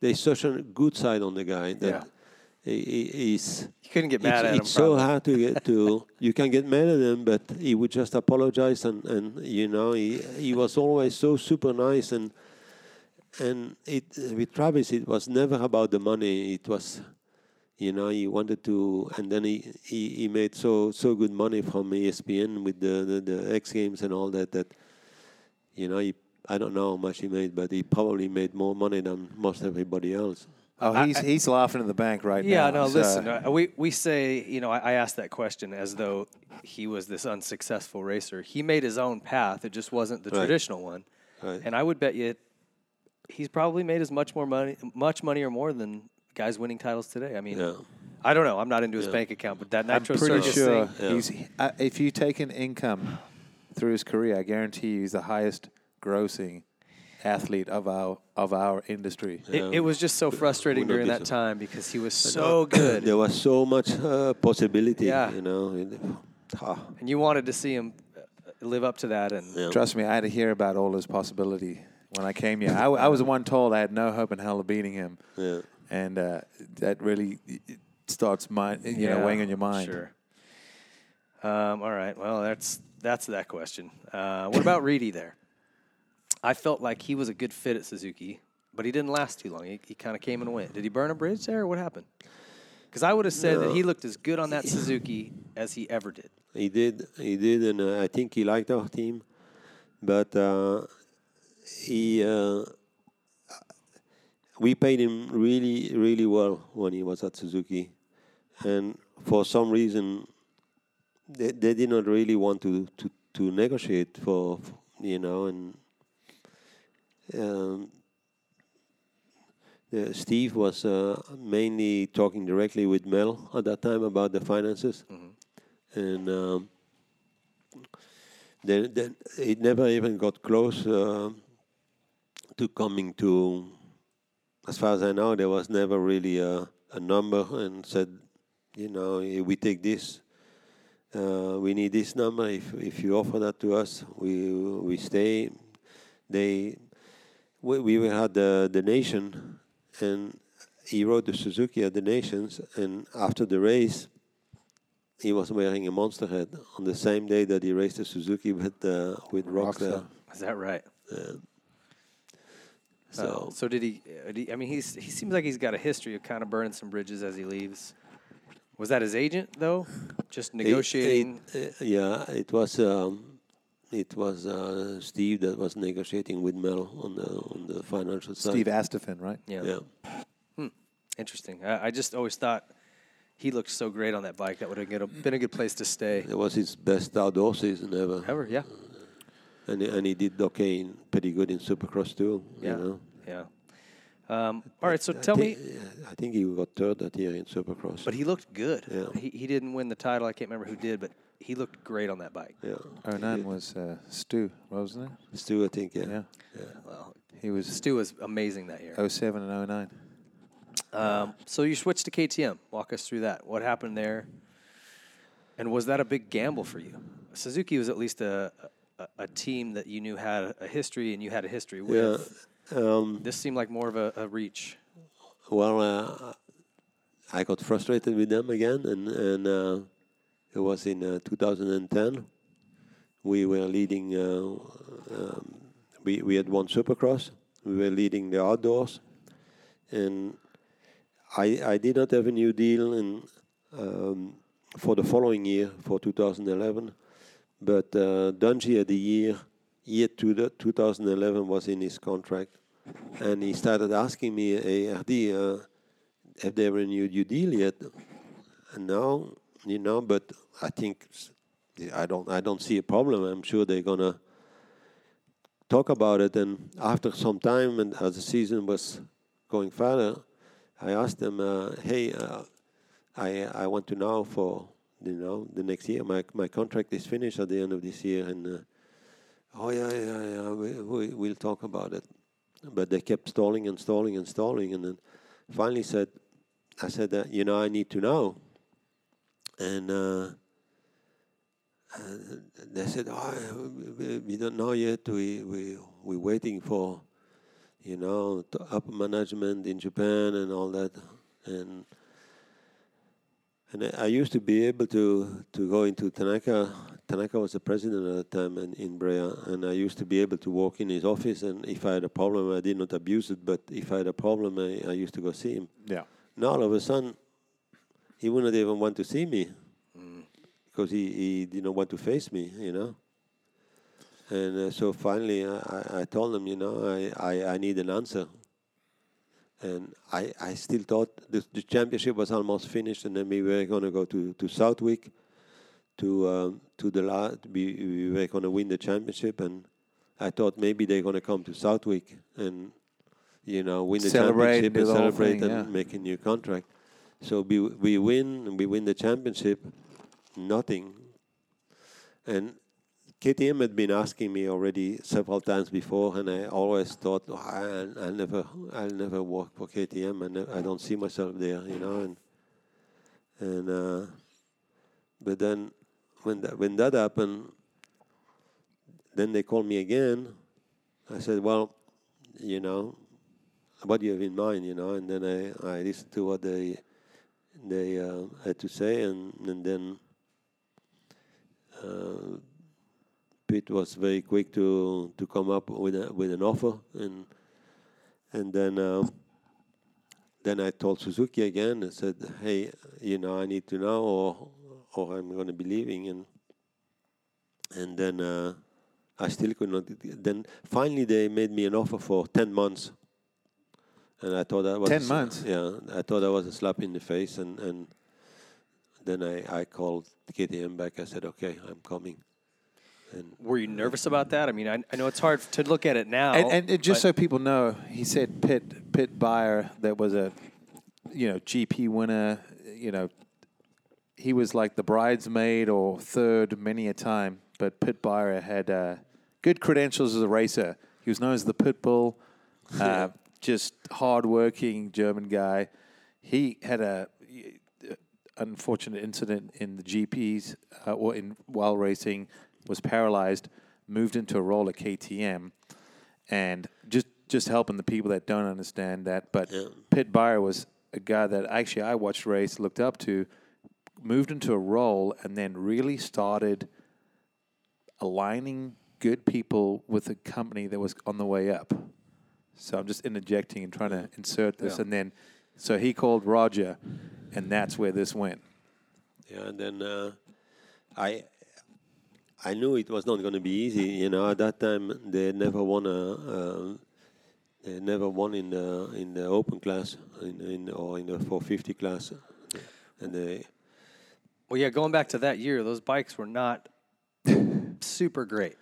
There's such a good side on the guy that Yeah. he, he- he's. You couldn't get It's, mad at him. it's so probably. hard to get to. You can get mad at him, but he would just apologize, and, and you know he he was always so super nice, and and it with Travis it was never about the money. It was you know he wanted to and then he, he, he made so so good money from espn with the, the, the x games and all that that you know he i don't know how much he made but he probably made more money than most everybody else Oh, he's he's laughing in the bank right Yeah, now. Yeah, no, so- listen. Uh, we we say, you know, I, I asked that question as though he was this unsuccessful racer. He made his own path. It just wasn't the Right. traditional one. Right. And I would bet you, he's probably made as much more money, much money or more than guys winning titles today. I mean, Yeah. I don't know. I'm not into his Yeah. bank account, but that I'm Nitro pretty Circus sure thing. Yeah. he's. Uh, if you take an income through his career, I guarantee you he's the highest grossing athlete of our of our industry. It, it was just so frustrating during that so- time because he was so good, there was so much uh, possibility Yeah. you know and, you wanted to see him uh, live up to that. And yeah. Trust me, I had to hear about all his possibility when I came here. I was the one told I had no hope in hell of beating him, yeah. and uh, that really starts mind, you know, weighing on your mind. Sure. Um, all right. Well, that's that's that question. Uh, what about Reedy there? I felt like he was a good fit at Suzuki, but he didn't last too long. He, he kind of came and went. Did he burn a bridge there, or what happened? Because I would have said that he looked as good on that Suzuki as he ever did. He did, he did, and uh, I think he liked our team, but uh, he, uh, we paid him really, really well when he was at Suzuki, and for some reason, they, they did not really want to to, to negotiate for, you know, and um, uh, Steve was uh, mainly talking directly with Mel at that time about the finances. And um, then, then it never even got close uh, to coming to. As far as I know, there was never really a, a number and said, you know, we take this, uh, we need this number. If if you offer that to us, we we stay. They we, we had the the nation, and he rode the Suzuki at the nations, and after the race he was wearing a monster head on the same day that he raced the Suzuki with uh, with Rockstar. Is that right? Uh, so did he, uh, did he? I mean, he's he seems like he's got a history of kind of burning some bridges as he leaves. Was that his agent though? Just negotiating. it- uh, yeah, it was um, it was uh, Steve that was negotiating with Mel on the on the financial side. Steve Astephen, right? yeah. Yeah, Interesting. I, I just always thought he looked so great on that bike. That would have been a good place to stay. it was his best outdoor season ever, Ever, yeah, and he- and he did okay, in, pretty good in Supercross too. yeah, You know? yeah. Um, all right, so I tell me. I think he got third that year in Supercross. But he looked good. Yeah. He, he didn't win the title. I can't remember who did, but he looked great on that bike. Yeah. 09 was uh, Stu, wasn't it? Stu, I think. Yeah. Yeah. Well, He was Stu was amazing that year. 07 and 09. Um, so you switched to KTM. Walk us through that. What happened there? And was that a big gamble for you? Suzuki was at least a a, a team that you knew had a history and you had a history Yeah. with. Um, This seemed like more of a, a reach. well, uh, I got frustrated with them again, and and uh, it was in uh, 2010. We were leading. Uh, um, we we had won Supercross. We were leading the outdoors, and I I did not have a new deal in um, for the following year for 2011, but uh, Dungey had the year year the 2011 was in his contract, and he started asking me, "Hey, RD, uh, have they renewed your deal yet?" And no, you know, but I think I don't I don't see a problem. I'm sure they're gonna talk about it. And after some time, and as the season was going further, I asked them, uh, "Hey, uh, I I want to know for you know the next year. My my contract is finished at the end of this year, and uh, oh yeah yeah yeah we, we we'll talk about it." But they kept stalling and stalling and stalling, and then finally said, "I said that you know I need to know," and. Uh, and they said, "Oh, we, don't know yet. We we we're waiting for, you know, upper management in Japan and all that." And and I- I used to be able to to go into Tanaka. Tanaka was the president at the time in, in Brea, and I used to be able to walk in his office. And if I had a problem, I did not abuse it. But if I had a problem, I, I used to go see him. Yeah. Now all of a sudden, he wouldn't even want to see me because he, he didn't want to face me, you know. And uh, so finally, I, I- I told him, you know, I, I, I need an answer. And I, I still thought the, the championship was almost finished, and then we were going to go to, to Southwick to um, to the la- we, we were going to win the championship, and I thought maybe they're going to come to Southwick and you know win the Celebrate, championship and celebrate thing, and yeah. make a new contract. So we we win and we win the championship, nothing. And KTM had been asking me already several times before, and I always thought "Oh, I'll, I'll never I'll never work for KTM. and I don't see myself there, you know. And and uh, but then when that when that happened, then they called me again. I said, well, you know, what do you have in mind, you know? And then I, I listened to what they they uh, had to say, and, and then uh, Pete was very quick to to come up with a, with an offer, and and then um, then I told Suzuki again and said, hey, you know, I need to know, or or I'm going to be leaving, and and then uh, I still could not. Then finally they made me an offer for ten months, and I thought that was 10 a months? Yeah, I thought that was a slap in the face, and and then I I called KTM back. I said, okay, I'm coming, and Were you nervous about that? I mean, I, I know it's hard to look at it now. And, and it, just so people know, he said Pitt Pit Beirer that was a you know GP winner. You know, he was like the bridesmaid or third many a time. But Pit Beirer had uh, good credentials as a racer. He was known as the Pit Bull. Uh, just hardworking German guy. He had a unfortunate incident in the GPs uh, or in while racing, was paralyzed, moved into a role at KTM, and just just helping the people that don't understand that. But Yeah. Pit Beirer was a guy that actually I watched race, looked up to, moved into a role, and then really started aligning good people with a company that was on the way up. So I'm just interjecting and trying to insert this, Yeah. and then so he called Roger, and that's where this went. Yeah, and then uh, I I knew it was not going to be easy. You know, at that time they never won a uh, they never won in the in the open class in, in or in the 450 class, and they well, yeah, going back to that year, those bikes were not super great.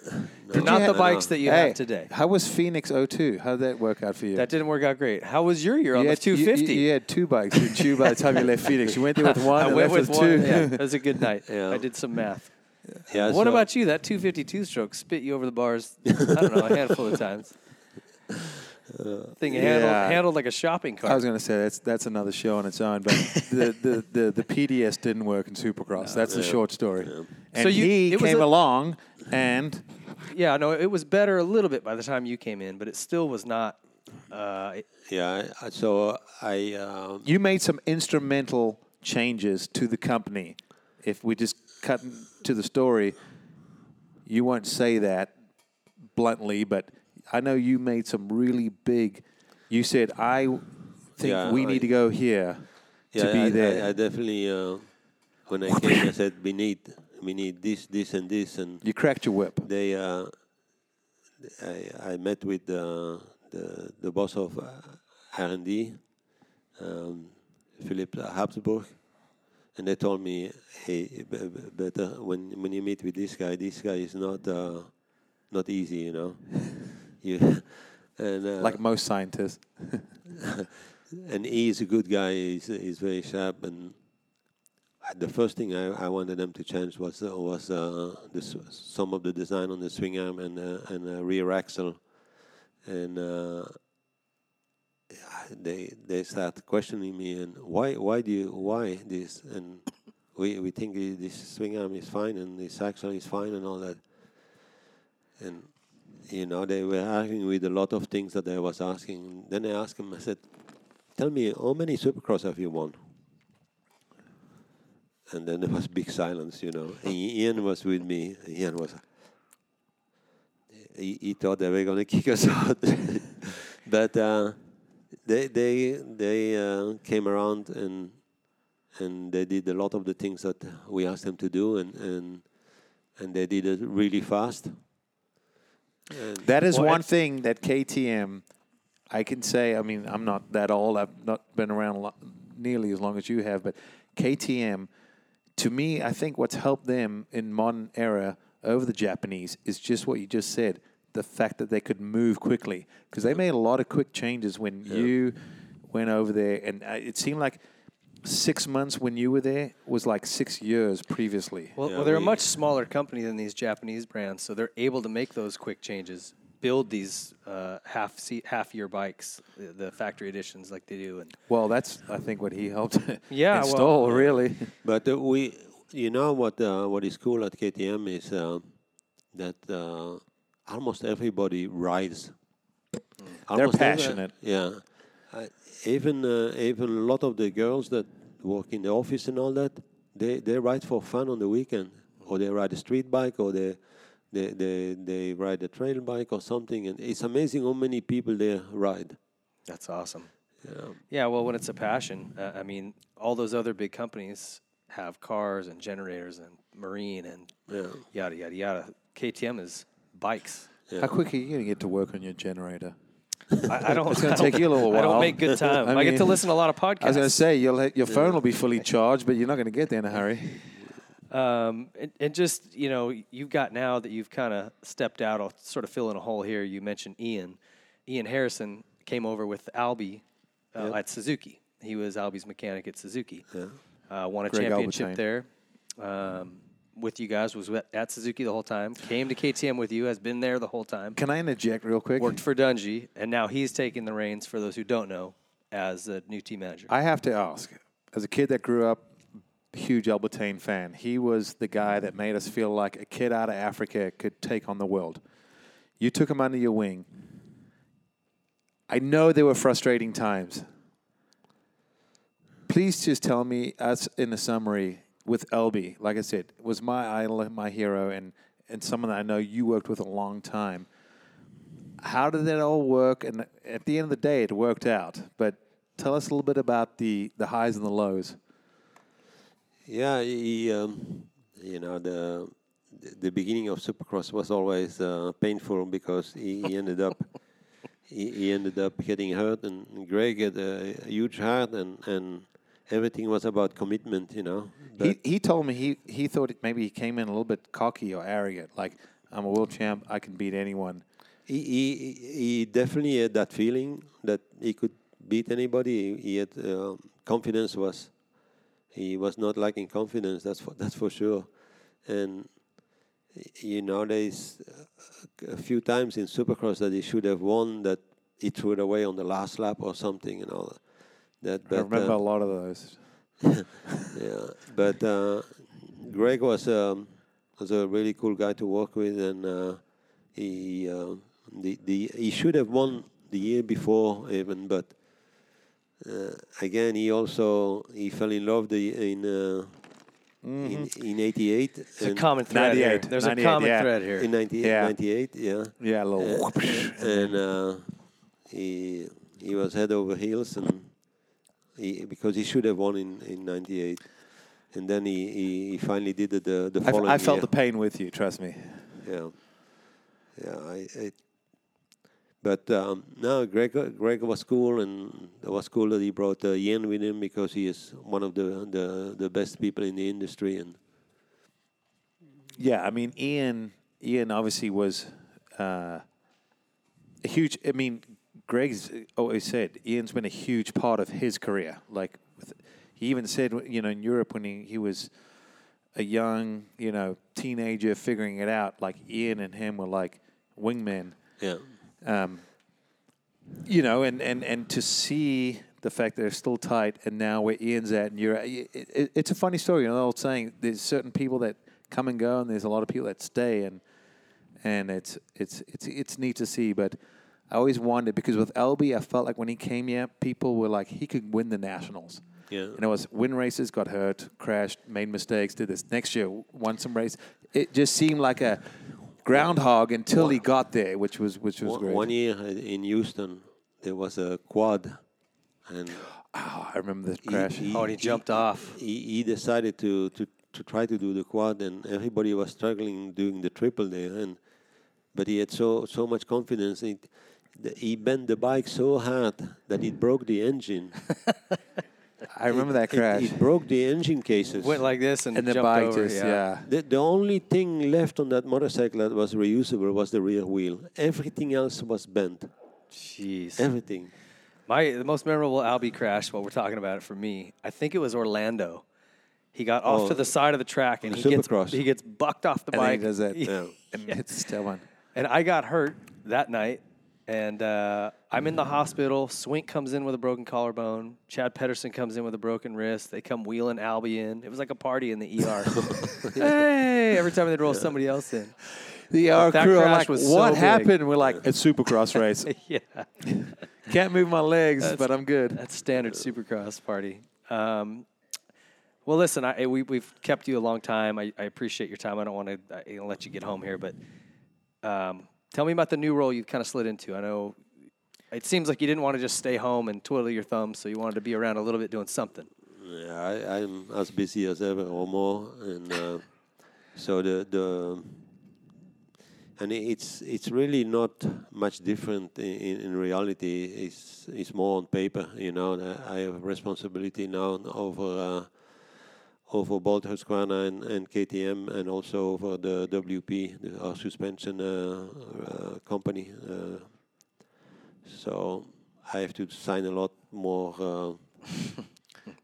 They're not you the ha- bikes that you Hey, have today. How was Phoenix 02? How did that work out for you? That didn't work out great. How was your year on you the had, you- 250? You, you had two bikes, didn't you, by the time you left Phoenix? You went there with one I and went left with with one. two. Yeah, it was a good night. Yeah. I did some math. Yeah. what so- about you? That 252 stroke spit you over the bars. I don't know, a handful of times. Thing handled, yeah. handled like a shopping cart. I was going to say that's that's another show on its own, but the, the, the, the PDS didn't work in Supercross. That's the short story. And So you- he it came a- along, and yeah, no, it was better a little bit by the time you came in, but it still was not. Uh, it- Yeah. I- So I. Um, you made some instrumental changes to the company. If we just cut to the story, you won't say that bluntly, but I know you made some really big. You said, "I think Yeah, we I- need to go here yeah, to be I, there." I, I definitely. Uh, when I came, I said we need we need this, this, and this, and you cracked your whip. they uh, I, I met with the the, the boss of uh, R&D, um, Philipp Habsburg, and they told me, hey, better when when you meet with this guy, this guy is not uh, not easy, you know. you and uh, like most scientists. and he is a good guy. He's he's very sharp. And the first thing I, I wanted them to change was uh, was uh, the, s- some of the design on the swing arm and uh, and uh, rear axle, and uh, they they start questioning me and why why do you why this and we we think this swing arm is fine and this axle is fine and all that, and you know, they were arguing with a lot of things that I was asking. Then I asked him, I said, Tell me, how many supercross have you won? And then there was big silence, you know. And Ian was with me. Ian was, he, he thought they were going to kick us out. but uh, they, they, they uh, came around and, and they did a lot of the things that we asked them to do, and, and, and they did it really fast. And That is Well, one thing that KTM, I can say. I mean, I'm not that old. I've not been around lot, nearly as long as you have. But KTM, to me, I think what's helped them in modern era over the Japanese is just what you just said. The fact that they could move quickly because they made a lot of quick changes when you went over there, and uh, it seemed like six months when you were there was like six years previously. well, Yeah, well, they're a much smaller company than these Japanese brands, so they're able to make those quick changes, build these uh, half seat, half year bikes, the, the factory editions like they do, and Well, that's I think what he helped Yeah, well- install really. But uh, we, you know what? Uh, what is cool at KTM is uh, that uh, almost everybody rides. Almost every- passionate. yeah, uh, even uh, even a lot of the girls that work in the office and all that, they they ride for fun on the weekend, or they ride a street bike, or they. They, they, they ride a trail bike or something, and it's amazing how many people there ride. that's awesome. Yeah. Yeah, well, when it's a passion, uh, I mean, all those other big companies have cars and generators and marine and Yeah. yada yada yada. KTM is bikes. How quick are you going to get to work on your generator? I, I don't. It's gonna take you a little while. I don't make good time. I, I get to listen to a lot of podcasts. I was going to say you'll your phone will be fully charged, but you're not going to get there in a hurry. Um, and, and just you know, you've got now that you've kind of stepped out. I'll sort of fill in a hole here. You mentioned Ian. Ian Harrison came over with Albie uh, at Suzuki. He was Albie's mechanic at Suzuki. Uh, won a Greg championship Albertyn. there. Um, with you guys was at- Suzuki the whole time. Came to KTM with you. Has been there the whole time. Can I interject real quick? Worked for Dungey, and now he's taking the reins. For those who don't know, as a new team manager. I have to ask, as a kid that grew up, huge Albertyn fan, he was the guy that made us feel like a kid out of Africa could take on the world. You took him under your wing. I know there were frustrating times. Please just tell me, as in a summary, with LB, like I said, was my idol, my hero, and, and someone that I know you worked with a long time. How did that all work? And at the end of the day, it worked out. But tell us a little bit about the, the highs and the lows. Yeah, he, um, you know, the the beginning of Supercross was always uh, painful because he, he ended up he, he ended up getting hurt, and Greg had a huge heart, and and everything was about commitment, you know. He, he told me he, he thought it- maybe he came in a little bit cocky or arrogant, like I'm a world champ, I can beat anyone. He, he he definitely had that feeling that he could beat anybody. He, he had uh, confidence was he was not lacking confidence. That's for, that's for sure. And you know, there's a few times in Supercross that he should have won that he threw it away on the last lap or something, you know. That, I but, remember uh, a lot of those. yeah, but uh, Greg was um, was a really cool guy to work with, and uh, he uh, the the he should have won the year before even, but uh, again he also he fell in love the, in. Uh, in, in 88 There's a common thread here. 98, There's a common yeah. thread here. in 98, Yeah. 98 yeah Yeah, a little. uh, and uh, he he was head over heels and he, because he should have won in, in 98 and then he, he, he finally did it the, the I, f- following I felt year. the pain with you. Trust me. yeah yeah I, I but um, no Greg Greg was cool and it was cool that he brought uh, Ian with him because he is one of the, the the best people in the industry and Yeah, I mean, Ian. Ian obviously was uh, a huge. I mean, Greg's always said Ian's been a huge part of his career. Like, with, he even said, you know, in Europe when he, he was a young, you know, teenager figuring it out, like Ian and him were like wingmen. yeah Um, you know, and, and, and to see the fact that they're still tight, and now where Ian's at, and you're, at, it, it, it's a funny story. You know, the old saying: there's certain people that come and go, and there's a lot of people that stay, and and it's it's it's it's neat to see. But I always wondered because with Elby, I felt like when he came here, people were like he could win the nationals. Yeah. And it was win races, got hurt, crashed, made mistakes, did this. Next year, won some race. It just seemed like a groundhog until he got there, which was which was one, great. one year in Houston there was a quad and Oh, I remember the crash. he- Oh, and he jumped off. he, he decided to, to, to try to do the quad, and everybody was struggling doing the triple there. And but he had so so much confidence. He, the, he bent the bike so hard that it broke the engine. I remember that crash. It, broke the engine cases. Went like this and, and the bike over. just yeah. the, the only thing left on that motorcycle that was reusable was the rear wheel. Everything else was bent. Jeez. Everything. My the most memorable Albie crash. While we're talking about it for me, I think it was Orlando. He got off Oh, to the side of the track and the he gets Supercross. he gets bucked off the And then he bike. does that. Yeah. And it's still one. And I got hurt that night, and uh, I'm in the hospital. Swink comes in with a broken collarbone. Chad Pedersen comes in with a broken wrist. They come wheeling Albie in. It was like a party in the ER. hey! Every time they'd roll somebody else in. The ER That crew are like, was so what big." happened? We're like, it's Supercross race. yeah, Can't move my legs, but I'm good. that's standard Supercross party. Um, well, listen, I, we, we've kept you a long time. I, I appreciate your time. I don't want to let you get home here, but um, tell me about the new role you kind of slid into. I know it seems like you didn't want to just stay home and twiddle your thumbs, so you wanted to be around a little bit doing something. Yeah, I, I'm as busy as ever or more, and uh, so the the and it's it's really not much different in, in, in reality. It's it's more on paper, you know. I have responsibility now over uh, over both Husqvarna and, and KTM, and also over the WP, the, our suspension uh, uh, company. Uh, so I have to sign a lot more. Uh,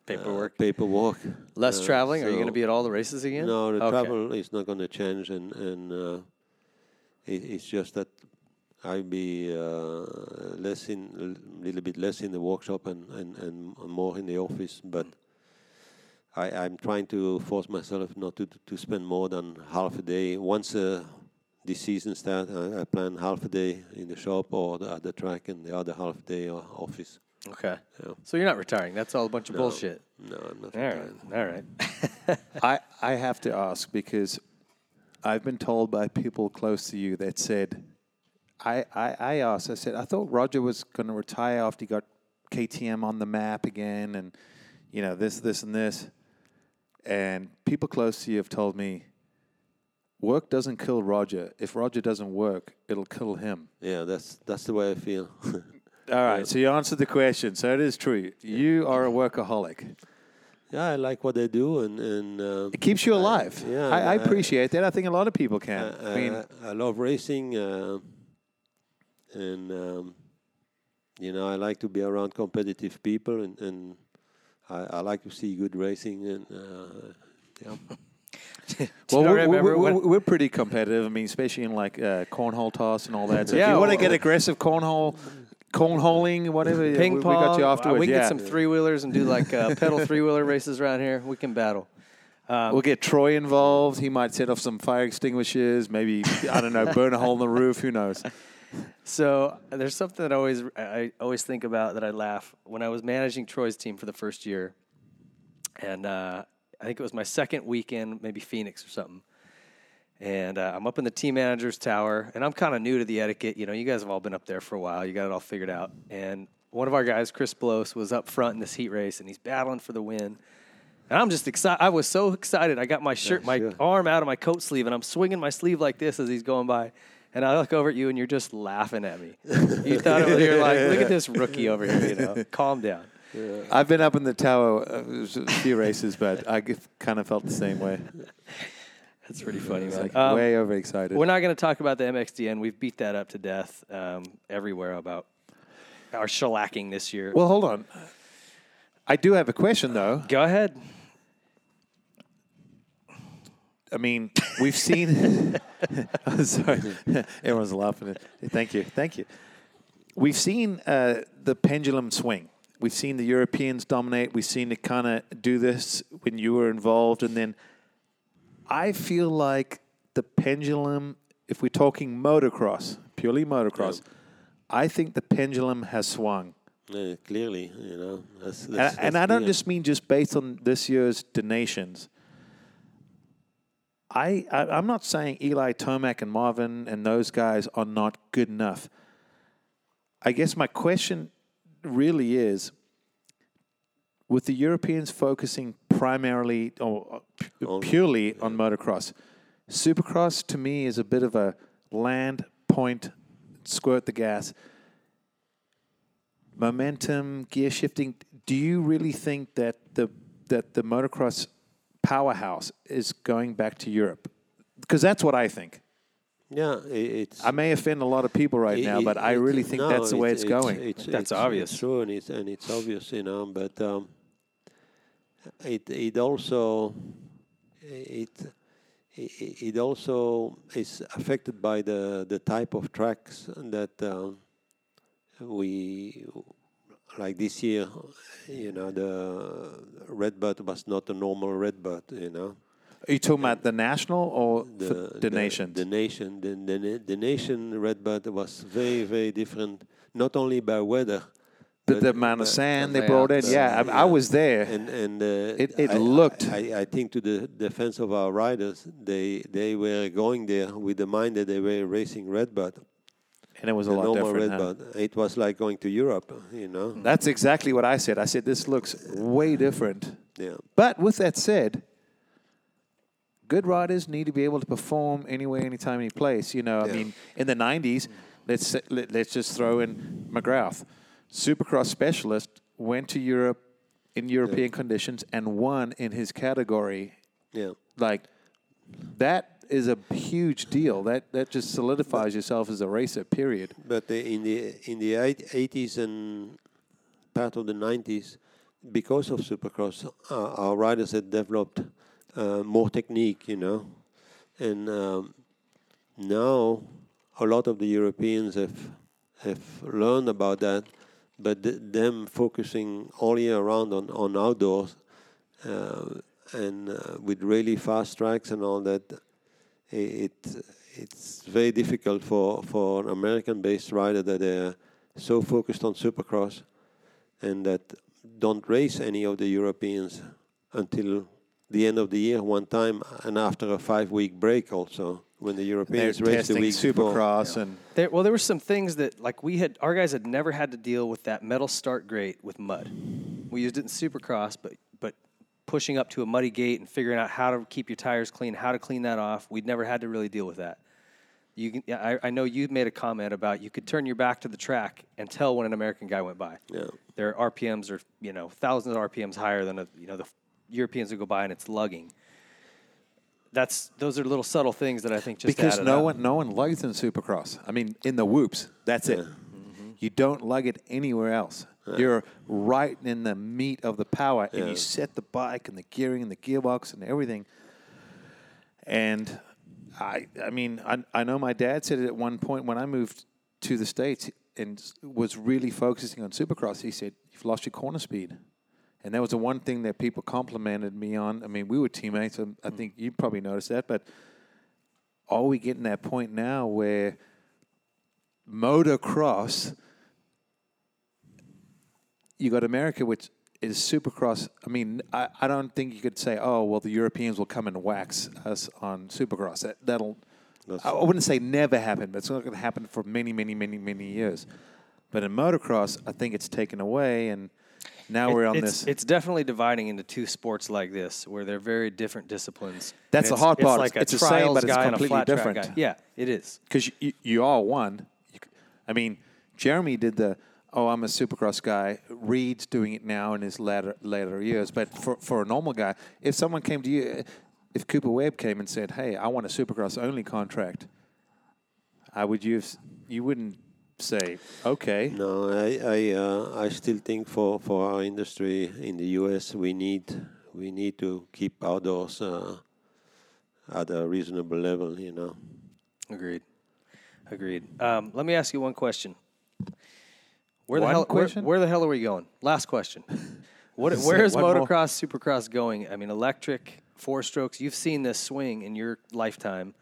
Paperwork. uh, paperwork. Less Uh, traveling? Are you going to be at all the races again? No, the Okay. travel is not going to change, and and uh, it, it's just that I'll be uh, less in a little bit less in the workshop and, and, and more in the office. But I, I'm trying to force myself not to to spend more than half a day. Once uh, the season starts, I, I plan half a day in the shop or the, at the track, and the other half day uh, office. Okay. Yeah. So you're not retiring. That's all a bunch of No. bullshit. No, I'm not All right. retiring. All right. I, I have to ask because I've been told by people close to you that said, I, I, I asked, I said, I thought Roger was going to retire after he got KTM on the map again and, you know, this, this, and this. And people close to you have told me, work doesn't kill Roger. If Roger doesn't work, it'll kill him. Yeah, that's that's the way I feel. All right, so you answered the question. So it is true. You are a workaholic. Yeah, I like what I do, and and uh, It keeps you alive. yeah, I, I I- appreciate that. I think a lot of people can. I, I mean, I, I love racing, uh, and um, you know I like to be around competitive people, and, and I, I like to see good racing, and uh, yeah, Well, we're, we're, we're, we're pretty competitive. I mean, especially in like uh, cornhole toss and all that. So if Yeah, you want to get aggressive cornhole, cornholing, whatever, Ping we, we got you uh, afterwards. we can yeah. get some three wheelers and do like uh, pedal three wheeler races around here. We can battle. We'll get Troy involved. He might set off some fire extinguishers. Maybe I don't know, burn a hole in the roof. Who knows? So there's something that I always I always think about that I laugh when I was managing Troy's team for the first year, and uh, I think it was my second weekend, maybe Phoenix or something. And uh, I'm up in the team manager's tower, and I'm kind of new to the etiquette. You know, you guys have all been up there for a while. You got it all figured out. And one of our guys, Chris Blose, was up front in this heat race, and he's battling for the win. And I'm just excited. I was so excited. I got my shirt, my sure. arm out of my coat sleeve, and I'm swinging my sleeve like this as he's going by. And I look over at you, and you're just laughing at me. You thought it was, you're like, look at this rookie over here. You know, calm down. I've been up in the tower uh, a few races, but I kind of felt the same way. That's pretty funny, man. like Um, way overexcited. We're not going to talk about the MXDN. We've beat that up to death um, everywhere about our shellacking this year. well, hold on. I do have a question though. go ahead. I mean, we've seen. I'm sorry, everyone's laughing. Thank you, thank you. We've seen uh, the pendulum swing. We've seen the Europeans dominate. We've seen it kind of do this when you were involved, and then I feel like the pendulum. If we're talking motocross, purely motocross, I think the pendulum has swung. Uh, clearly, you know. That's, And, that's, and I don't just mean just based on this year's Des Nations. I, I I'm not saying Eli Tomac and Marvin and those guys are not good enough. I guess my question really is with the Europeans focusing primarily or uh, purely on motocross, supercross to me is a bit of a land point, squirt the gas momentum, gear shifting. Do you really think that the that the motocross powerhouse is going back to Europe? Because that's what I think. Yeah, i it's. I may offend a lot of people right It- now, it- but I really think no, that's the way it's, going. It's, That's it's, obvious. It's true, and it's and it's obvious, you know. But um, it it also it it it also is affected by the the type of tracks that um, we like this year. You know, the redbud was not a normal redbud. You know. Are you talking about the national or the, for the, nations? The nation, the, the, the nation redbud was very, very different, not only by weather. the, but- the amount of but- sand they brought in. Yeah, I, I was there. And and uh, It- it I- looked- I, I think to the defense of our riders, they they were going there with the mind that they were racing redbud, and it was a lot different. huh? redbud. It was like going to Europe, you know. That's exactly what I said. I said this looks way different. Yeah. But with that said, good riders need to be able to perform anywhere, anytime, any place. You know, I mean, in the '90s, let's say- let, let's just throw in McGrath, Supercross specialist, went to Europe in European conditions and won in his category. Yeah. Like that is a huge deal. That that just solidifies yourself as a racer. Period. But the, in the in the eight- 80s and part of the 90s, because of Supercross, uh, our riders had developed uh, more technique, you know, and um, now a lot of the Europeans have have learned about that, but th- them focusing all year round on on outdoors uh, and uh, with really fast tracks and all that, it it's very difficult for for an American-based rider that they're so focused on Supercross and that don't race any of the Europeans until the end of the year one time and after a five-week break also when the Europeans race the week before. Supercross and There, well, there were some things that, like, we had, our guys had never had to deal with that metal start grate with mud. We used it in Supercross, but but pushing up to a muddy gate and figuring out how to keep your tires clean, how to clean that off, we'd never had to really deal with that. You can, I, I know you made a comment about you could turn your back to the track and tell when an American guy went by. Yeah. Their RPMs are, you know, thousands of RPMs higher than a, you know the Europeans would go by and it's lugging. That's those are little subtle things that I think just because no up. one no one lugs in Supercross. I mean, in the whoops, that's it. Mm-hmm. You don't lug it anywhere else. You're right in the meat of the power, and you set the bike and the gearing and the gearbox and everything. And I, I mean, I, I know my dad said it at one point when I moved to the states and was really focusing on Supercross. He said, "You've lost your corner speed," and that was the one thing that people complimented me on. I mean, we were teammates. and I mm. think you probably noticed that, but are we getting that point now where motocross? You got America, which is supercross. I mean, I, I don't think you could say, oh, well, the Europeans will come and wax us on supercross. That, that'll, I I wouldn't say never happen, but it's not going to happen for many, many, many, many years. But in motocross, I think it's taken away, and now we're on it's, this. It's definitely dividing into two sports like this, where they're very different disciplines. That's And the it's- hard part. It's like a It's the same, trials but it's guy a completely flat track different. guy. Yeah, it is. because you, you, you are one. You, c- I mean, Jeremy did the oh, I'm a supercross guy. Reed's doing it now in his later later years. But for for a normal guy, if someone came to you, if Cooper Webb came and said, "Hey, I want a supercross only contract," I would you? You wouldn't say, "Okay." No, I I, uh, I still think for, for our industry in the U.S. we need we need to keep outdoors uh, at a reasonable level. You know. Agreed. Agreed. Um, let me ask you one question. Where the One hell? where- Where, the hell are we going? Last question. What? Where is one more. motocross, supercross going? I mean, electric, four strokes. You've seen this swing in your lifetime,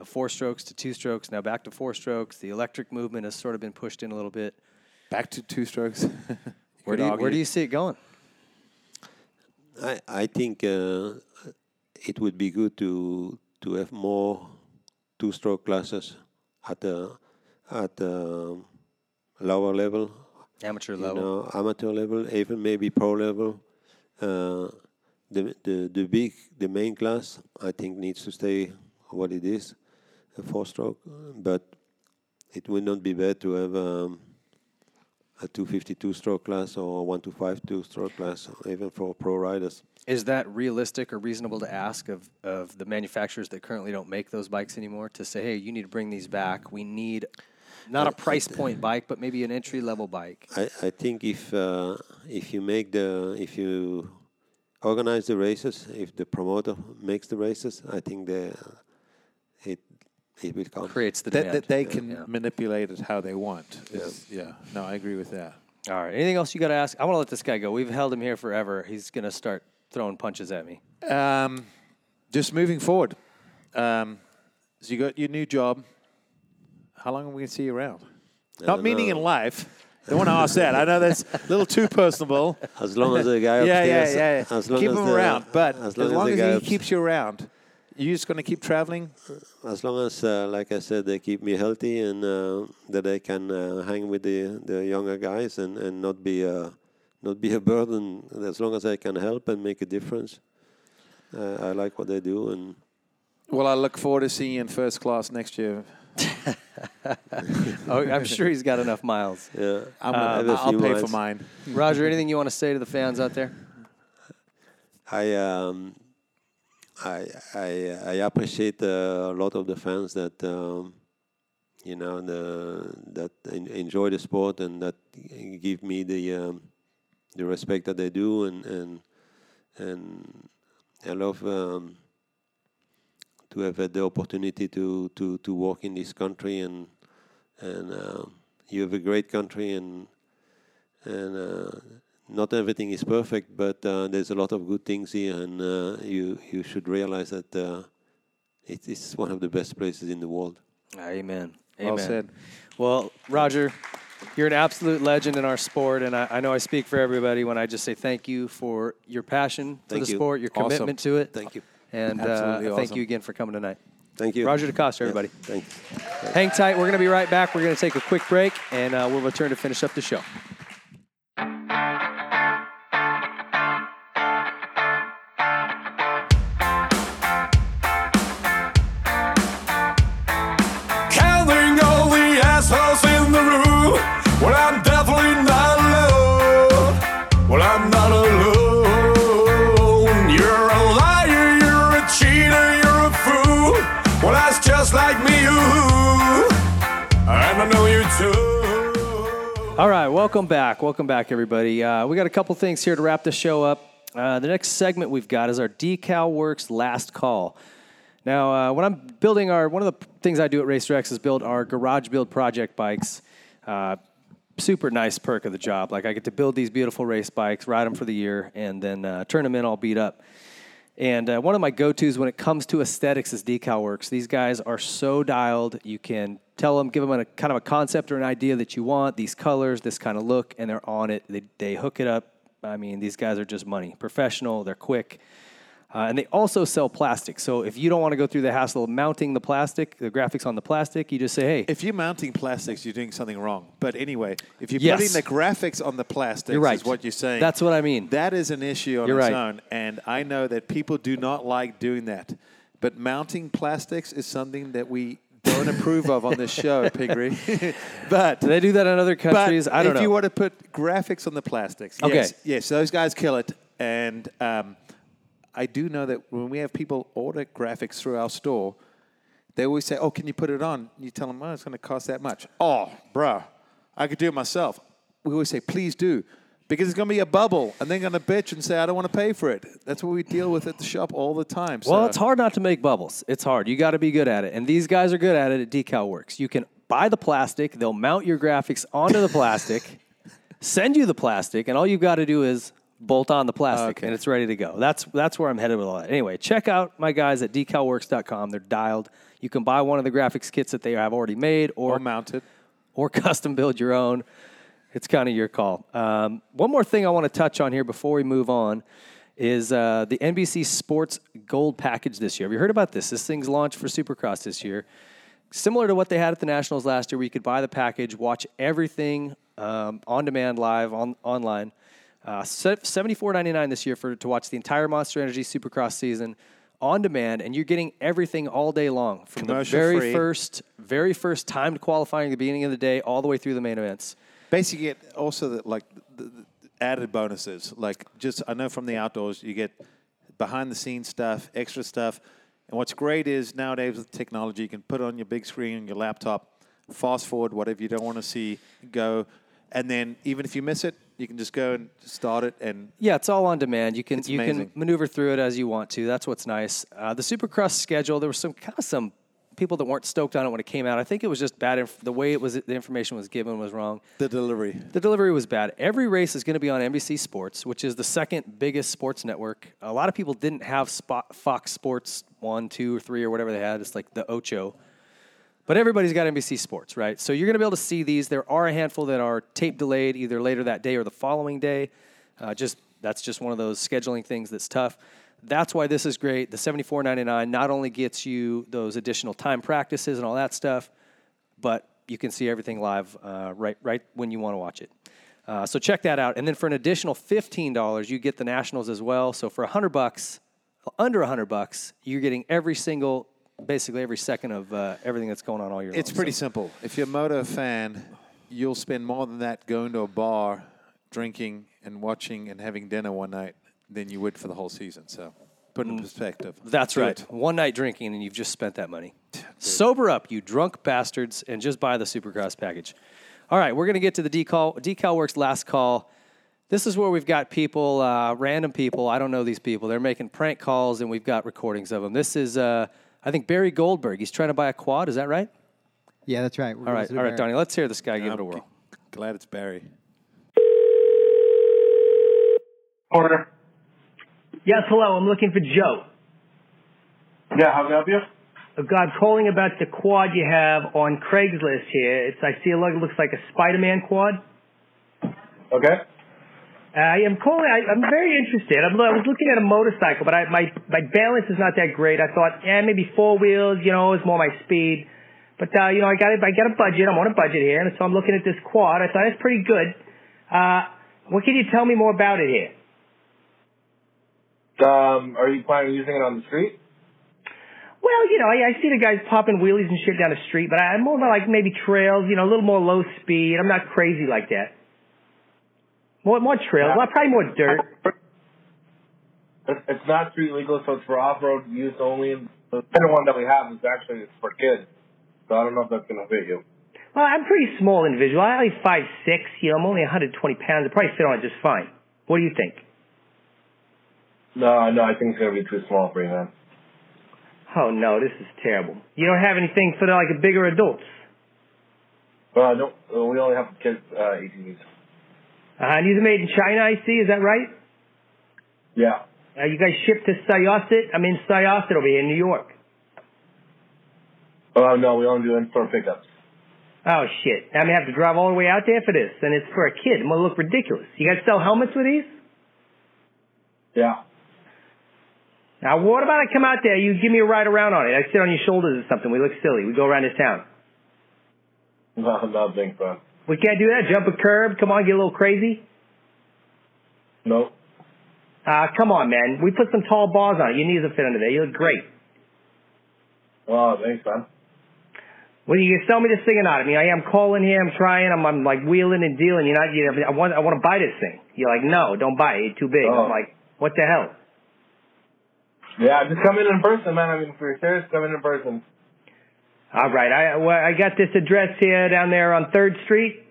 of four strokes to two strokes, now back to four strokes. The electric movement has sort of been pushed in a little bit. Back to two strokes. Where do you, where do you see it going? I I think uh, it would be good to to have more two-stroke classes at the at the lower level, Amateur level. know, amateur level, even maybe pro level. Uh, the the the big the main class I think needs to stay what it is, a four-stroke, but it would not be bad to have. Um, a 252 stroke class or 125 two stroke class, even for pro riders. Is that realistic or reasonable to ask of, of the manufacturers that currently don't make those bikes anymore to say, hey, you need to bring these back. We need not a price point bike, but maybe an entry level bike. I, I think if uh, if you make the if you organize the races, if the promoter makes the races, I think the it it will count. Creates the that, that they can Yeah. manipulate it how they want. is- yeah. No, I agree with that. All right. Anything else you got to ask? I want to let this guy go. We've held him here forever. He's going to start throwing punches at me. Um, just moving forward. Um, so you got your new job. How long are we going to see you around? Not meaning know. in life. Don't want to ask that. I know that's a little too personable. As long as the guy yeah, upstairs, yeah, yeah. As long keep as him the, around. But as long, the as, guy he keeps you around, you just going to keep traveling. as long as, uh, like I said, they keep me healthy and uh, that I can uh, hang with the the younger guys and, and not be a not be a burden. As long as I can help and make a difference, uh, I like what they do and. Well, I look forward to seeing you in first class next year. Oh, I'm sure he's got enough miles. Yeah, I'm I gonna, have a I'll few pay miles. for mine. Roger, anything you want to say to the fans out there? I um, I I I appreciate uh, a lot of the fans that um, you know the that en- enjoy the sport and that give me the um, the respect that they do and and and I love um, to have had the opportunity to to to work in this country and and uh, you have a great country and and uh, not everything is perfect, but uh, there's a lot of good things here, and uh, you you should realize that uh, it is one of the best places in the world. Amen. Well said. Well, Roger, you're an absolute legend in our sport, and I, I know I speak for everybody when I just say thank you for your passion for Thank the you. sport, your Awesome. commitment to it. Thank you. And uh, Absolutely thank you again for coming tonight. Thank you, Roger DeCoster, everybody. Thanks. Hang tight. We're going to be right back. We're going to take a quick break, and uh, we'll return to finish up the show. All right, welcome back. Welcome back, everybody. Uh, we got a couple things here to wrap the show up. Uh, the next segment we've got is our Decal Works Last Call. Now, uh, when I'm building our one of the things I do at RacerX is build our garage build project bikes. Uh, super nice perk of the job. Like I get to build these beautiful race bikes, ride them for the year, and then uh, turn them in all beat up. And uh, one of my go-tos when it comes to aesthetics is Decal Works. These guys are so dialed. You can tell them, give them a kind of a concept or an idea that you want, these colors, this kind of look, and they're on it. They, they hook it up. I mean, these guys are just money. Professional. They're quick. Uh, and they also sell plastic. So if you don't want to go through the hassle of mounting the plastic, the graphics on the plastic, you just say, hey, If you're mounting plastics, you're doing something wrong. But anyway, if you're Yes. putting the graphics on the plastics, You're right. is what you're saying. That's what I mean. That is an issue on You're its right. own, and I know that people do not like doing that. But mounting plastics is something that we don't approve of on this show, Piggery. but do they do that in other countries? I don't if know. If you want to put graphics on the plastics, Okay. yes, yes, those guys kill it. And um, I do know that when we have people order graphics through our store, they always say, "Oh, can you put it on?" You tell them, "Oh, it's going to cost that much." Oh, bruh, I could do it myself. We always say, "Please do." Because it's going to be a bubble, and they're going to bitch and say, "I don't want to pay for it." That's what we deal with at the shop all the time. Well, it's hard not to make bubbles. It's hard. You got to be good at it. And these guys are good at it at Decal Works. You can buy the plastic, they'll mount your graphics onto the plastic, send you the plastic, and all you've got to do is bolt on the plastic Okay. and it's ready to go. That's that's where I'm headed with all that. Anyway, check out my guys at decalworks.com. They're dialed. You can buy one of the graphics kits that they have already made or or mounted. or custom build your own. It's kind of your call. Um, one more thing I want to touch on here before we move on is uh, the NBC Sports Gold package this year. Have you heard about this? This thing's launched for Supercross this year. Similar to what they had at the Nationals last year, where you could buy the package, watch everything um, on demand, live on online. Uh, seventy four ninety nine this year for to watch the entire Monster Energy Supercross season on demand, and you're getting everything all day long from the very free. first, very first timed qualifying at the beginning of the day, all the way through the main events. Basically, you get also the, like the, the added bonuses. Like just I know from the outdoors, you get behind the scenes stuff, extra stuff. And what's great is nowadays with technology, you can put it on your big screen on your laptop, fast forward whatever you don't want to see, go, and then even if you miss it, you can just go and start it. And Yeah, it's all on demand. You can you can maneuver through it as you want to. That's what's nice. Uh, the Supercross schedule, there was some kind of some people that weren't stoked on it when it came out. I think it was just bad. Inf- the way it was, the information was given was wrong. the delivery. The delivery was bad. Every race is going to be on NBC Sports, which is the second biggest sports network. A lot of people didn't have Spot, Fox Sports one, two, or three, or whatever they had. It's like the Ocho. But everybody's got NBC Sports, right? So you're going to be able to see these. There are a handful that are tape delayed, either later that day or the following day. Uh, just that's just one of those scheduling things that's tough. That's why this is great. The $74.99 not only gets you those additional time practices and all that stuff, but you can see everything live uh, right right when you want to watch it. Uh, so check that out. And then for an additional fifteen dollars, you get the Nationals as well. So for hundred bucks, under hundred bucks, you're getting every single, basically every second of uh, everything that's going on all year long. It's pretty So- simple. If you're a moto fan, you'll spend more than that going to a bar, drinking and watching and having dinner one night than you would for the whole season. So put it in perspective. Mm. That's Do right. it. One night drinking and you've just spent that money. Sober up, you drunk bastards, and just buy the Supercross package. All right, we're going to get to the Decal, Decal Works last call. This is where we've got people, uh, random people. I don't know these people. They're making prank calls, and we've got recordings of them. This is, uh, I think, Barry Goldberg. He's trying to buy a quad. Is that right? Yeah, that's right. We're All right, listening all to right, Barry. Donnie. Let's hear this guy give it a I'm whirl. Glad it's Barry. Order. Yes, hello. I'm looking for Joe. Yeah, how can I help you? God, calling about the quad you have on Craigslist here. It's I see a look. It looks like a Spider-Man quad. Okay. I am calling. I, I'm very interested. I'm, I was looking at a motorcycle, but I, my my balance is not that great. I thought, yeah, maybe four wheels. You know, is more my speed. But uh, you know, I got. I got a budget. I'm on a budget here, and so I'm looking at this quad. I thought it's pretty good. Uh, what can you tell me more about it here? Um, are you planning on using it on the street? Well, you know, I, I see the guys popping wheelies and shit down the street, but I- I'm more about like maybe trails, you know, a little more low speed. I'm not crazy like that. More, more trails, well, probably more dirt. It's not street legal, so it's for off-road use only. The other one that we have is actually for kids, so I don't know if that's gonna fit you. Well, I'm pretty small individual. I'm only five six. You know, I'm only 120 pounds. I probably fit on it just fine. What do you think? No, no, I think it's gonna be too small for you, man. Oh no, this is terrible. You don't have anything for the, like bigger adults. Uh, no, we only have kids uh, ATVs. Uh, and these are made in China, I see. Is that right? Yeah. Uh, you guys ship to Syosset? I'm mean Syosset over here in New York. Oh no, we only do in-store pickups. Oh shit! I'm gonna have to drive all the way out there for this, and it's for a kid. I'm gonna look ridiculous. You guys sell helmets with these? Yeah. Now, what about I come out there? You give me a ride around on it. I sit on your shoulders or something. We look silly. We go around this town. No, no, thanks, bro. We can't do that. Jump a curb. Come on, get a little crazy. No. Uh, come on, man. We put some tall bars on it. Your knees will fit under there. You look great. Oh, thanks, man. Well, you can sell me this thing or not. I mean, I am calling here. I'm trying. I'm, I'm like wheeling and dealing. You're not. You I want. I want to buy this thing. You're like, no, don't buy it. It's too big. Oh. I'm like, what the hell? Yeah, just come in in person, man. I mean, if you're serious, come in in person. All right. I well, I got this address here down there on Third Street.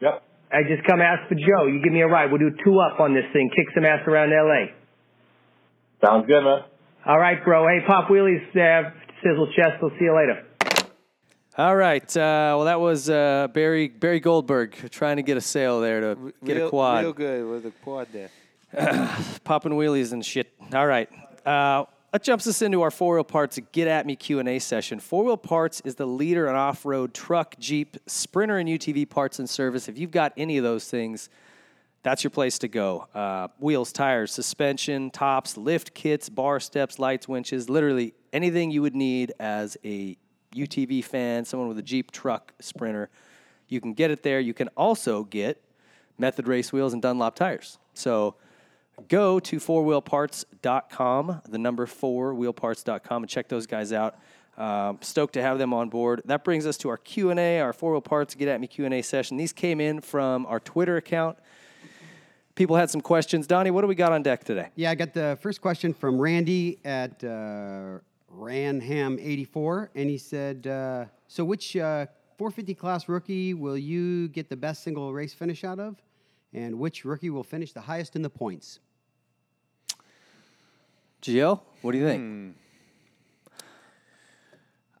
Yep. I just come ask for Joe. You give me a ride. We'll do two up on this thing. Kick some ass around L.A. Sounds good, man. All right, bro. Hey, pop wheelies, uh, sizzle chest. We'll see you later. All right. Uh, well, that was uh, Barry Barry Goldberg trying to get a sale there to get real, a quad. Real good with a quad there. popping wheelies and shit. All right. Uh, that jumps us into our four wheel parts get at me Q and A session. Four wheel parts is the leader in off road truck, Jeep, Sprinter, and UTV parts and service. If you've got any of those things, that's your place to go. Uh, wheels, tires, suspension, tops, lift kits, bar steps, lights, winches, literally anything you would need as a UTV fan, someone with a Jeep, truck, Sprinter. You can get it there. You can also get Method Race wheels and Dunlop tires. So go to fourwheelparts.com, the number four wheelparts.com, and check those guys out. Um, stoked to have them on board. That brings us to our Q and A, our four wheel parts get at me Q and A session. These came in from our Twitter account. People had some questions. Donnie, what do we got on deck today? Yeah, I got the first question from Randy at uh, Ranham84, and he said, uh, "So, which uh, 450 class rookie will you get the best single race finish out of, and which rookie will finish the highest in the points?" Gio, what do you think?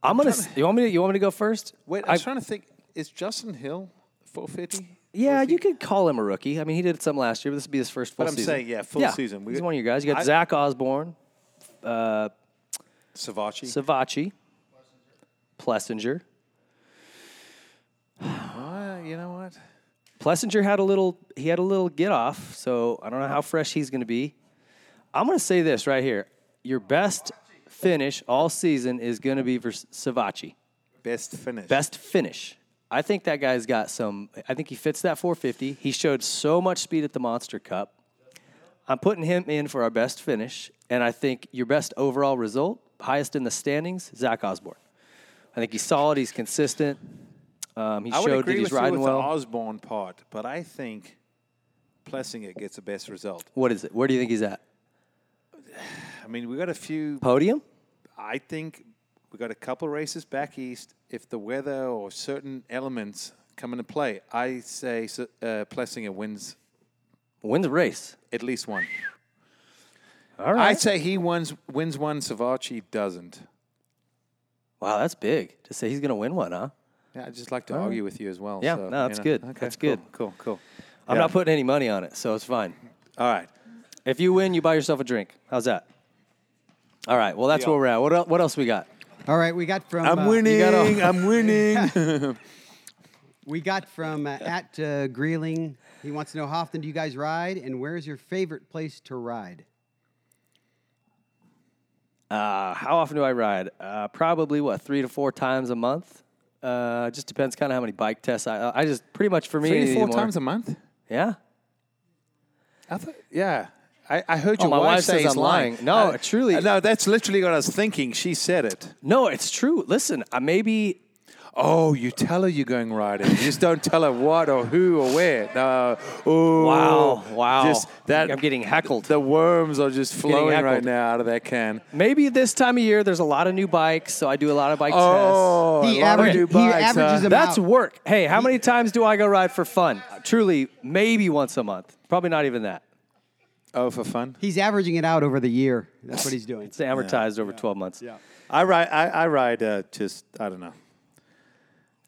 I'm gonna. s- You want me? To, you want me to go first? Wait, I was trying to think. Is Justin Hill 450? Yeah, you could call him a rookie. I mean, he did some last year, but this would be his first full But I'm season. saying, yeah, full season. We he's one of your guys. You got I- Zach Osborne, uh, Savatgy. Savatgy, Plessinger. Uh, you know what? Plessinger had a little. He had a little get off, so I don't know how fresh he's going to be. I'm going to say this right here: your best finish all season is going to be for Savatgy. Best finish. Best finish. I think that guy's got some. I think he fits that 450. He showed so much speed at the Monster Cup. I'm putting him in for our best finish, and I think your best overall result, highest in the standings, Zach Osborne. I think he's solid. He's consistent. Um, he I showed that he's riding well. the Osborne part, but I think Plessinger gets the best result. what is it? Where do you think he's at? I mean, we got a few. Podium? I think we got a couple races back east. If the weather or certain elements come into play, I say uh, Plessinger wins Wins the race. at least one. All right. I'd say he wins wins one. Savatgy doesn't. wow, that's big to say he's going to win one, huh? Yeah, I'd just like to argue with you as well. Yeah, so, no, you that's know. good. Okay, That's cool, good. Cool, cool. I'm Yeah. not putting any money on it, so it's fine. All right. If you win, you buy yourself a drink. How's that? All right. Well, that's Deal. where we're at. What, el- what else we got? All right, we got from I'm uh, winning. gotta- I'm winning. We got from uh, at uh, Greeling. He wants to know how often do you guys ride, and where is your favorite place to ride? Uh, how often do I ride? Uh, probably what three to four times a month. Uh, just depends kind of how many bike tests I. I just pretty much for me. Three to four anymore- times a month. Yeah. I thought, yeah. I, I heard Oh, your my wife, wife say says he's I'm lying. No, Uh, truly. No, that's literally what I was thinking. She said it. No, it's true. Listen, uh, maybe Oh, you tell her you're going riding. You just don't tell her what or who or where. No. Oh, Wow, wow. Just that. I'm getting heckled. The worms are just flowing right now out of that can. maybe this time of year there's a lot of new bikes, so I do a lot of bike Oh, He a lot of average- he bikes, averages huh? them. That's out. work. Hey, how many times do I go ride for fun? Truly, maybe once a month. Probably not even that. Oh, for fun. He's averaging it out over the year. That's what he's doing. It's amortized over 12 months. Yeah. I ride. I, I ride. Uh, just I don't know.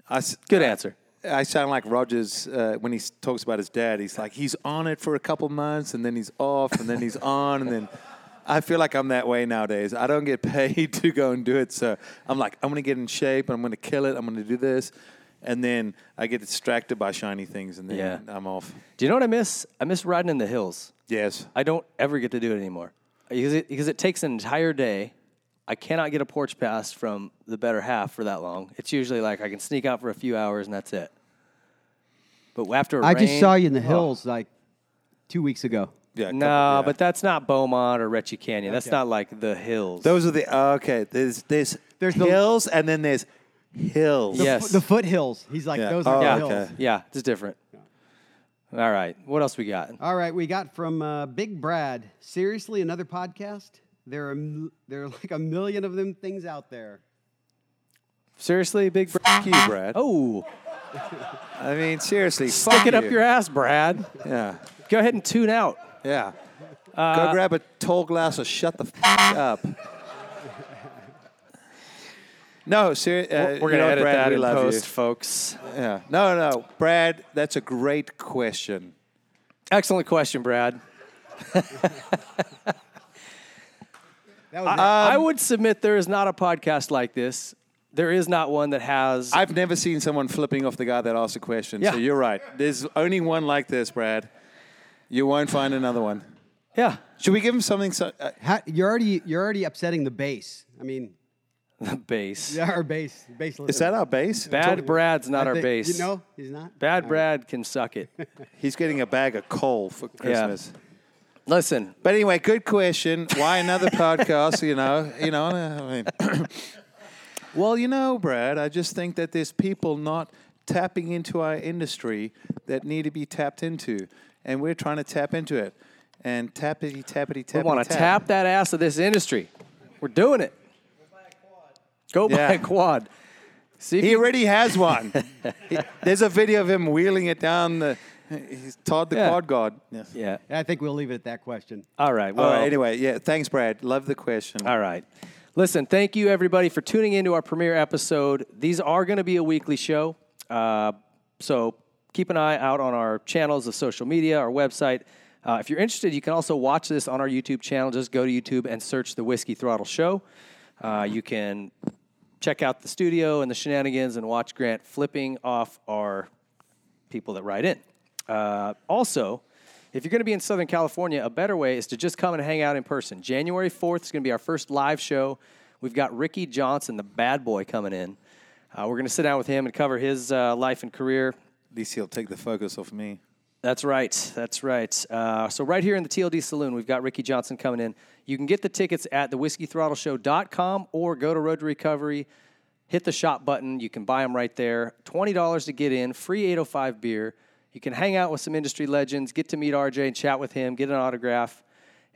I s- Good answer. I sound like Rogers uh, when he s- talks about his dad. He's like he's on it for a couple months and then he's off and then he's on and then. I feel like I'm that way nowadays. I don't get paid to go and do it, so I'm like I'm gonna get in shape. I'm gonna kill it. I'm gonna do this, and then I get distracted by shiny things, and then Yeah. I'm off. Do you know what I miss? I miss riding in the hills. Yes. I don't ever get to do it anymore because it, because it takes an entire day. I cannot get a porch pass from the better half for that long. It's usually like I can sneak out for a few hours and that's it. But after I just rain- saw you in the oh. hills like two weeks ago. Yeah. No, couple- yeah. but that's not Beaumont or Reche Canyon. That's not like the hills. those are the okay. There's there's There's the- hills and then there's hills. The, Yes. the foothills. He's like, Yeah. those are Oh, the okay. hills. yeah, it's different. All right, what else we got? All right, we got from uh, Big Brad. Seriously, another podcast? There are m- there are like a million of them things out there. Seriously, big. Br- Fuck you, Brad. oh, I mean, seriously, stick fuck it up you. your ass, Brad. Yeah. Go ahead and tune out. Yeah. Uh, Go grab a tall glass or shut the f- up. No, seriously. Uh, We're gonna know, edit Brad, that we in love post, folks. You. Yeah. No, no, Brad. That's a great question. Excellent question, Brad. That was. I would submit there is not a podcast like this. There is not one that has. I've never seen someone flipping off the guy that asked a question. Yeah. So you're right. There's only one like this, Brad. You won't find another one. yeah, Should we give him something? So, uh, How, you're already you're already upsetting the base. I mean, the base. yeah, our base base. is that our base? Bad Brad's not I our think- base. You know, he's not. Bad Brad can suck it. He's getting a bag of coal for Christmas. Listen, But anyway, good question. Why another podcast? You know, you know. I mean, well, you know, Brad, I just think that there's people not tapping into our industry that need to be tapped into, and we're trying to tap into it. And tappity tappity we want to tap that ass of this industry. We're doing it. Go buy Yeah. a quad. See if He you- already has one. He- there's a video of him wheeling it down the. He's Todd the Yeah. quad god. Yes. yeah. I think we'll leave it at that question. All right. Well, All right. Anyway, yeah. Thanks, Brad. Love the question. All right. Listen, thank you everybody for tuning into our premiere episode. These are going to be a weekly show. Uh, so keep an eye out on our channels of social media, our website. Uh, if you're interested, you can also watch this on our YouTube channel. Just go to YouTube and search the Whiskey Throttle Show. Uh, you can check out the studio and the shenanigans and watch Grant flipping off our people that write in. Uh, also, if you're going to be in Southern California, a better way is to just come and hang out in person. January 4th is going to be our first live show. We've got Ricky Johnson, the bad boy, coming in. Uh, we're going to sit down with him and cover his uh, life and career. At least he'll take the focus off me. That's right. That's right. Uh, so right here in the TLD Saloon, we've got Ricky Johnson coming in. You can get the tickets at thewhiskeythrottleshow.com or go to Road to Recovery, hit the shop button. You can buy them right there. $20 to get in, free 805 beer. You can hang out with some industry legends, get to meet RJ and chat with him, get an autograph,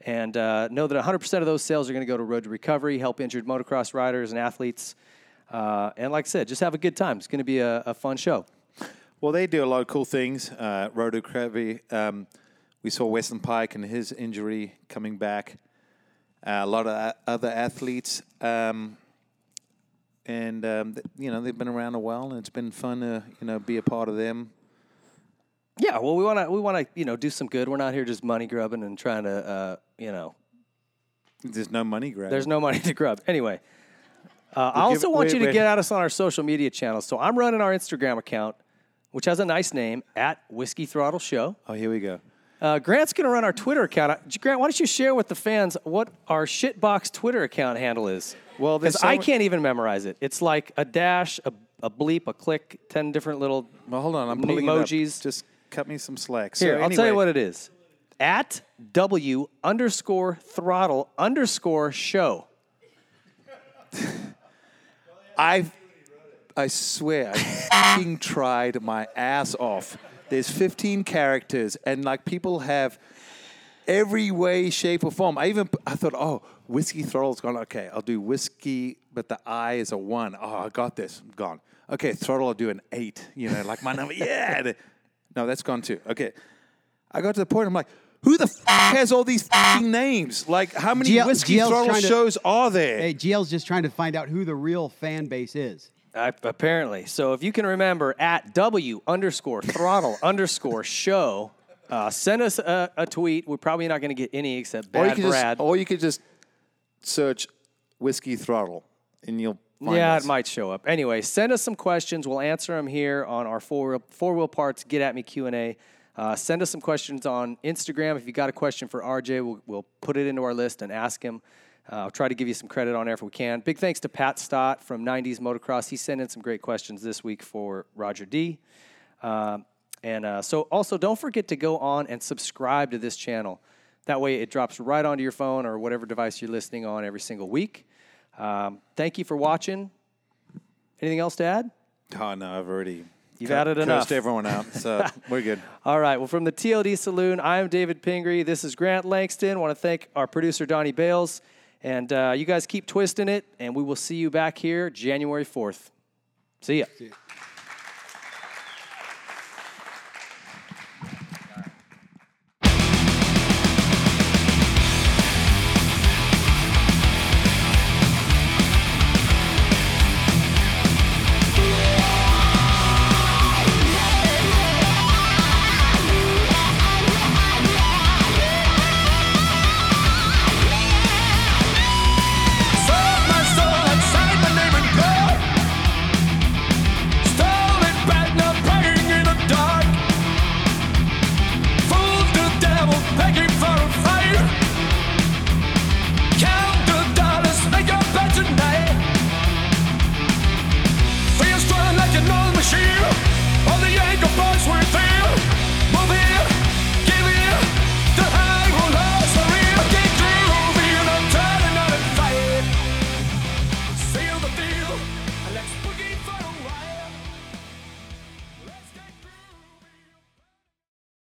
and uh, know that 100% of those sales are going to go to Road to Recovery, help injured motocross riders and athletes. Uh, and like I said, just have a good time. It's going to be a, a fun show. Well, they do a lot of cool things. Uh, Road to Um, we saw Weston Peick and his injury coming back. Uh, a lot of a- other athletes, um, and um, th- you know they've been around a while, and it's been fun to you know be a part of them. Yeah, well, we want to we want to you know do some good. We're not here just money grubbing and trying to uh, you know. There's no money grab. There's no money to grub. Anyway, uh, I We'll also give- want wait, you to wait. get at us on our social media channels. So I'm running our Instagram account, which has a nice name at Whiskey Throttle Show. oh, here we go. Uh, Grant's going to run our Twitter account. Uh, Grant, why don't you share with the fans what our shitbox Twitter account handle is? Well, because so I can't even memorize it. It's like a dash, a, a bleep, a click, ten different little Well, hold on. I'm pulling emojis. Just cut me some slack. Here, so I'll tell you what it is. At W underscore throttle underscore show. I I swear, I fucking tried my ass off. There's 15 characters, and like people have every way, shape, or form. I even I thought, oh, whiskey throttle's gone. Okay, I'll do whiskey, but the I is a one. Oh, I got this. Gone. Okay, throttle, I'll do an eight. You know, like my number. Yeah. No, that's gone too. Okay. I got to the point. I'm like, Who the f- has all these f***ing names? Like, how many GL whiskey GL's throttle trying to- shows are there? Hey, GL's just trying to find out who the real fan base is. Apparently. So if you can remember at W underscore throttle underscore show, uh, send us a, a tweet. We're probably not going to get any except or you Bad could Brad. just, or you could just search whiskey throttle, and you'll find yeah, us. it might show up. Anyway, send us some questions. We'll answer them here on our four four wheel parts get at me Q and A. Uh, send us some questions on Instagram. If you got a question for RJ, we'll, we'll put it into our list and ask him. Uh, I'll try to give you some credit on there if we can. Big thanks to Pat Stott from 90s Motocross. He sent in some great questions this week for Roger D. Um, and uh, so, also, don't forget to go on and subscribe to this channel. That way, it drops right onto your phone or whatever device you're listening on every single week. Um, thank you for watching. Anything else to add? Oh no, I've already. You've added enough. Cursed everyone out, so we're good. All right. Well, from the TLD Saloon, I am David Pingree. This is Grant Langston. want to thank our producer, Donnie Bales. And uh, you guys keep twisting it, and we will see you back here January 4th. See ya.